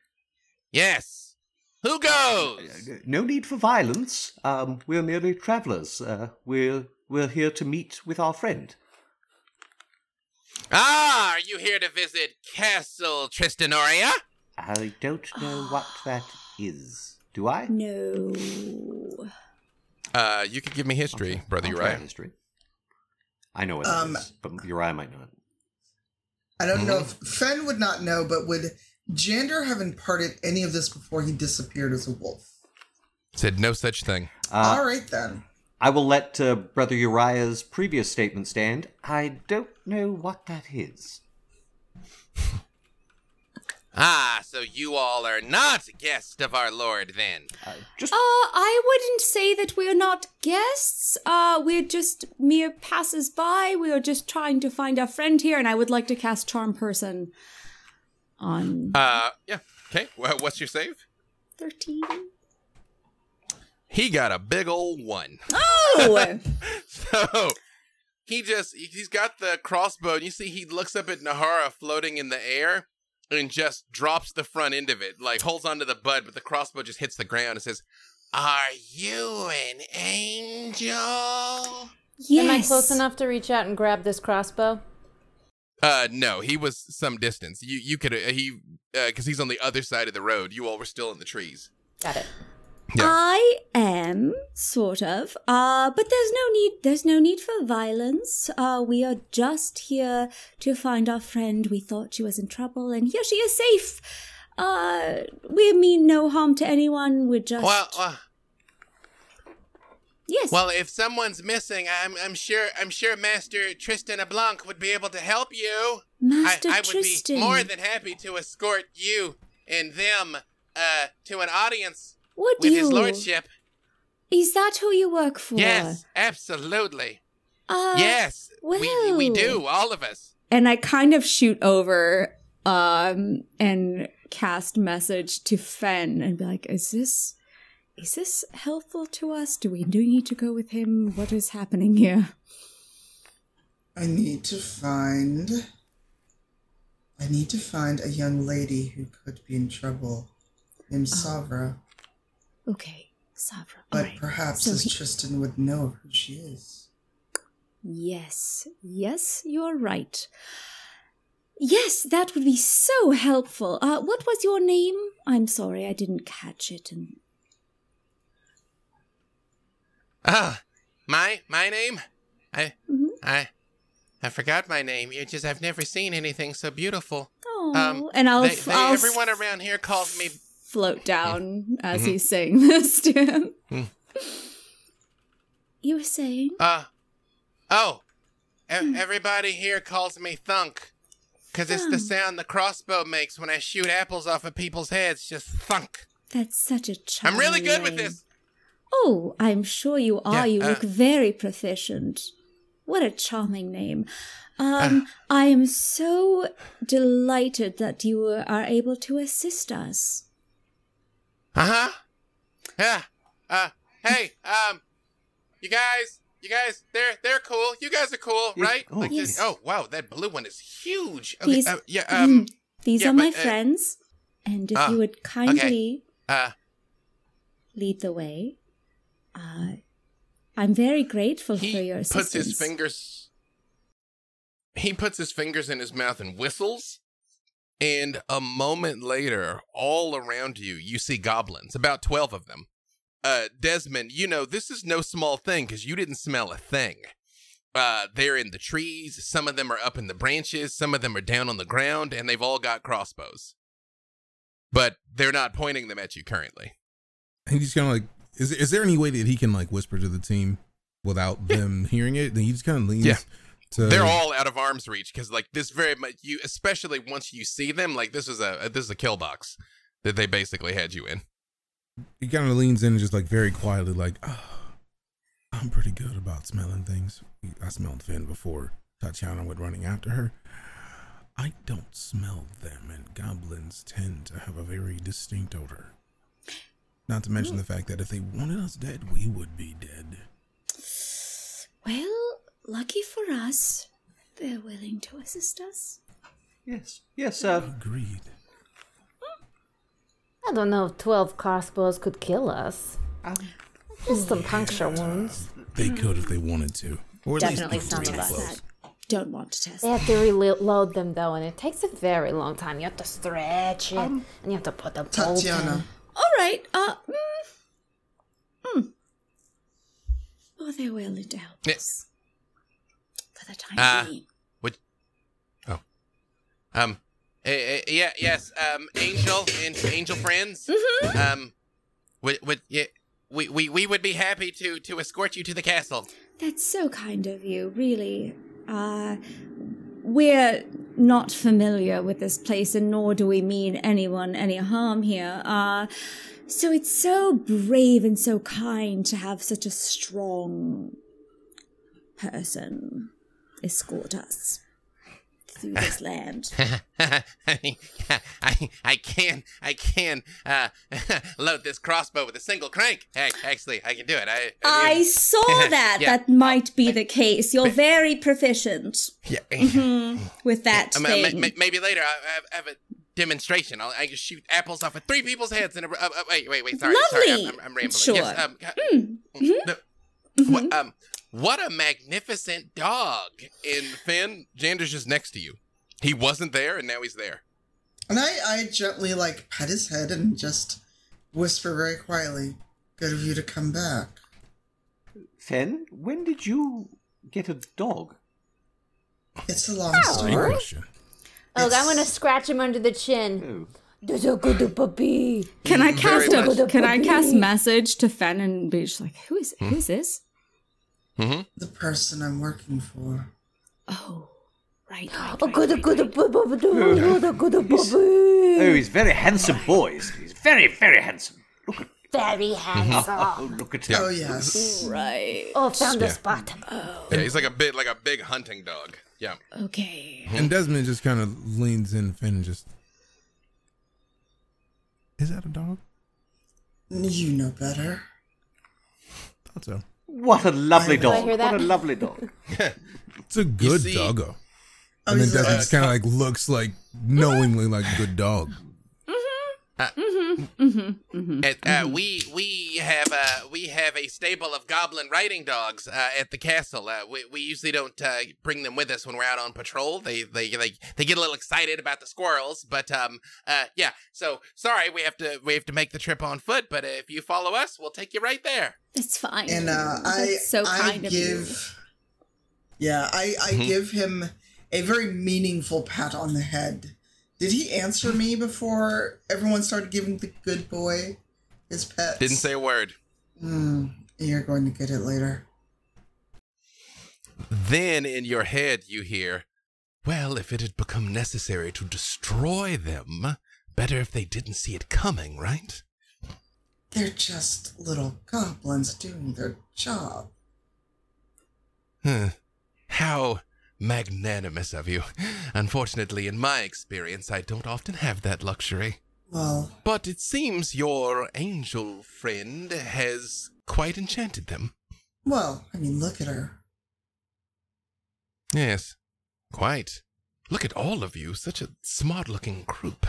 Yes, who goes? No need for violence. Um. We're merely travellers. Uh. We're we're here to meet with our friend. Ah, are you here to visit Castle Tristanoria? I don't know what that is. Do I? No. Uh, you could give me history, brother I'll try Uriah. History. I know what Um, it is, but Uriah might not. I don't know if Mm-hmm. Fen would not know, but would Jander have imparted any of this before he disappeared as a wolf? Said no such thing. Uh, All right then. I will let uh, Brother Uriah's previous statement stand. I don't know what that is. Ah, so you all are not guests of our Lord then. Uh, just Uh, I wouldn't say that we're not guests. Uh, we're just mere passers-by. We are just trying to find our friend here, and I would like to cast Charm Person on Uh, yeah. Okay. Well, what's your save? 13. He got a big old one. Oh! So he just he's got the crossbow, and you see he looks up at Nahara floating in the air and just drops the front end of it, like holds onto the butt, but the crossbow just hits the ground and says, Are you an angel? yes. Am I close enough to reach out and grab this crossbow? Uh, no, he was some distance. You you could uh, he because he's on the other side of the road. You all were still in the trees. Got it. Yeah. I am sort of, uh, but there's no need. There's no need for violence. Uh, we are just here to find our friend. We thought she was in trouble, and here she is safe. Uh, we mean no harm to anyone. We're just Well, uh, yes. well, if someone's missing, I'm I'm sure I'm sure Master Tristan ApBlanc would be able to help you. Master I, I would be more than happy to escort you and them uh to an audience what with you? his lordship. Is that who you work for? Yes, absolutely. Uh, yes, we we do, all of us. and I kind of shoot over um and cast message to Fen and be like, is this is this helpful to us? Do we do we need to go with him? What is happening here? I need to find. I need to find a young lady who could be in trouble, named Oh. Savra. Okay, Savra. But alright. perhaps So as he- Tristan would know who she is. Yes, yes, you're right. Yes, that would be so helpful. Uh, what was your name? I'm sorry, I didn't catch it. And Ah, my my name? I Mhm. I I forgot my name. You just I've never seen anything so beautiful. oh, Um, and I'll, they, they- I'll everyone around here calls me float down as Mhm. he's saying this to him. Mm. You were saying? Uh, oh, e- Hmm. everybody here calls me Thunk. Because it's the sound the crossbow makes when I shoot apples off of people's heads. Just thunk. That's such a charming I'm really good with this. Oh, I'm sure you are. Yeah, you uh, look very proficient. What a charming name. Uh. Um, I am so delighted that you are able to assist us. Uh huh. Yeah. Uh, hey, um, you guys, you guys, they're they're cool. You guys are cool, Yes. right? Oh, this- yes. oh, wow, that blue one is huge. Okay, These- uh, yeah, um, These yeah, are my uh, friends, and if ah, you would kindly uh, lead the way, uh, I'm very grateful he for your assistance. puts his fingers. He puts his fingers in his mouth and whistles. And a moment later, all around you, you see goblins, about 12 of them. Uh, Desmond, you know, this is no small thing because you didn't smell a thing. Uh, they're in the trees. Some of them are up in the branches. Some of them are down on the ground, and they've all got crossbows. But they're not pointing them at you currently. And he's kind of like, is is there any way that he can like whisper to the team without them hearing it? Then he just kind of leans. Yeah. To, They're all out of arm's reach because, like, this very much you, especially once you see them, like this is a this is a kill box that they basically had you in. He kind of leans in and just like very quietly, like, oh, I'm pretty good about smelling things. I smelled Finn before Tatiana went running after her. I don't smell them, and goblins tend to have a very distinct odor. Not to mention hmm. the fact that if they wanted us dead, we would be dead. Well, lucky for us, they're willing to assist us. Yes. Yes, uh, Agreed. I don't know if 12 crossbows could kill us. Just some puncture wounds. They could if they wanted to. Or Definitely least some of us. Don't want to test. They have to reload them though, and it takes a very long time. You have to stretch it, and you have to put the bolt in. Tatiana, All right. Uh. Mm, mm. Oh, they're willing to help Yeah. us for the time Uh, being. What? Oh, um, eh, yeah, yes, um, Angel and Angel friends. Mm-hmm. Um, would would yeah, we, we we would be happy to to escort you to the castle. That's so kind of you, really. Uh, we're not familiar with this place, and nor do we mean anyone any harm here. Uh, so it's so brave and so kind to have such a strong person escort us through this land. I, I I can I can uh load this crossbow with a single crank. Ac- Actually, I can do it. I I saw that. Yeah. That might be the case. You're very proficient yeah. mhm, with that ma- thing. ma- maybe later I, I have- I a demonstration. I'll, I can shoot apples off of three people's heads. And uh, uh, wait, wait, wait. Sorry, sorry. Lovely. I'm, I'm, I'm rambling. Sure. Yes, um, Mm, no, what, um, what a magnificent dog! And Finn, Jander's just next to you. He wasn't there, and now he's there. and I, I gently like pat his head and just whisper very quietly, "Good of you to come back." Fen, when did you get a dog? It's a long oh. Great story. question. Oh, I want to scratch him under the chin. Oh. There's a good puppy. Can I Very cast much. a Can I cast message to Fen and be just like, who is who is this? Mm-hmm. The person I'm working for. Oh, right. right, Oh, right, good, right, good, right. good, good, good, good, good, Oh, he's very handsome boy. He's he's very, very handsome. Look at Very oh, handsome. look at Yeah. Oh yes. Right. Oh, found a Yeah. spot. Yeah, he's like a big, like a big hunting dog. Yeah. Okay. And Desmond just kind of leans in, Finn, and just. Is that a dog? You know better. Thought so. What a lovely Do I dog. hear What that? a lovely dog. It's a good see- doggo. Oh, And then he's Desmond just uh, kind of uh, like looks like knowingly like a good dog. And, uh, we we have uh, we have a stable of goblin riding dogs uh, at the castle. Uh, we, we usually don't uh, bring them with us when we're out on patrol. They they they they get a little excited about the squirrels, but um uh yeah. So sorry, we have to we have to make the trip on foot. But if you follow us, we'll take you right there. It's fine. and uh, I That's so I kind of you. give yeah I I Mhm. give him a very meaningful pat on the head. Did he answer me before everyone started giving the good boy his pets? Didn't say a word. Hmm. You're going to get it later. Then in your head you hear, well, if it had become necessary to destroy them, better if they didn't see it coming, right? They're just little goblins doing their job. Huh. How magnanimous of you. Unfortunately, in my experience, I don't often have that luxury. Well, But it seems your angel friend has quite enchanted them. Well, I mean, look at her. Yes, quite. Look at all of you, such a smart looking group.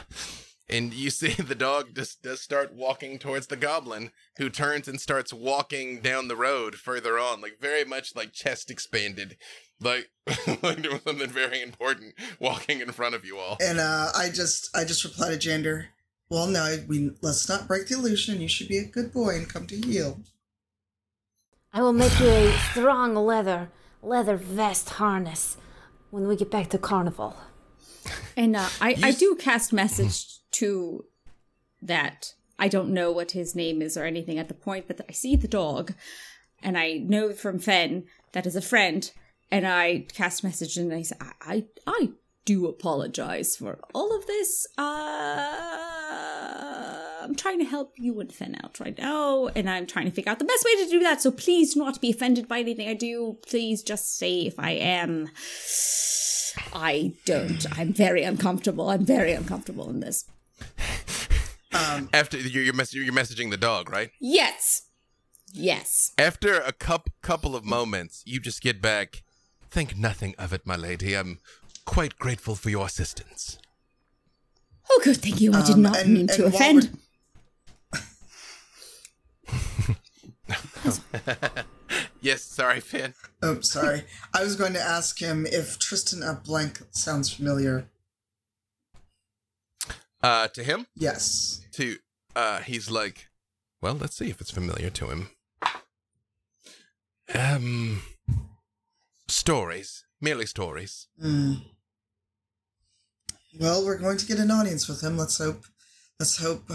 And you see the dog just does start walking towards the goblin, who turns and starts walking down the road further on, like very much like chest expanded, like like doing something very important, walking in front of you all. And uh, I just, I just reply to Jander. Well, no, we let's not break the illusion. You should be a good boy and come to heal. I will make you a strong leather leather vest harness when we get back to carnival. And uh, I, You I s- do cast message to that. I don't know what his name is or anything at the point, but I see the dog, and I know from Fen that is a friend. And I cast message and I say, I, I, I do apologize for all of this. Uh, I'm trying to help you and Fen out right now, and I'm trying to figure out the best way to do that. So please not be offended by anything I do. Please just say if I am. I don't. I'm very uncomfortable. I'm very uncomfortable in this. Um, After you're you're, mess- you're messaging the dog, right? Yes. Yes. After a cup couple of moments, you just get back. Think nothing of it, my lady. I'm quite grateful for your assistance. Oh, good. Thank you. I did Um, not and- mean to and while offend. Yes, sorry, Finn. oh, sorry. I was going to ask him if Tristan ApBlanc sounds familiar. Uh, to him, Yes. to uh, he's like, well, let's see if it's familiar to him. Um, stories, merely stories. Hmm. Well, we're going to get an audience with him. Let's hope. Let's hope.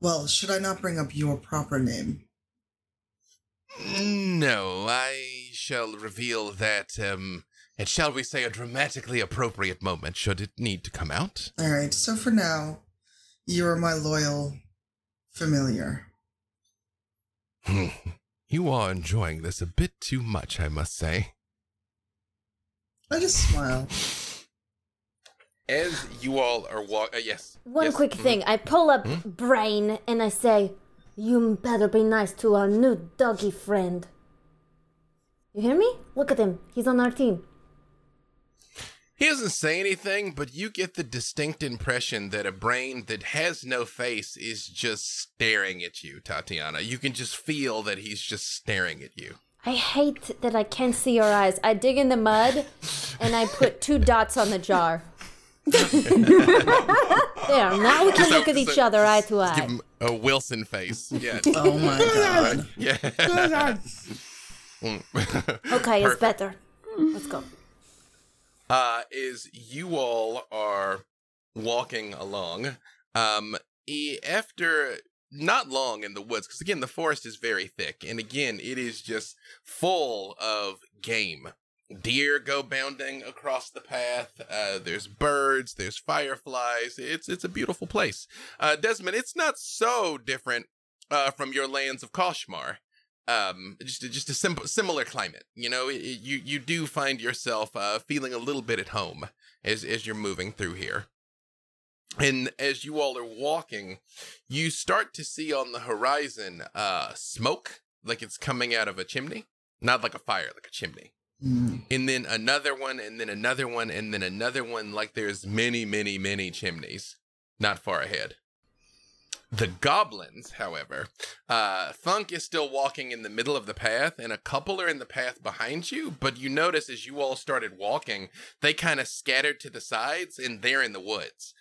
Well, should I not bring up your proper name? No, I shall reveal that. Um, at shall we say a dramatically appropriate moment, should it need to come out. All right. So for now, you are my loyal familiar. Hmm. You are enjoying this a bit too much, I must say. I just smile. As you all are walk, uh, yes. One yes, quick mhm. thing. I pull up Brain and I say, You better be nice to our new doggy friend. You hear me? Look at him. He's on our team. He doesn't say anything, but you get the distinct impression that a brain that has no face is just staring at you, Tatiana. You can just feel that he's just staring at you. I hate that I can't see your eyes. I dig in the mud and I put two dots on the jar. there, now we can So- look at each so- other eye to eye. Give eye. him a Wilson face. Yeah. Oh my god. yeah. Okay, it's better. Let's go. Uh, is you all are walking along. Um, after not long in the woods, because again, the forest is very thick, and again, it is just full of game. Deer go bounding across the path. Uh, there's birds. There's fireflies. It's it's a beautiful place. Uh, Desmond, it's not so different uh, from your lands of Koshmar um just a, just a simple similar climate you know? You you do find yourself uh feeling a little bit at home as as you're moving through here. And as you all are walking you start to see on the horizon uh smoke like it's coming out of a chimney. Not like a fire like a chimney. Hmm. and then another one and then another one and then another one like there's many many many chimneys not far ahead the goblins however uh thunk is still walking in the middle of the path and a couple are in the path behind you but you notice as you all started walking they kind of scattered to the sides and they're in the woods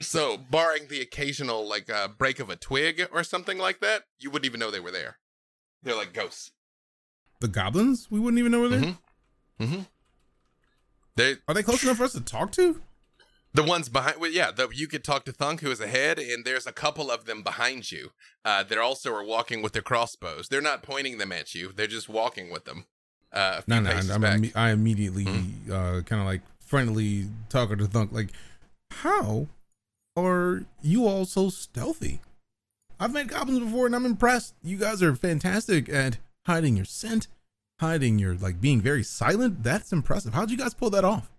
so barring the occasional like uh, break of a twig or something like that you wouldn't even know they were there they're like ghosts The goblins? We wouldn't even know where they're. Mhm. mm-hmm. they Are they close enough for us to talk to? The ones behind, well, yeah, the, you could talk to Thunk, who is ahead, and there's a couple of them behind you uh, that also are walking with their crossbows. They're not pointing them at you; they're just walking with them. Uh, No, no. imme- I immediately Mhm. uh, kind of like friendly talking to Thunk. Like, how are you all so stealthy? I've met goblins before, and I'm impressed. You guys are fantastic at hiding your scent, hiding your like being very silent. That's impressive. How'd you guys pull that off?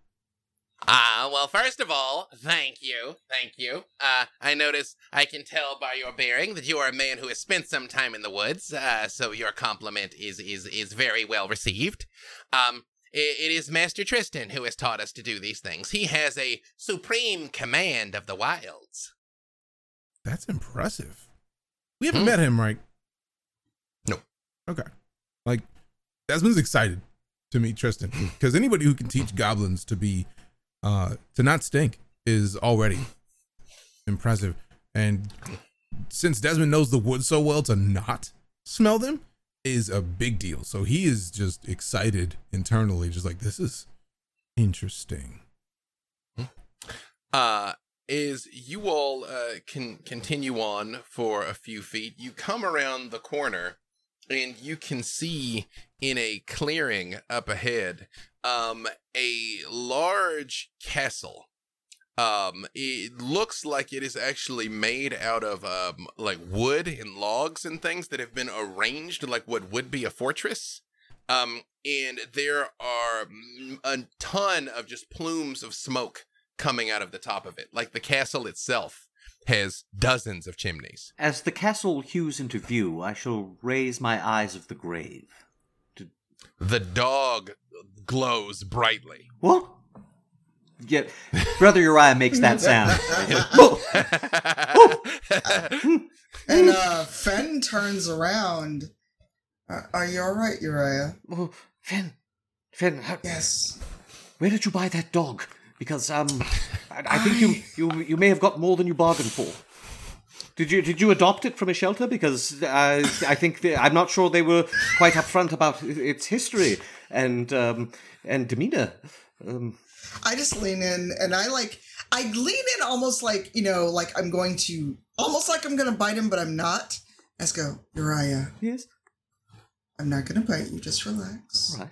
Ah, well, first of all, thank you, thank you. Uh, I notice I can tell by your bearing that you are a man who has spent some time in the woods. Uh, so your compliment is is is very well received. Um, i- it is Master Tristan who has taught us to do these things. He has a supreme command of the wilds. That's impressive. We haven't Hmm. met him, right? No. Okay. Like, Desmond's excited to meet Tristan because anybody who can teach goblins to be, uh, to not stink is already impressive. And since Desmond knows the woods so well to not smell them is a big deal. So he is just excited internally, just like, this is interesting. uh is you all uh can continue on for a few feet you come around the corner and you can see in a clearing up ahead um a large castle um it looks like it is actually made out of um like wood and logs and things that have been arranged like what would be a fortress um and there are a ton of just plumes of smoke coming out of the top of it. Like the castle itself has dozens of chimneys. As the castle hews into view, I shall raise my eyes of the grave. The dog glows brightly. What? Yeah, Brother Uriah makes that sound. And uh, Fen turns around. Uh, are you all right, Uriah? Oh, Finn, Finn, how, Yes. where did you buy that dog? Because um, I, I think you, you you may have got more than you bargained for. Did you did you adopt it from a shelter? Because uh, I think the, I'm not sure they were quite upfront about its history and um, and demeanor. Um, I just lean in and I like I lean in almost like, you know, like I'm going to almost like I'm gonna bite him, but I'm not. Just go, Uriah, yes, I'm not gonna bite you, just relax. right.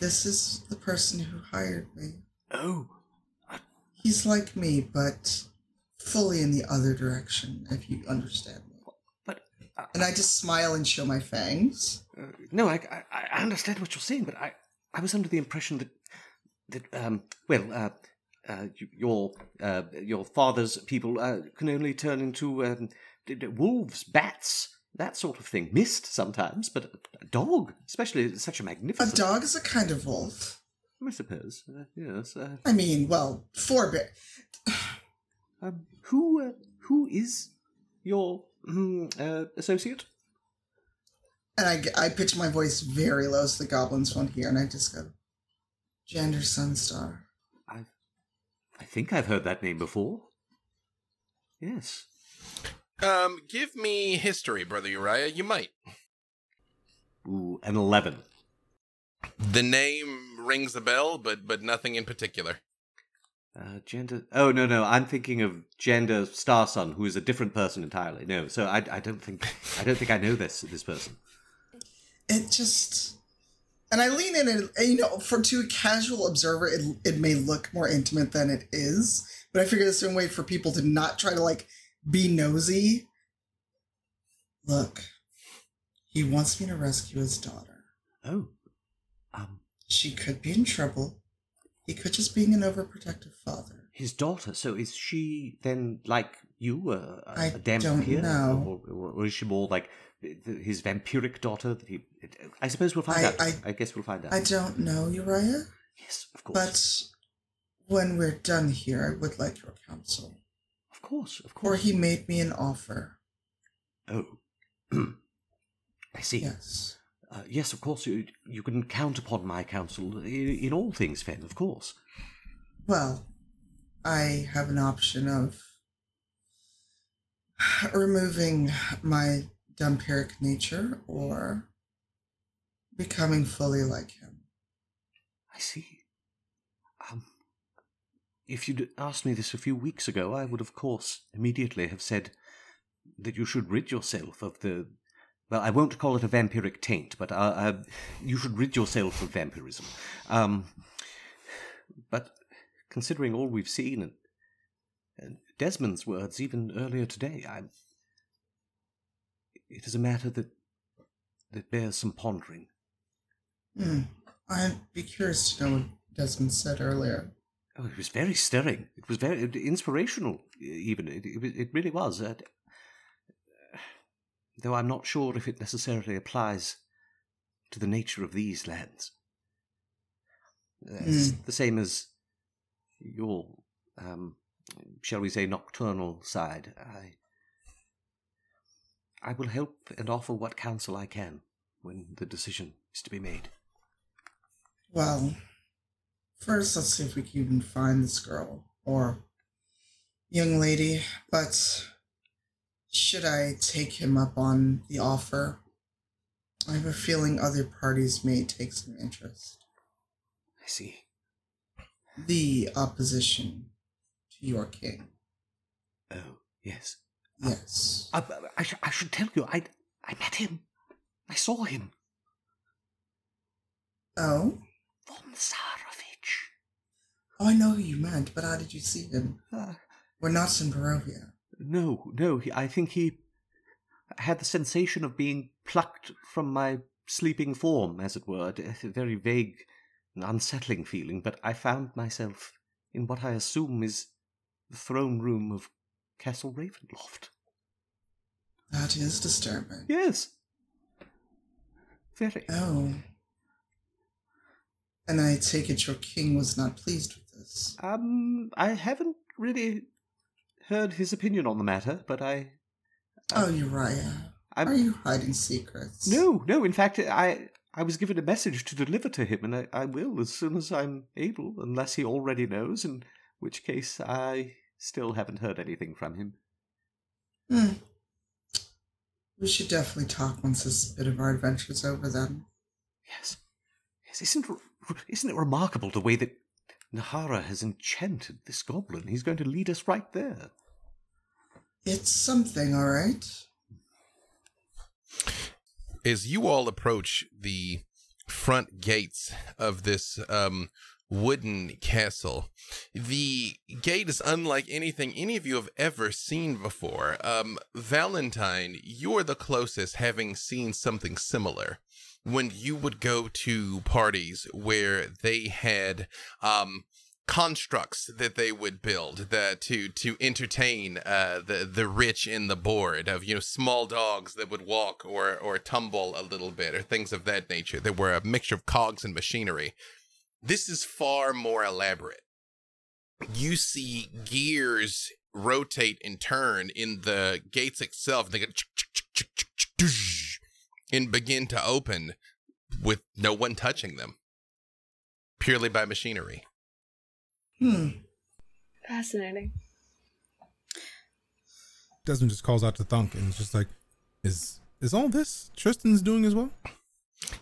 This is the person who hired me. Oh, He's like me, but fully in the other direction, if you understand me. but uh, And I just smile and show my fangs. Uh, no, I, I I understand what you're saying, but I I was under the impression that that um well uh, uh your uh your father's people uh, can only turn into um, wolves, bats, that sort of thing. Mist sometimes, but a, a dog, especially such a magnificent. A dog is a kind of wolf. I suppose. Uh, yes. Uh, I mean, well, four bit. Um, who uh, who is your mm, uh, associate? And I, I pitch my voice very low so the goblins won't hear, and I just go, Jander Sunstar. I I think I've heard that name before. Yes. Um, give me history, brother Uriah. You might. Ooh, an eleven. The name rings a bell, but but nothing in particular. Uh, Jander. Oh no, no. I'm thinking of Jander Starson, who is a different person entirely. No, so I, I don't think I don't think I know this this person. It just. And I lean in, and, you know, for to a casual observer, it, it may look more intimate than it is. But I figure this is a way for people to not try to, like, be nosy. Look, he wants me to rescue his daughter. Oh, um, She could be in trouble. He could just being an overprotective father. his daughter. So is she then like you, a, I a don't vampire? know. or, or, or is she more like his vampiric daughter? That he, I suppose we'll find I- out. I- I, guess we'll find out. I don't know, Uriah, yes, of course, but when we're done here, I would like your counsel. of course, of course. Or he made me an offer. Oh, I see. Yes. Uh, yes, of course. You, you can count upon my counsel in, in all things, Fen. Of course. Well, I have an option of removing my vampiric nature or becoming fully like him. I see. Um, if you'd asked me this a few weeks ago, I would, of course, immediately have said that you should rid yourself of the. Well, I won't call it a vampiric taint, but uh, uh, you should rid yourself of vampirism. Um, but considering all we've seen and, and Desmond's words even earlier today, I. It is a matter that that bears some pondering. Hmm. I'd be curious to know what Desmond said earlier. Oh, it was very stirring. It was very inspirational, even. It, it, it really was. Uh, though I'm not sure if it necessarily applies to the nature of these lands. It's Mm. the same as your, um, shall we say, nocturnal side. I, I will help and offer what counsel I can when the decision is to be made. Well, first let's see if we can even find this girl or young lady. But should I take him up on the offer? I have a feeling other parties may take some interest. I see. The opposition to your king. Oh, yes. Yes. I, I, sh- I should tell you, I, I met him. I saw him. Oh? Von Zarovich. Oh, I know who you meant, but how did you see him? Uh, We're not in Barovia. No, no, he, I think he had the sensation of being plucked from my sleeping form, as it were. A very vague and unsettling feeling, but I found myself in what I assume is the throne room of Castle Ravenloft. That is disturbing. Yes. Very. Oh. And I take it your king was not pleased with this. Um, I haven't really heard his opinion on the matter, but I. Oh, Uriah. I'm, Are you hiding secrets? No, no. In fact, I I was given a message to deliver to him, and I, I will as soon as I'm able, unless he already knows, in which case I still haven't heard anything from him. Hmm. We should definitely talk once this bit of our adventure's over then. Yes, yes. Isn't isn't it remarkable the way that Nahara has enchanted this goblin? He's going to lead us right there. It's something, alright? As you all approach the front gates of this um, wooden castle, the gate is unlike anything any of you have ever seen before. Um, Valentine, you're the closest, having seen something similar. When you would go to parties where they had um, constructs that they would build that to to entertain uh, the the rich in the board of you know small dogs that would walk or or tumble a little bit or things of that nature that were a mixture of cogs and machinery. This is far more elaborate. You see gears rotate and turn in the gates itself. They go and begin to open with no one touching them, purely by machinery. Hmm. Fascinating. Desmond just calls out to Thunk and it's just like, "Is is all this Tristan's doing as well?"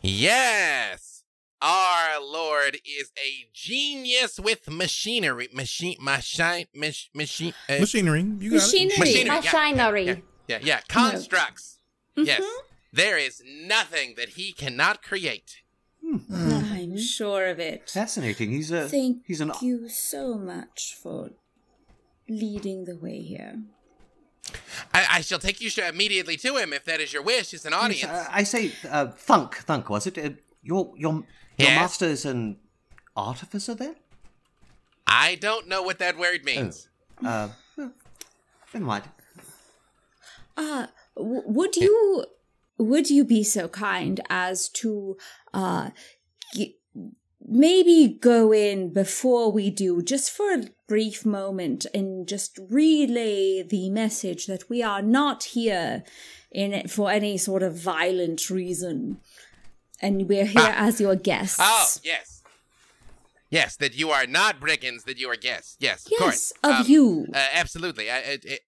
Yes, our lord is a genius with machinery. Machine, machine, mach, machine, uh, Machinery, you got Machinery. it. Machinery, yeah, Machinery. Yeah, yeah, yeah. constructs. Yes, Mhm. There is nothing that he cannot create. I'm sure of it. Fascinating. He's a Thank he's an you so much for leading the way here. I, I shall take you sh- immediately to him if that is your wish. It's an audience. Yes, uh, I say, uh, Thunk, Thunk, was it? Uh, your your your Yes? master is an artificer, then? I don't know what that word means. Uh, well, never mind. Uh, w- would you would you be so kind as to uh g- maybe go in before we do just for a brief moment and just relay the message that we are not here in it for any sort of violent reason and we're here Ah. as your guests. Oh, yes. Yes, that you are not brigands, that you are guests. Yes, of yes, course. of Um, you. Uh, absolutely. I, it, it, y-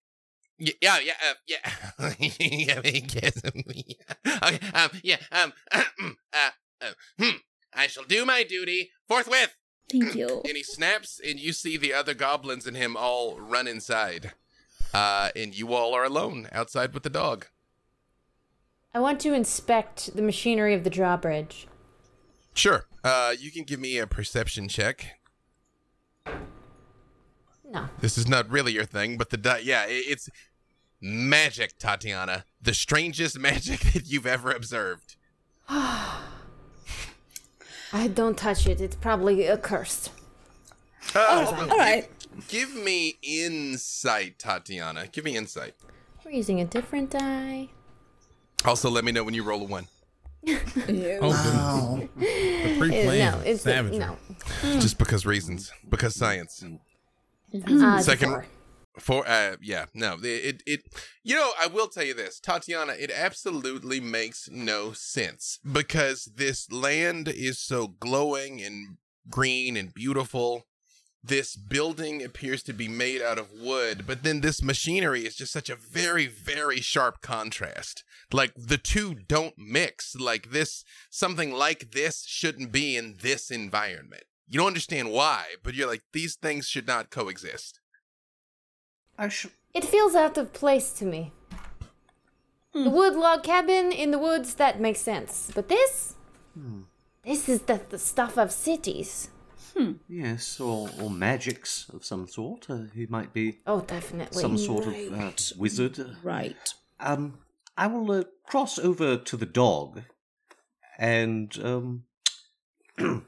yeah, yeah, uh, yeah. yeah, guess. okay, um, yeah, um, uh, uh, hmm. I shall do my duty forthwith. Thank you. And he snaps, and you see the other goblins and him all run inside. Uh, and you all are alone outside with the dog. I want to inspect the machinery of the drawbridge. Sure. Uh, you can give me a perception check. No. This is not really your thing, but the di- yeah, i it's magic, Tatiana. The strangest magic that you've ever observed. I don't touch it. It's probably accursed. Uh, All right. Give me insight, Tatiana. Give me insight. We're using a different die. Also, let me know when you roll a one. Oh, Wow. the pre-planned no, it's savagery. no. Just because reasons. Because science. Uh, it's a Second- four. For uh yeah, no. It, it it you know, I will tell you this, Tatiana, it absolutely makes no sense because this land is so glowing and green and beautiful. This building appears to be made out of wood, but then this machinery is just such a very very sharp contrast. Like the two don't mix. Like this something like this shouldn't be in this environment. You don't understand why, but you're like these things should not coexist. I should. It feels out of place to me. The wood log cabin in the woods, that makes sense. But this? This is the, the stuff of cities. Yes, or, or magics of some sort. Uh, he might be Oh, definitely. some sort of uh, wizard. Right. Um, I will uh, cross over to the dog and um,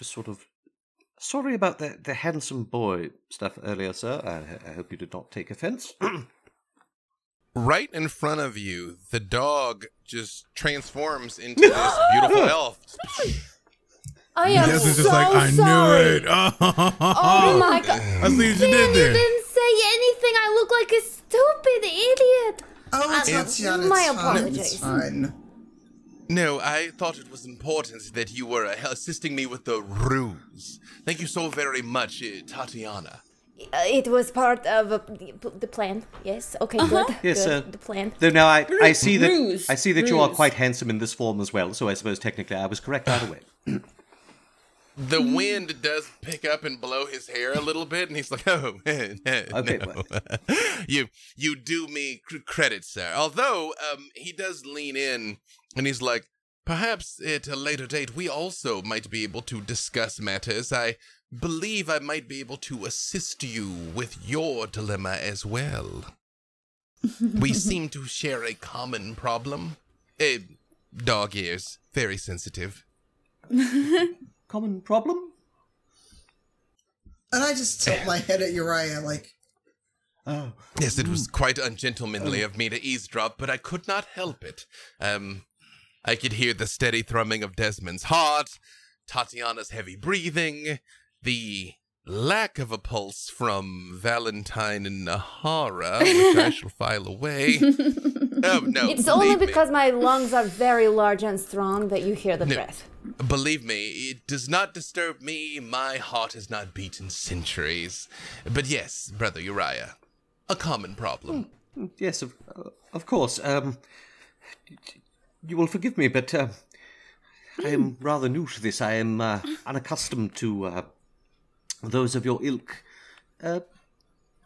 just sort of. Sorry about the, the handsome boy stuff earlier, sir. I, I hope you did not take offense. right in front of you, the dog just transforms into this beautiful elf. I am Yes, it's so just like I sorry. knew it. Oh, Oh my god. I see what you Finn, did you there. didn't say anything. I look like a stupid idiot. Oh, Uh, Tatiana, my it's fine. apologies. It's fine. No, I thought it was important that you were uh, assisting me with the ruse. Thank you so very much, uh, Tatiana. Uh, it was part of uh, the the plan. Yes. Okay. Good. Yes, good. uh, The plan. Though now I, I see that Ruse, I see that you are quite handsome in this form as well. So I suppose technically I was correct either way. The wind does pick up and blow his hair a little bit, and he's like, "Oh, Okay, no. you you do me credit, sir." Although um, he does lean in, and he's like, "Perhaps at a later date, we also might be able to discuss matters. I believe I might be able to assist you with your dilemma as well. we seem to share a common problem. Eh, dog ears, very sensitive." Common problem? And I just tilt my head at Uriah, like, Oh, Yes, it was quite ungentlemanly of me to eavesdrop, but I could not help it. Um, I could hear the steady thrumming of Desmond's heart, Tatiana's heavy breathing, the lack of a pulse from Valentine and Nahara, which I shall file away. oh no! It's only believe me. because my lungs are very large and strong that you hear the No. breath. Believe me, it does not disturb me. My heart has not beaten centuries. But yes, brother Uriah, a common problem. yes, of uh, of course. Um, you will forgive me, but uh, I am rather new to this. I am uh, unaccustomed to uh, those of your ilk uh,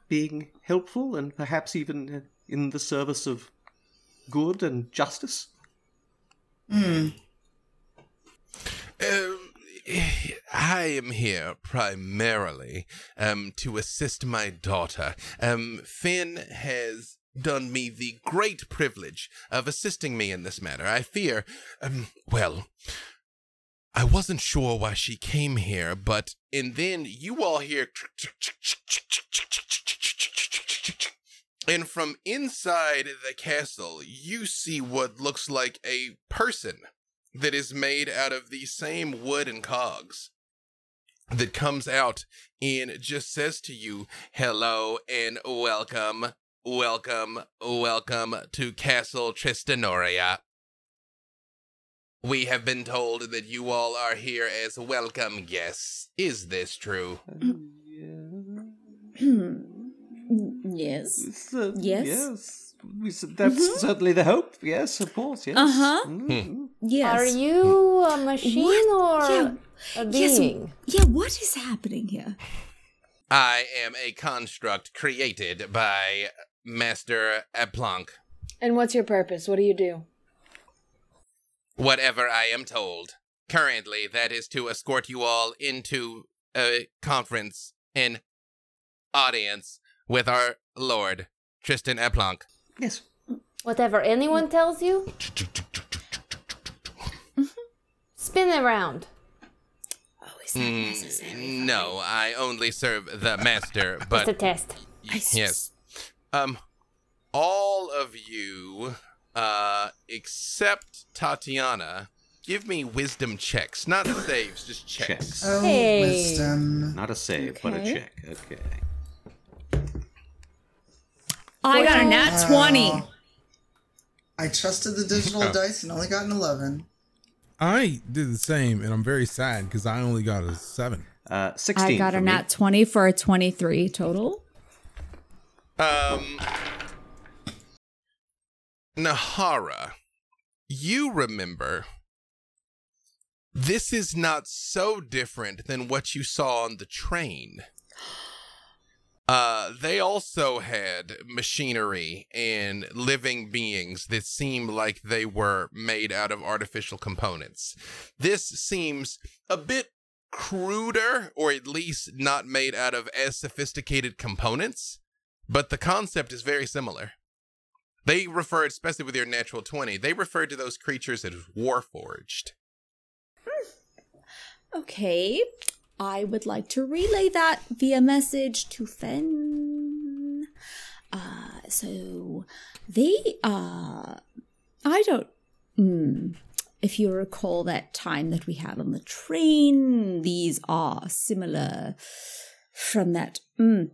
being helpful and perhaps even uh, in the service of good and justice. Um, I am here primarily um, to assist my daughter. Um, Finn has done me the great privilege of assisting me in this matter. I fear, um, well, I wasn't sure why she came here, but and then you all hear, and from inside the castle, you see what looks like a person that is made out of the same wood and cogs that comes out and just says to you, hello and welcome, welcome, welcome to Castle Tristanoria. We have been told that you all are here as welcome guests. Is this true? yes. Uh, Yes. Yes. We s- That's certainly the hope. Yes, of course. Yes. Uh-huh. Mhm. Yes. Are you a machine What? or Yeah. a Yes, being? yeah, what is happening here? I am a construct created by Master ApBlanc. And what's your purpose? What do you do? whatever I am told. Currently, that is to escort you all into a conference in audience with our Lord, Tristan ApBlanc. Yes. Whatever anyone tells you? Spin around. is that Mm, necessary? no, I only serve the master, Just a but test. yes. Um, all of you, uh, except Tatiana, give me wisdom checks, not saves, just checks. Checks. Oh, Hey. wisdom. Not a save, but a Okay. check. Okay. I got a nat 20. Oh. I trusted the digital dice and only got an 11. I did the same, and I'm very sad because I only got a seven. Uh, 16 I got for a me. nat 20 for a 23 total. Um, Nahara, you remember. This is not so different than what you saw on the train. Uh, they also had machinery and living beings that seem like they were made out of artificial components. This seems a bit cruder, or at least not made out of as sophisticated components but the concept is very similar. They referred, especially with your natural 20, they referred to those creatures as warforged. Okay. I would like to relay that via message to Fen. Uh, so they, uh, I don't, mm, if you recall that time that we had on the train, these are similar from that, mm,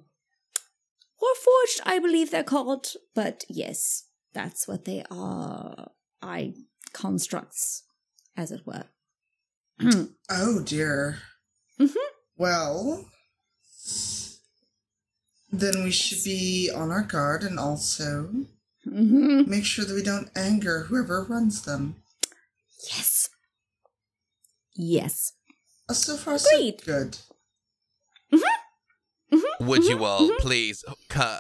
Warforged, I believe they're called, but yes, that's what they are. I constructs, as it were. Oh dear. Mhm. Well, then we should be on our guard and also Mhm. make sure that we don't anger whoever runs them. Yes. Yes. Uh, so far, Agreed. so good. Would you all please co-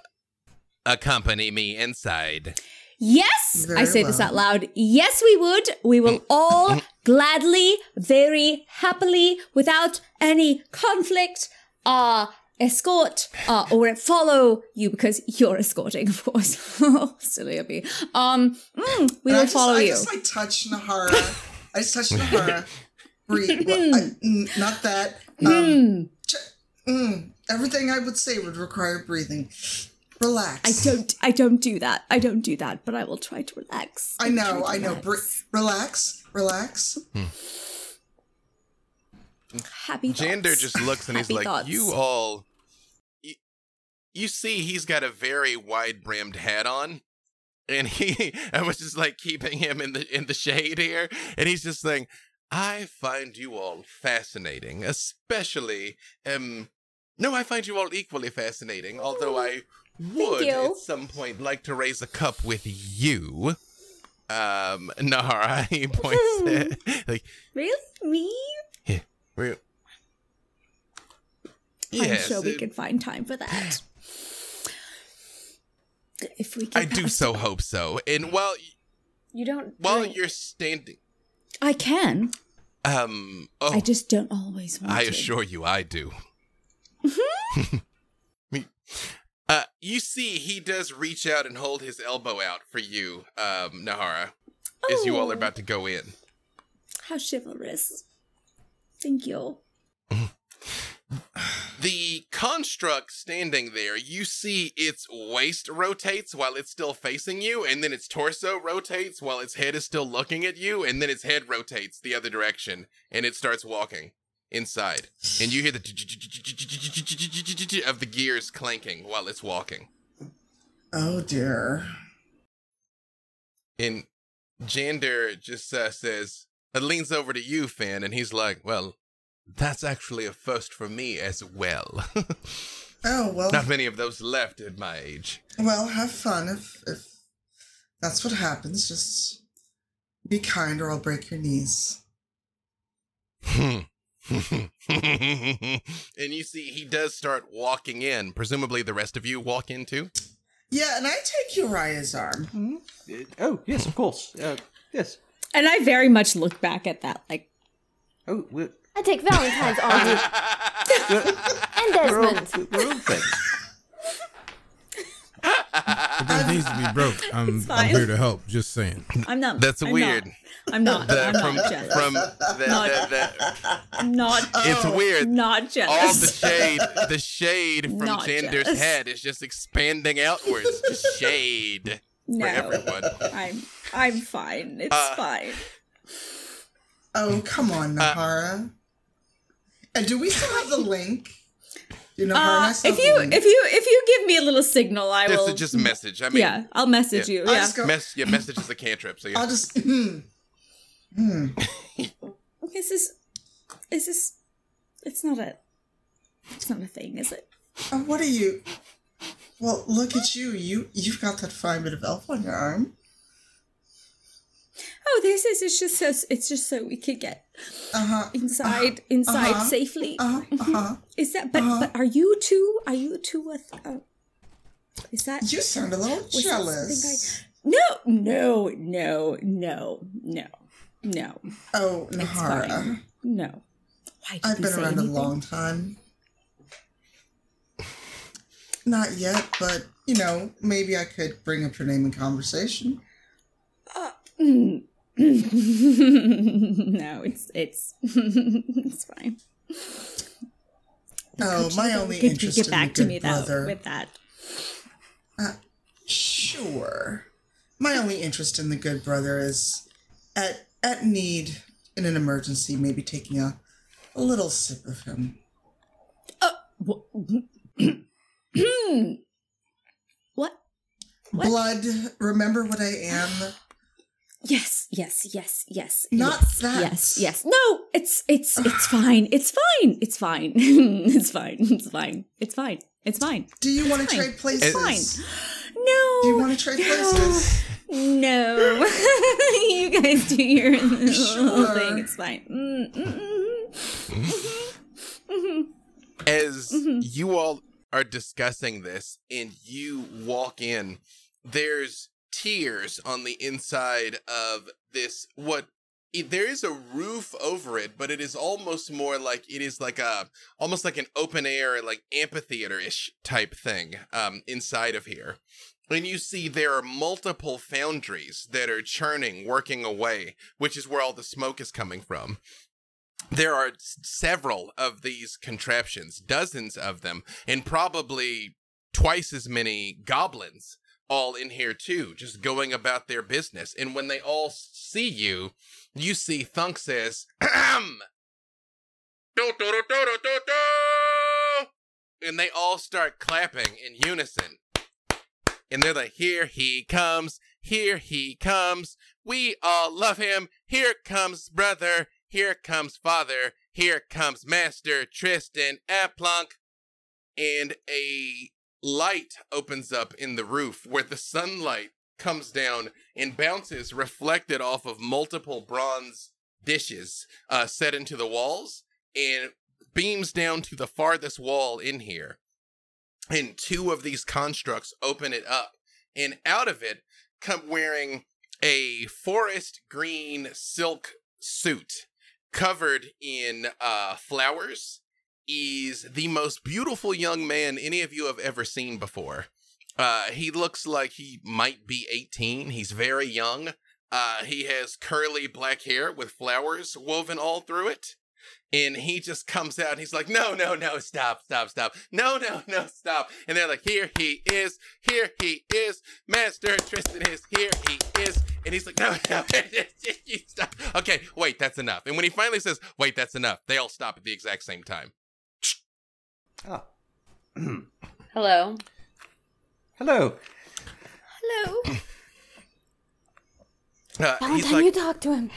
accompany me inside? Yes, Very I say this out loud. Yes, we would. We will all gladly, very happily, without any conflict, uh, escort uh, or follow you because you're escorting, of course. Silly of me. Um, mm, we And I will just, follow I you. just like touch Nahara. I just touch Nahara. Breathe. Well, I, mm, not that. Um, Mm, ch- mm, everything I would say would require breathing. Relax. I don't. I don't do that. I don't do that. But I will try to relax. I I'll know. I know. relax. Bre- relax. Relax. Happy thoughts. Jander just looks and he's Happy like, thoughts. You all. You, you see, he's got a very wide brimmed hat on. And he, I was just like keeping him in the in the shade here, and he's just saying, "I find you all fascinating, especially um, no, I find you all equally fascinating. Although I would at some point like to raise a cup with you." Um, Nahara, he points at, like, Really? Me? Yeah. real. I'm sure we it- can find time for that. If we can I do so hope so. And while You don't. while drink. you're standing, I can. um, oh, I just don't always want to. I to. assure you, I do. Me- uh, you see, he does reach out and hold his elbow out for you, um, Nahara, as you all are Oh. about to go in. How chivalrous. Thank you. The construct standing there, you see its waist rotates while it's still facing you, and then its torso rotates while its head is still looking at you, and then its head rotates the other direction, and it starts walking inside. And you hear the of the gears clanking while it's walking. Oh dear. And Jander just uh, says, uh, leans over to you, Finn, and he's like, well, that's actually a first for me as well. Oh well. Not many of those left at my age. Well, have fun if if that's what happens. Just be kind, or I'll break your knees. and you see, he does start walking in. Presumably, the rest of you walk in too. Yeah, and I take Uriah's arm. Uh, oh, yes, of course. Uh, yes. And I very much look back at that like, Oh, we're, I take Valentine's arm and we're, all, Desmond. we're all friends. I've continues to be broke, I'm, I'm here to help. Just saying. I'm not. That's I'm weird. Not, I'm not. The- I'm from not jealous. from the, Not- the, the, not. it's weird. Not jealous. all the shade, the shade from Not Jander's jealous. head is just expanding outwards, just shade no, for everyone. I'm. I'm fine. It's Uh, fine. Oh, come on, Uh, Nahara. and do we still have the link? Do Nahara and I Uh, still if you the if you if you give me a little signal, I This will. is just a message. I mean, yeah, I'll message yeah. you. I'll Yeah. just go- mess, yeah, message is a cantrip. So yeah. I'll just. Hmm. Hmm. Is this? Is this? It's not a. It's not a thing, is it? Oh, what are you? Well, look at you. You you've got that fine bit of elf on your arm. Oh, this is. It's just so. It's just so we could get Uh huh. inside inside uh-huh, safely. Uh huh. Is that? But uh-huh. but are you two? Are you two with? Uh, is that? You sound a little jealous. I- no, no, no, no, no, no. Oh, Nahara. No. Why I've been around anything? a long time. Not yet, but you know, maybe I could bring up your name in conversation. Mm. no, it's it's it's fine. Oh, Could my you- only could you interest get in back the to good me brother. though with that. Uh, sure. My only interest in the good brother is, at at need in an emergency, maybe taking a a little sip of him. What? what? What? Blood. Remember what I am. Yes, yes, yes, yes. Not yes, that. Yes, yes. No, it's it's it's fine. It's fine. It's fine. it's fine. It's fine. It's fine. It's fine. Do you want to Fine. trade places? Fine. No. Do you want to trade no. places? No. you guys do your little Sure. thing. It's fine. Mm, mm, mm. Mhm. As Mhm. you all are discussing this and you walk in, there's tears on the inside of this what there is a roof over it, but it is almost more like it is like a almost like an open air, like amphitheater-ish type thing um, inside of here. And you see there are multiple foundries that are churning, working away, which is where all the smoke is coming from. There are several of these contraptions, dozens of them, and probably twice as many goblins all in here too, just going about their business. And when they all see you, you see Thunk says! And they all start clapping in unison. And they're like, here he comes, here he comes. We all love him. Here comes brother, here comes father, here comes master Tristan ApBlanc. And a light opens up in the roof where the sunlight comes down and bounces reflected off of multiple bronze dishes uh, set into the walls and beams down to the farthest wall in here. And two of these constructs open it up, and out of it come wearing a forest green silk suit covered in uh, flowers is the most beautiful young man any of you have ever seen before. Uh, he looks like he might be 18. He's very young. Uh, he has curly black hair with flowers woven all through it. And he just comes out and he's like, no, no, no, stop, stop, stop. No, no, no, stop. And they're like, here he is. Here he is. Master Tristan is. Here he is. And he's like, no, no, stop. Okay, wait, that's enough. And when he finally says, wait, that's enough, they all stop at the exact same time. Ah. Hello. Hello. Hello. Uh, he's Valentine, like, you talk to him.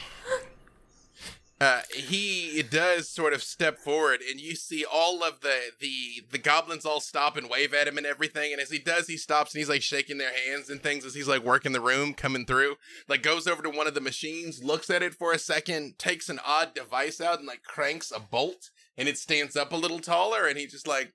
uh, he does sort of step forward, and you see all of the the the goblins all stop and wave at him and everything. And as he does, he stops and he's like shaking their hands and things as he's like working the room, coming through. Like goes over to one of the machines, looks at it for a second, takes an odd device out and like cranks a bolt, and it stands up a little taller. And he just like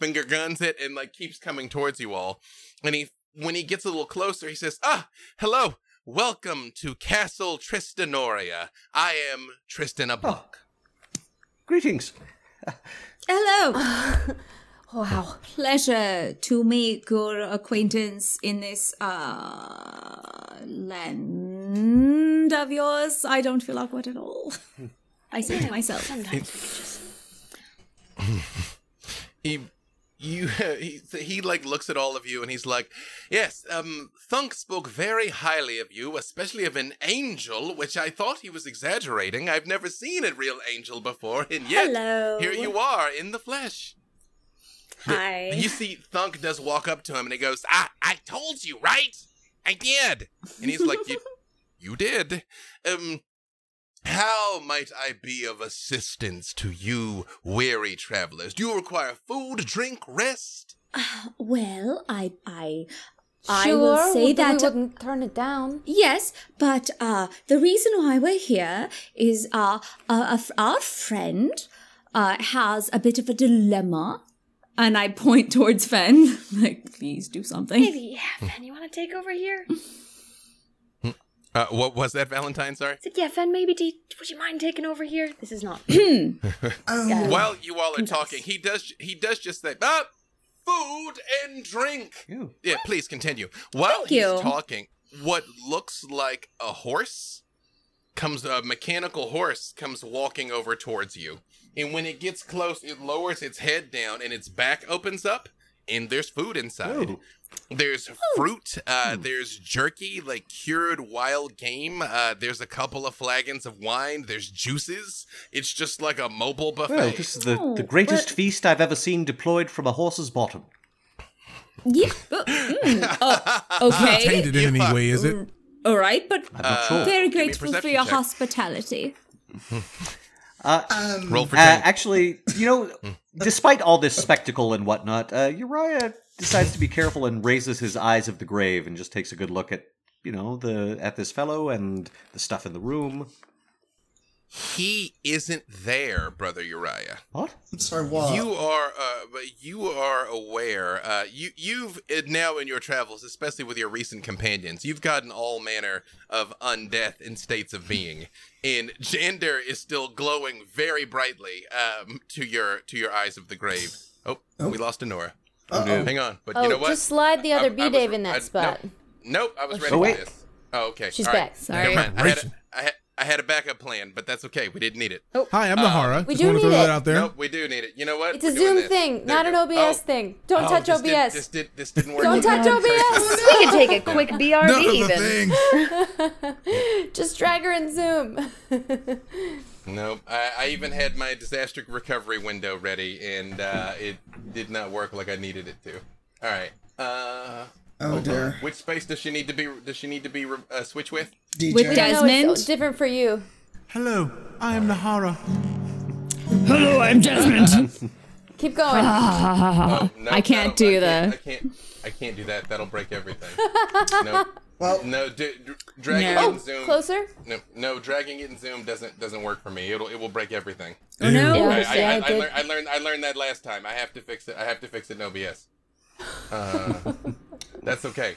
finger guns it and like keeps coming towards you all. And he when he gets a little closer, he says, "Ah, hello." Welcome to Castle Tristenoira. I am Tristan ApBlanc. Greetings. Hello. Wow. Pleasure to make your acquaintance in this uh land of yours. I don't feel awkward at all. I say to myself. Sometimes we could just. He you he, he like looks at all of you and he's like yes um thunk spoke very highly of you especially of an angel which i thought he was exaggerating. I've never seen a real angel before and yet Hello. here you are in the flesh. Hi. you see thunk does walk up to him and he goes i i told you right? I did. And he's like you you did. Um how might I be of assistance to you, weary travelers? Do you require food, drink, rest? Well, I I I sure, will say we that wouldn't turn it down. Yes, but uh, the reason why we're here is uh, uh, uh, our friend uh, has a bit of a dilemma. And I point towards Fen, like, please do something. Maybe, yeah, Fen, you want to take over here? Uh, what was that, Valentine? Sorry. Said, yeah, Fen, maybe do you, would you mind taking over here? This is not. Um, Yeah. While you all are talking, he does he does just say, "Ah, food and drink." Ew. Yeah, please continue. While Thank he's you. talking, what looks like a horse comes a mechanical horse comes walking over towards you. And when it gets close, it lowers its head down and its back opens up and there's food inside. Ooh. There's fruit, uh, there's jerky, like cured wild game. Uh, there's a couple of flagons of wine. There's juices. It's just like a mobile buffet. Well, this is the, Oh, the greatest but- feast I've ever seen deployed from a horse's bottom. Yeah. uh, mm, oh, okay. Tainted in any way, is it? All right, but I'm not sure. very give me a grateful for your check. hospitality. um, Roll for Uh, actually, you know, despite all this spectacle and whatnot, uh, Uriah decides to be careful and raises his eyes of the grave and just takes a good look at, you know, the at this fellow and the stuff in the room. He isn't there, brother Uriah. What? I'm sorry, what? You are, uh, but you are aware. Uh, you you've uh, now in your travels, especially with your recent companions, you've gotten all manner of undeath in states of being, and Jander is still glowing very brightly um, to your to your eyes of the grave. Oh, we lost Honora. Uh-oh. Hang on, but Oh, you know what? just slide the other I- I B was- Dave in that I- spot. Nope, nope I was ready Oh, for this. Oh, okay. She's All right. back. Sorry. Never mind. I had, Preparation. a, I, had, I had a backup plan, but that's okay. We didn't need it. Oh. Hi, I'm Nahara. we Just do want to throw need that it. out there. Nope, we do need it. You know what? It's a We're doing Zoom thing, There not an. OBS Oh. thing. Don't Oh, touch this did- OBS. this did this didn't work. Don't touch OBS. we can take a quick BRB None of the even. things. Just drag her in Zoom. Nope. I, I even had my disaster recovery window ready, and uh, it did not work like I needed it to. All right. Uh, oh dear, which space does she need to be? Does she need to be uh, switch with? DJ. With I know Desmond? it's different for you. Hello, I am Nahara. Hello, I'm Desmond. Keep going. Oh, no, I can't no, do I the- can't, I can't. I can't do that. That'll break everything. no. Well, No. D- d- dragging No. it in Zoom. Closer. No, no, dragging it in Zoom doesn't doesn't work for me. It'll it will break everything. Oh no. Yeah. I, I, I I, I, did. learned, I learned I learned that last time. I have to fix it. I have to fix it in OBS. Uh, that's okay.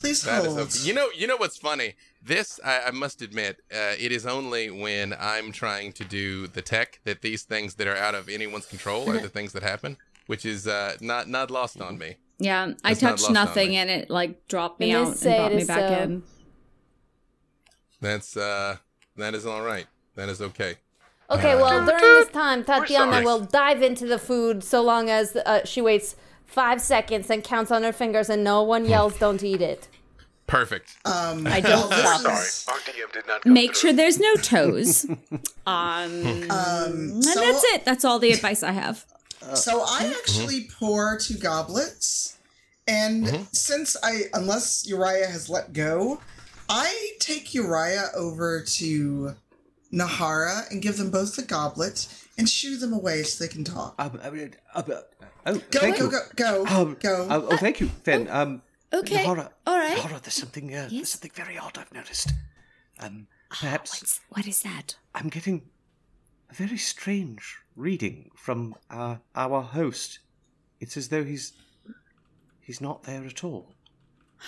please That is hold. okay. You know, you know what's funny? This, I, I must admit, uh, it is only when I'm trying to do the tech that these things that are out of anyone's control are the things that happen, which is uh, not not lost on me. Yeah, I That's not touched lost on nothing me. and it like dropped me And out and brought me back so. in. That's uh, that is all right. That is okay. Okay, well, during this time, Tatiana will dive into the food so long as uh, she waits five seconds and counts on her fingers and no one yells, don't eat it. Perfect. Um, I don't well, stop. this Our DM did not Make sure there's no toes. um, Um, and so, that's it. That's all the advice I have. so I actually pour two goblets, and since I, unless Uriah has let go, I take Uriah over to Nahara and give them both the goblet and shoo them away so they can talk. Um, I mean, uh, uh, oh, Go, go, go, go, Um, go. uh, oh, thank you, Fen. Um, Okay. Nahara, All right. Nahara, there's something, uh, there's something very odd I've noticed. Um, perhaps What's, what is that? I'm getting a very strange reading from our our host. It's as though he's he's not there at all.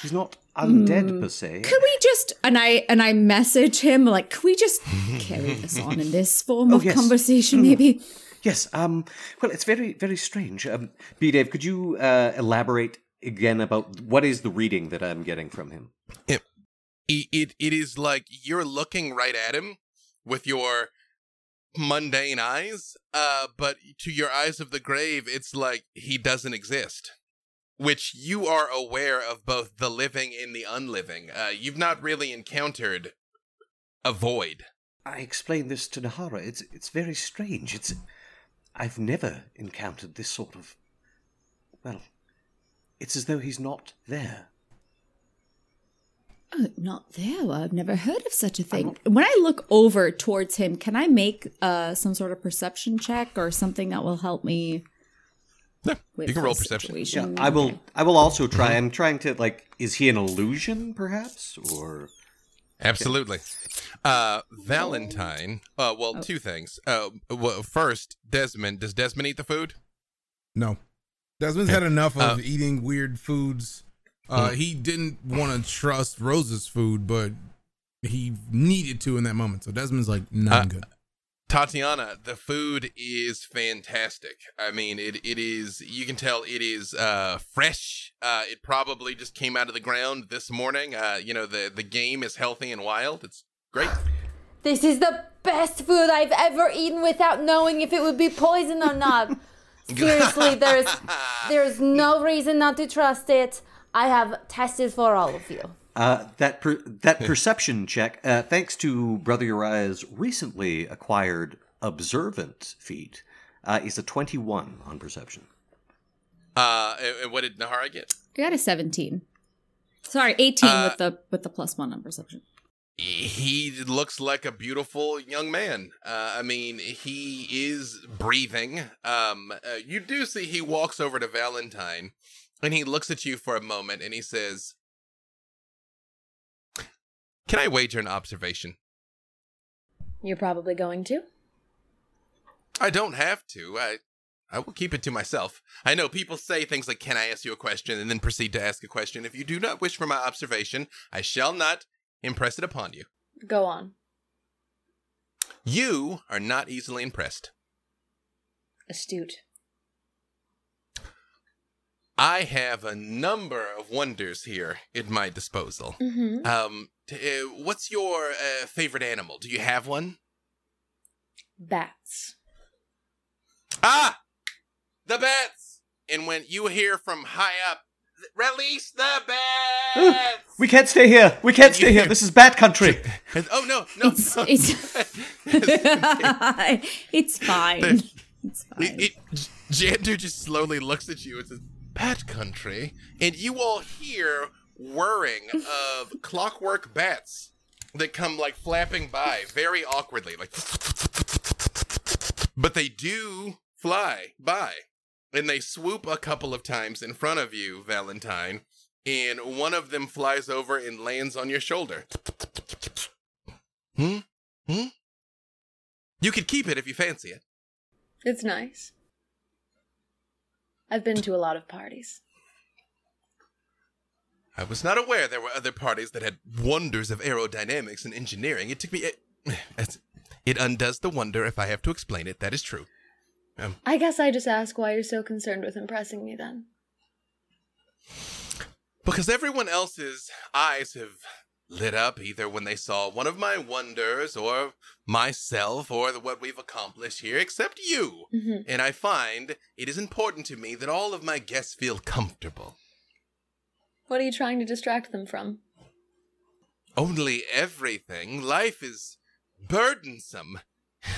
He's not undead per se. Can we just and I and I message him like, can we just carry this on in this form Oh, of yes. conversation, maybe? Yes. Um. Well, it's very, very strange. Um. B. Dave, could you uh, elaborate again about what is the reading that I'm getting from him? It, it it is like you're looking right at him with your mundane eyes, uh, but to your eyes of the grave, it's like he doesn't exist. Which you are aware of both the living and the unliving. Uh, you've not really encountered a void. I explained this to Nahara. It's it's very strange. It's I've never encountered this sort of well, it's as though he's not there. Oh, not there. Well, I've never heard of such a thing. When I look over towards him, can I make uh, some sort of perception check or something that will help me? Yeah, with you can roll perception. Yeah. I will. I will also try. I'm trying to like. Is he an illusion, perhaps, or Absolutely. Uh, Valentine. Uh, well, Oh. two things. Uh, well, first, Desmond. Does Desmond eat the food? No. Desmond's had enough of Uh, eating weird foods. Uh, Mm. he didn't want to trust Rose's food, but he needed to in that moment. So Desmond's like, no, I'm Uh, good. Tatiana, the food is fantastic. I mean, it it is. You can tell it is uh, fresh. Uh, it probably just came out of the ground this morning. Uh, you know, the the game is healthy and wild. It's great. This is the best food I've ever eaten without knowing if it would be poison or not. Seriously, there's there's no reason not to trust it. I have tested for all of you. Uh, that per- that perception check? Uh, thanks to Brother Uriah's recently acquired observant feat, uh, is a twenty-one on perception. Uh, and- and what did Nahara get? I got a seventeen. Sorry, eighteen Uh, with the with the plus one on perception. he looks like a beautiful young man. Uh, I mean, he is breathing. Um, uh, you do see he walks over to Valentine and he looks at you for a moment and he says, Can I wager an observation? You're probably going to. I don't have to. I I will keep it to myself. I know people say things like, Can I ask you a question? and then proceed to ask a question. If you do not wish for my observation, I shall not impress it upon you. Go on. You are not easily impressed. Astute. I have a number of wonders here at my disposal. Mm-hmm. Um, t- uh, what's your uh, favorite animal? Do you have one? Bats. Ah, the bats. And when you hear from high up, release the bats. We can't stay here. We can't stay here. This is Bat Country. oh no, no, It's- no. it's- it's fine. It's fine. It, it, Jander just slowly looks at you and says, Bat country. And you all hear whirring of clockwork bats that come like flapping by very awkwardly. Like, but they do fly by. And they swoop a couple of times in front of you, Valentine. And one of them flies over and lands on your shoulder. Hmm? Hmm? You could keep it if you fancy it. It's nice. I've been to a lot of parties. I was not aware there were other parties that had wonders of aerodynamics and engineering. It took me. It, it undoes the wonder if I have to explain it. That is true. Um, I guess I just ask why you're so concerned with impressing me then. because everyone else's eyes have lit up either when they saw one of my wonders or myself or the, what we've accomplished here, except you. Mm-hmm. And I find it is important to me that all of my guests feel comfortable. What are you trying to distract them from? only everything. Life is burdensome.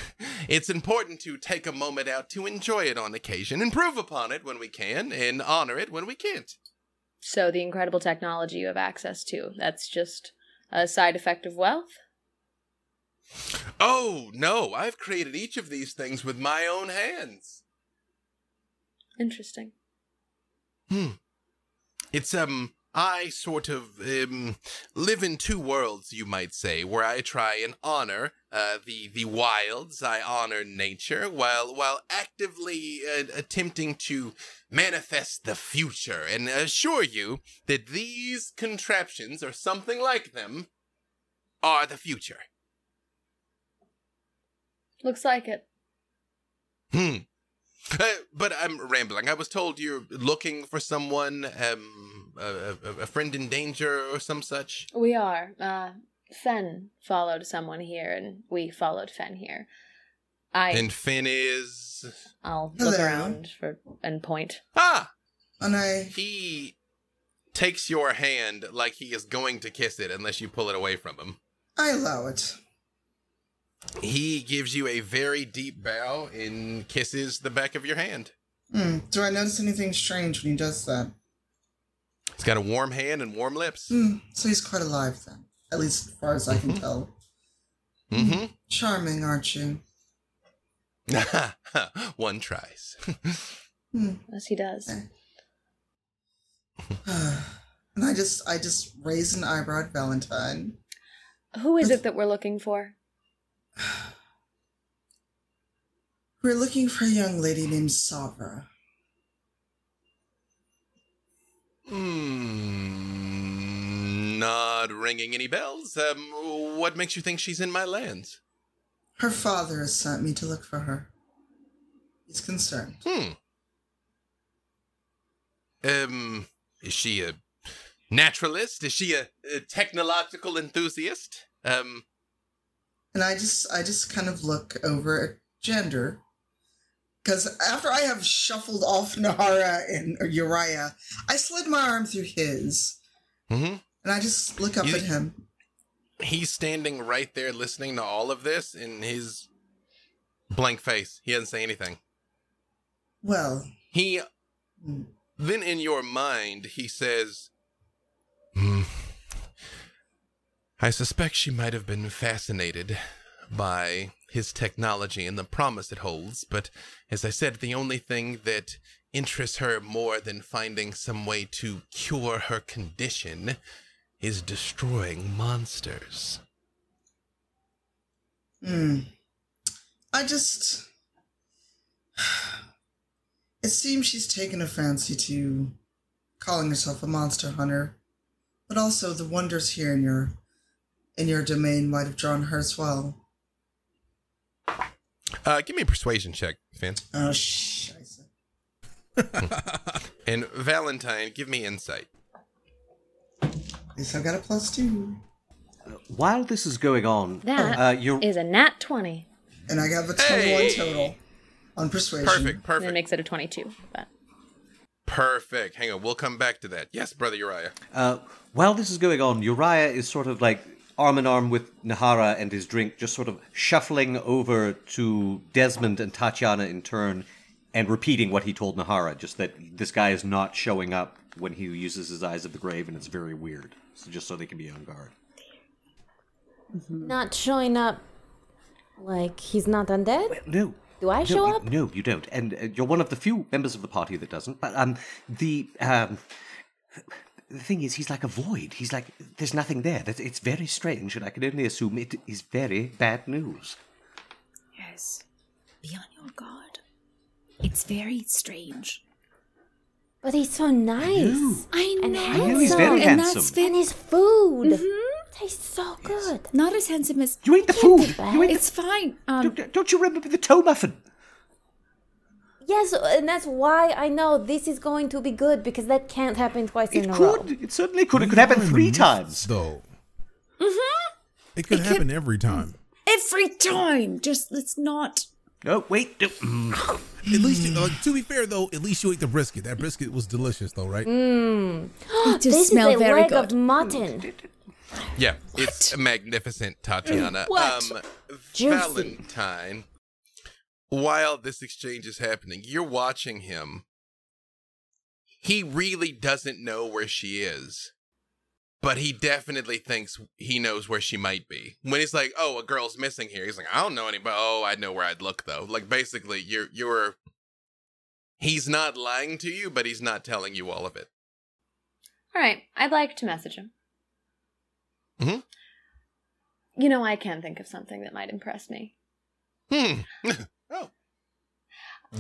It's important to take a moment out to enjoy it on occasion, improve upon it when we can, and honor it when we can't. So, the incredible technology you have access to, that's just a side effect of wealth? Oh, no, I've created each of these things with my own hands. Interesting. Hmm. It's, um, I sort of, um, live in two worlds, you might say, where I try and honor, uh, the, the wilds, I honor nature, while, while actively uh, attempting to manifest the future and assure you that these contraptions, or something like them, are the future. Looks like it. Hmm. Uh, but I'm rambling. I was told you're looking for someone, um, a, a, a friend in danger or some such. We are. Uh, Fen followed someone here, and we followed Fen here. I. And Finn is. I'll look Hello. around for and point. Ah! And I He takes your hand like he is going to kiss it unless you pull it away from him. I allow it. He gives you a very deep bow and kisses the back of your hand. Hmm. Do I notice anything strange when he does that? He's got a warm hand and warm lips. Hmm. So he's quite alive then. At least as far as I can tell. Mm-hmm. Charming, aren't you? One tries. Hmm. Yes, he does. and I just I just raise an eyebrow at Valentine. Who is it that we're looking for? We're looking for a young lady named Savra. Hmm. Not ringing any bells. Um, what makes you think she's in my lands? Her father has sent me to look for her. He's concerned. Hmm. Um, is she a naturalist? Is she a, a technological enthusiast? Um, And I just I just kind of look over at Jander. Because after I have shuffled off Nahara and Uriah, I slid my arm through his. hmm And I just look up You- at him. He's standing right there listening to all of this in his blank face. He doesn't say anything. Well, He hmm, then in your mind he says "Hmm, i suspect she might have been fascinated by his technology and the promise it holds but as i said the only thing that interests her more than finding some way to cure her condition is destroying monsters hmm. I just. It seems she's taken a fancy to calling herself a monster hunter, but also the wonders here in your in your domain might have drawn her as well. Uh give me a persuasion check Finn. Oh, scheiße. and valentine give me insight At least I've got a plus two. While this is going on, That uh, you're is a nat 20. And I got a 21 Hey! total on persuasion. perfect And it makes it a 22. But perfect hang on we'll come back to that yes brother uriah Uh, while this is going on, Uriah is sort of like arm in arm with Nahara and his drink, just sort of shuffling over to Desmond and Tatiana in turn and repeating what he told Nahara, just that this guy is not showing up when he uses his eyes of the grave and it's very weird. So just so they can be on guard. Not showing up like he's not undead? No. Do I no, show you- up? No, you don't. And uh, you're one of the few members of the party that doesn't. But um, the um, the thing is, he's like a void. He's like there's nothing there. That it's very strange, and I can only assume it is very bad news. Yes. Be on your guard. It's very strange. But he's so nice. I know. And I know he's handsome. very and handsome. that's And his food Mhm. tastes so good. not as handsome as You ate the food. You ate it's fine. Um, don't, don't you remember the toe muffin? Yes, and that's why I know this is going to be good because that can't happen twice It in a row. It could. It certainly could. It could happen are in the three times. though. Mm-hmm. It could It happen could- every time. every time. Just let's not. No, wait. no. At least, you, like, to be fair though, at least you ate the brisket. That brisket was delicious, though, right? Mm. It just this smell is a very leg good. of mutton. Yeah, it's magnificent, Tatiana. What? Um, Juicy. Valentine, while this exchange is happening, you're watching him. He really doesn't know where she is, but he definitely thinks he knows where she might be. When he's like, "Oh, a girl's missing here," he's like, "I don't know anybody. Oh, I know where I'd look though." Like basically, you're you're. He's not lying to you, but he's not telling you all of it. all right, I'd like to message him. Mhm. You know, I can think of something that might impress me. Hmm. oh.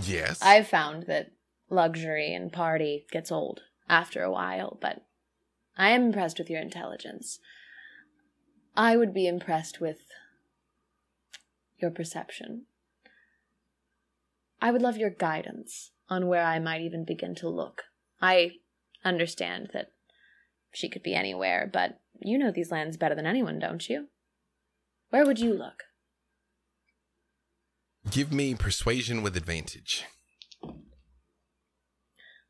Yes. I've found that luxury and party gets old after a while, but I am impressed with your intelligence. I would be impressed with your perception. I would love your guidance on where I might even begin to look. I understand that she could be anywhere, but you know these lands better than anyone, don't you? Where would you look? Give me persuasion with advantage.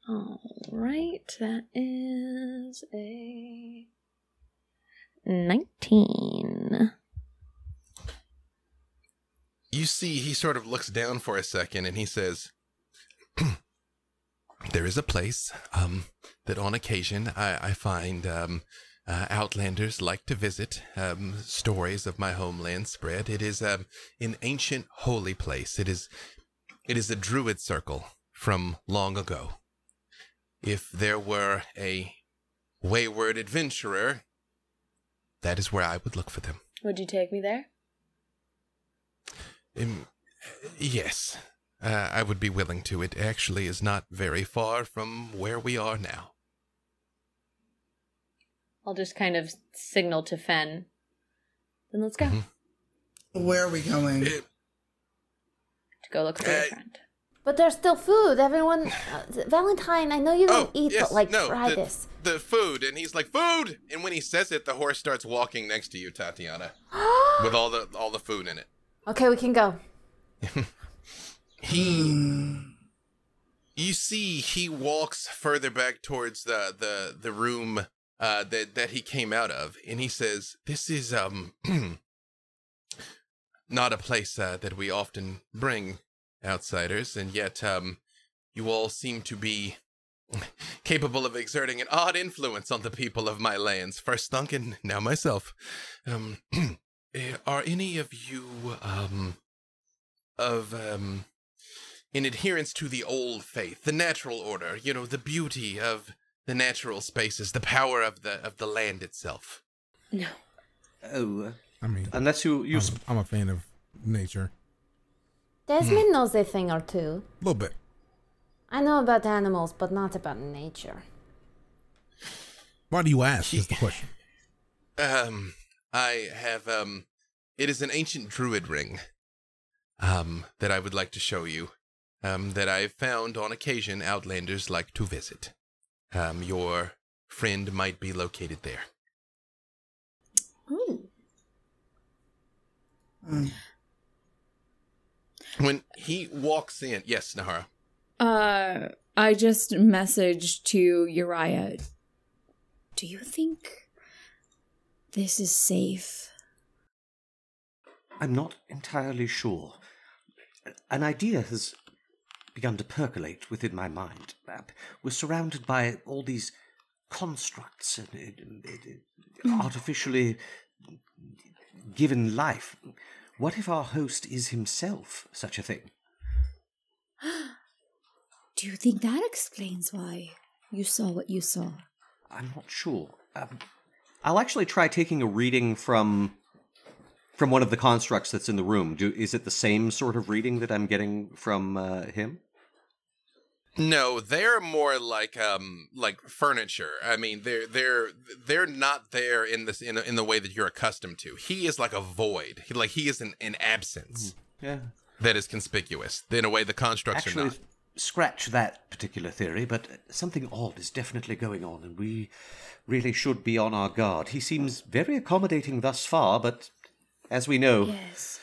All right, that is a 19. You see, he sort of looks down for a second and he says, There is a place um, that on occasion I, I find um, uh, outlanders like to visit. Um, stories of my homeland spread. It is um, an ancient holy place. It is, it is a druid circle from long ago. If there were a wayward adventurer, that is where I would look for them. Would you take me there? Um, yes, uh, I would be willing to. It actually is not very far from where we are now. I'll just kind of signal to Fen. Then let's go. Mhm. Where are we going? Uh, To go look for your Uh, friend. But there's still food. Everyone, uh, Valentine, I know you don't oh, eat, yes, but like, no, try the, this. The food, and he's like, food! And when he says it, the horse starts walking next to you, Tatiana, with all the all the food in it. okay, we can go. He, you see, he walks further back towards the the the room uh, that that he came out of, and he says, "This is um not a place uh, that we often bring outsiders, and yet um you all seem to be." Capable of exerting an odd influence on the people of my lands. First Duncan, now myself. Um, eh, are any of you um, of um, in adherence to the old faith, the natural order, you know, the beauty of the natural spaces, the power of the of the land itself. No. Oh, uh, I mean, unless you you. I'm, sp- I'm a fan of nature. Desmond knows a thing or two. A little bit. I know about animals, but not about nature. Why do you ask? Is the question. Um, I have um, it is an ancient druid ring, um, that I would like to show you, um, that I've found on occasion outlanders like to visit. Um, your friend might be located there. Ooh. Hmm. When he walks in, yes, Nahara. Uh, I just messaged to Uriah. Do you think this is safe? I'm not entirely sure. An idea has begun to percolate within my mind. Uh, We're surrounded by all these constructs and uh, uh, artificially given life. What if our host is himself such a thing? Do you think that explains why you saw what you saw? I'm not sure. Um, I'll actually try taking a reading from from one of the constructs that's in the room. Do, is it the same sort of reading that I'm getting from uh, him? No, they're more like um like furniture. I mean, they're they're they're not there in this in in the way that you're accustomed to. He is like a void. He like he is an, an absence Yeah. that is conspicuous. In a way, the constructs are Actually, not. scratch that particular theory, but something odd is definitely going on, and we really should be on our guard. He seems very accommodating thus far, but as we know, Yes.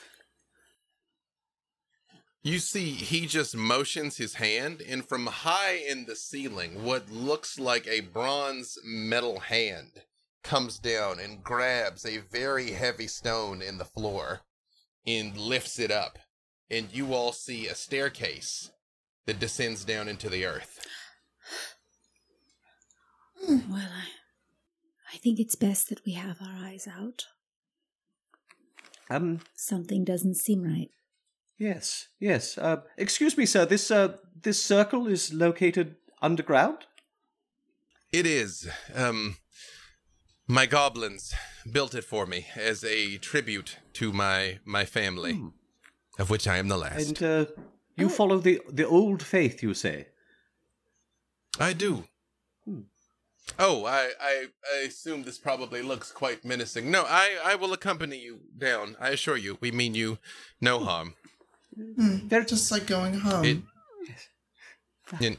You see, he just motions his hand, and from high in the ceiling, what looks like a bronze metal hand comes down and grabs a very heavy stone in the floor and lifts it up. And you all see a staircase that descends down into the earth. Hmm, well, I, I think it's best that we have our eyes out. Um, Something doesn't seem right. yes, yes. Uh, excuse me, sir. This uh, this circle is located underground. It is. Um, my goblins built it for me as a tribute to my my family, of which I am the last. And uh, you follow the the old faith, you say? I do. Oh, I, I I assume this probably looks quite menacing. No, I I will accompany you down. I assure you, we mean you no harm. Hmm, They're just like going home. It- And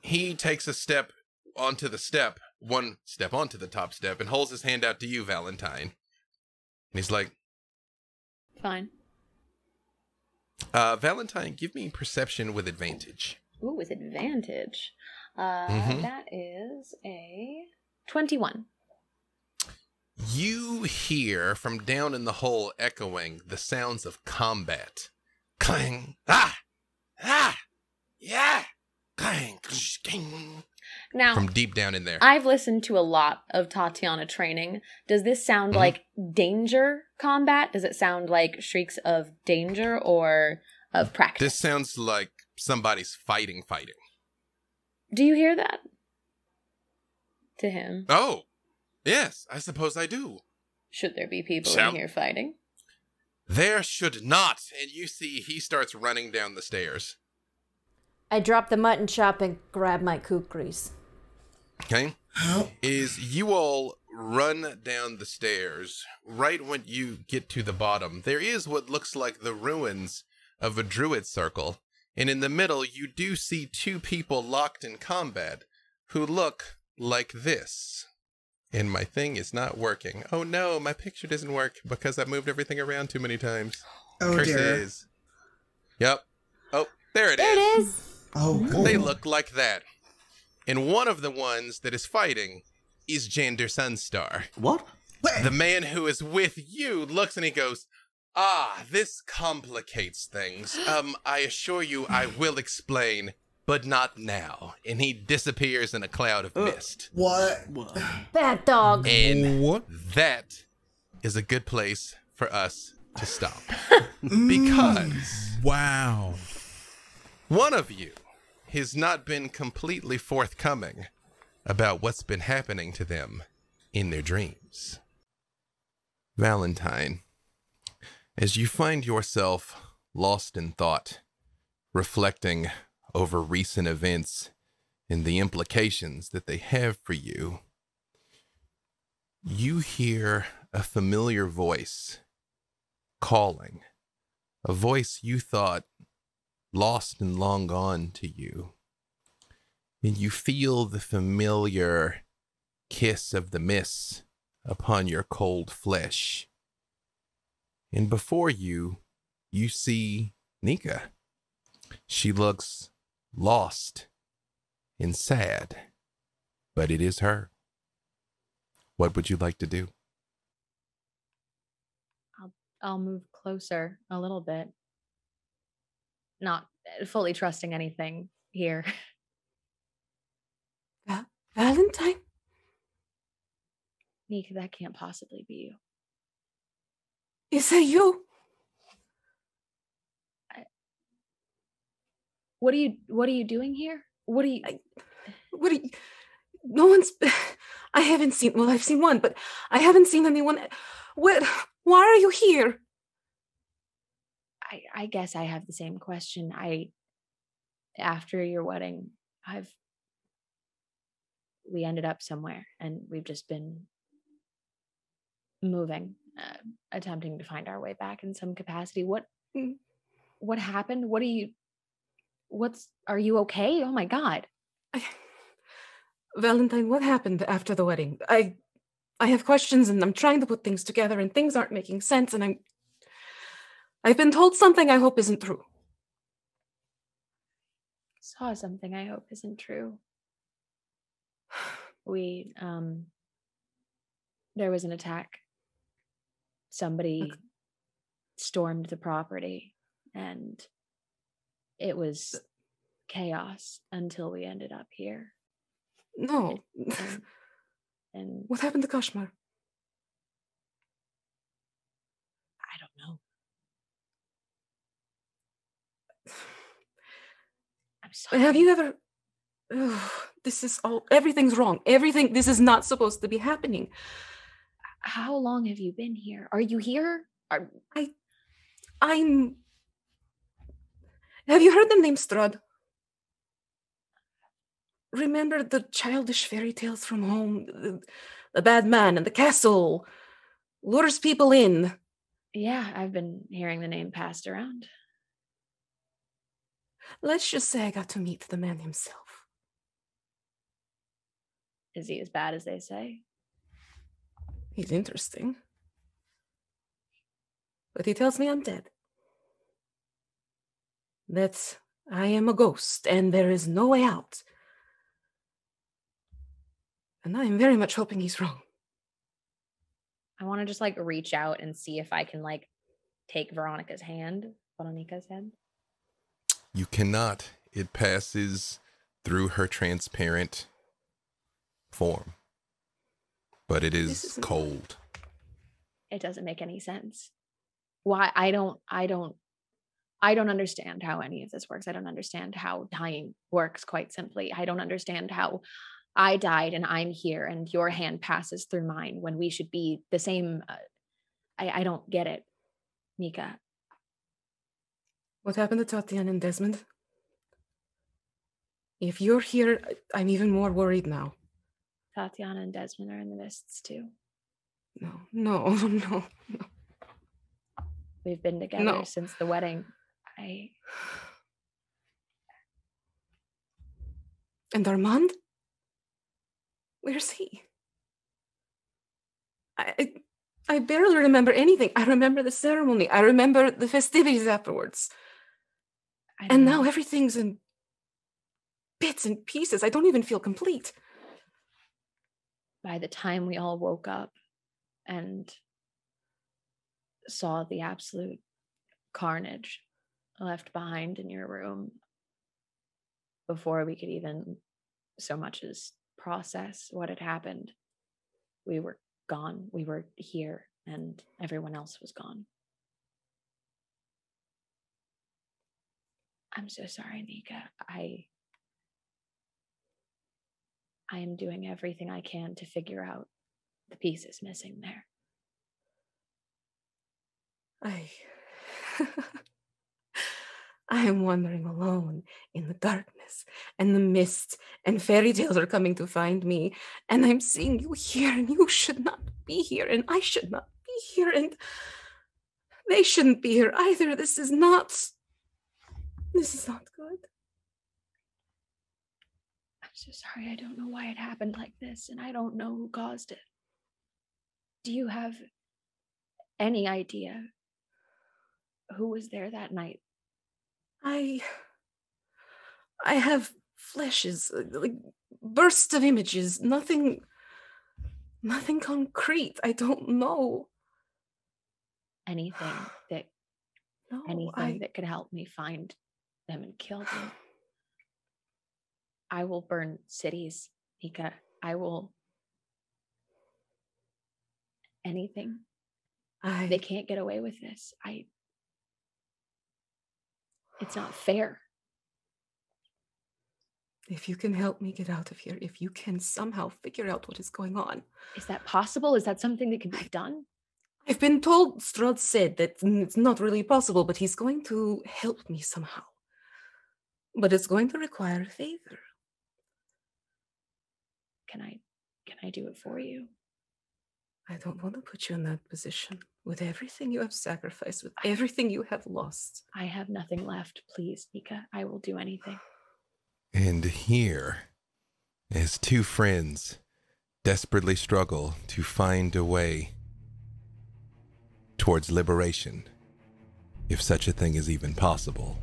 he takes a step onto the step, one step onto the top step, and holds his hand out to you, Valentine. And he's like, Fine. uh, Valentine, give me perception with advantage. Ooh, with advantage. Uh, Mhm. that is a 21. You hear from down in the hole echoing the sounds of combat. Clang! Ah! Ah! Yeah! Clang! King! Now, From deep down in there. I've listened to a lot of Tatiana training. Does this sound Mhm. like danger combat? Does it sound like shrieks of danger or of practice? This sounds like somebody's fighting, fighting. Do you hear that? To him. Oh! Yes, I suppose I do. Should there be people Shall- in here fighting? There should not. And you see he starts running down the stairs. I drop the mutton chop and grab my kukris. Okay? How? is you all run down the stairs. Right when you get to the bottom, there is what looks like the ruins of a druid circle. And in the middle, you do see two people locked in combat who look like this. And my thing is not working. Oh no, my picture doesn't work because I moved everything around too many times. Oh dear. Yep. Oh, there it is. There it is. Oh, good. They look like that. And one of the ones that is fighting is Jander Sunstar. What? Wait, The man who is with you looks and he goes, Ah, this complicates things. Um, I assure you I will explain, but not now. And he disappears in a cloud of mist. what? Bad dog. And What? that is a good place for us to stop. because Wow. one of you has not been completely forthcoming about what's been happening to them in their dreams. Valentine, as you find yourself lost in thought, reflecting over recent events and the implications that they have for you, you hear a familiar voice calling, a voice you thought lost and long gone to you. And you feel the familiar kiss of the mists upon your cold flesh. And before you, you see Nika. She looks lost and sad, but it is her. What would you like to do? I'll I'll move closer a little bit. Not fully trusting anything here. Valentine? Nika, that can't possibly be you. Is that you? What are you what are you doing here? What are you I- What are you? No one's. I haven't seen. Well, I've seen one, but I haven't seen anyone. What? Why are you here? I, I guess I have the same question. I after your wedding, I've we ended up somewhere and we've just been moving, uh, attempting to find our way back in some capacity. What Mm. what happened? What are you what's are you okay? Oh my god. I, Valentine, what happened after the wedding? I, I have questions, and I'm trying to put things together, and things aren't making sense, and I'm. I've been told something I hope isn't true. Saw something I hope isn't true. We um there was an attack. Somebody stormed the property and it was chaos until we ended up here. No. And, um, and what happened to Kashmir? I don't know. I'm sorry. Have you ever? Ugh, this is all. Everything's wrong. Everything. This is not supposed to be happening. How long have you been here? Are you here? Are I'm. Have you heard the name Strahd? Remember the childish fairy tales from home? The, the bad man and the castle lures people in. yeah, I've been hearing the name passed around. let's just say I got to meet the man himself. Is he as bad as they say? He's interesting. But he tells me I'm dead. That I am a ghost and there is no way out. And I am very much hoping he's wrong. I want to just like reach out and see if I can like take Veronica's hand, Veronica's head. You cannot. It passes through her transparent form. But it is isn't- cold. It doesn't make any sense. Why I don't I don't I don't understand how any of this works. I don't understand how dying works quite simply. I don't understand how I died and I'm here and your hand passes through mine when we should be the same uh, I I don't get it. Nika, What happened to Tatiana and Desmond? If you're here, I'm even more worried now. Tatiana and Desmond are in the mists too. No, no, no. We've been together No. since the wedding. I And Armand? Where's he? I, I I barely remember anything. I remember the ceremony. I remember the festivities afterwards. And now everything's in bits and pieces. I don't even feel complete. By the time we all woke up and saw the absolute carnage left behind in your room before we could even so much as process what had happened we were gone. We were here and everyone else was gone. I'm so sorry nika. I I am doing everything I can to figure out the pieces missing there. I I am wandering alone in the darkness and the mist, and fairy tales are coming to find me. And I'm seeing you here, and you should not be here, and I should not be here, and they shouldn't be here either. This is not. This is not good. So sorry. I don't know why it happened like this, and I don't know who caused it. Do you have any idea who was there that night? I I have flashes, like bursts of images, nothing nothing concrete. I don't know. Anything that No, anything I that could help me find them and kill them. I will burn cities, Nika. I will anything. I They can't get away with this. I it's not fair. if you can help me get out of here, if you can somehow figure out what is going on. Is that possible? Is that something that can be done? I've been told Strahd said that it's not really possible, but he's going to help me somehow. But it's going to require a favor. Can I can I do it for you? I don't want to put you in that position with everything you have sacrificed, with everything you have lost. I have nothing left. Please, Nika. I will do anything. And here, as two friends desperately struggle to find a way towards liberation, if such a thing is even possible,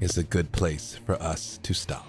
is a good place for us to stop.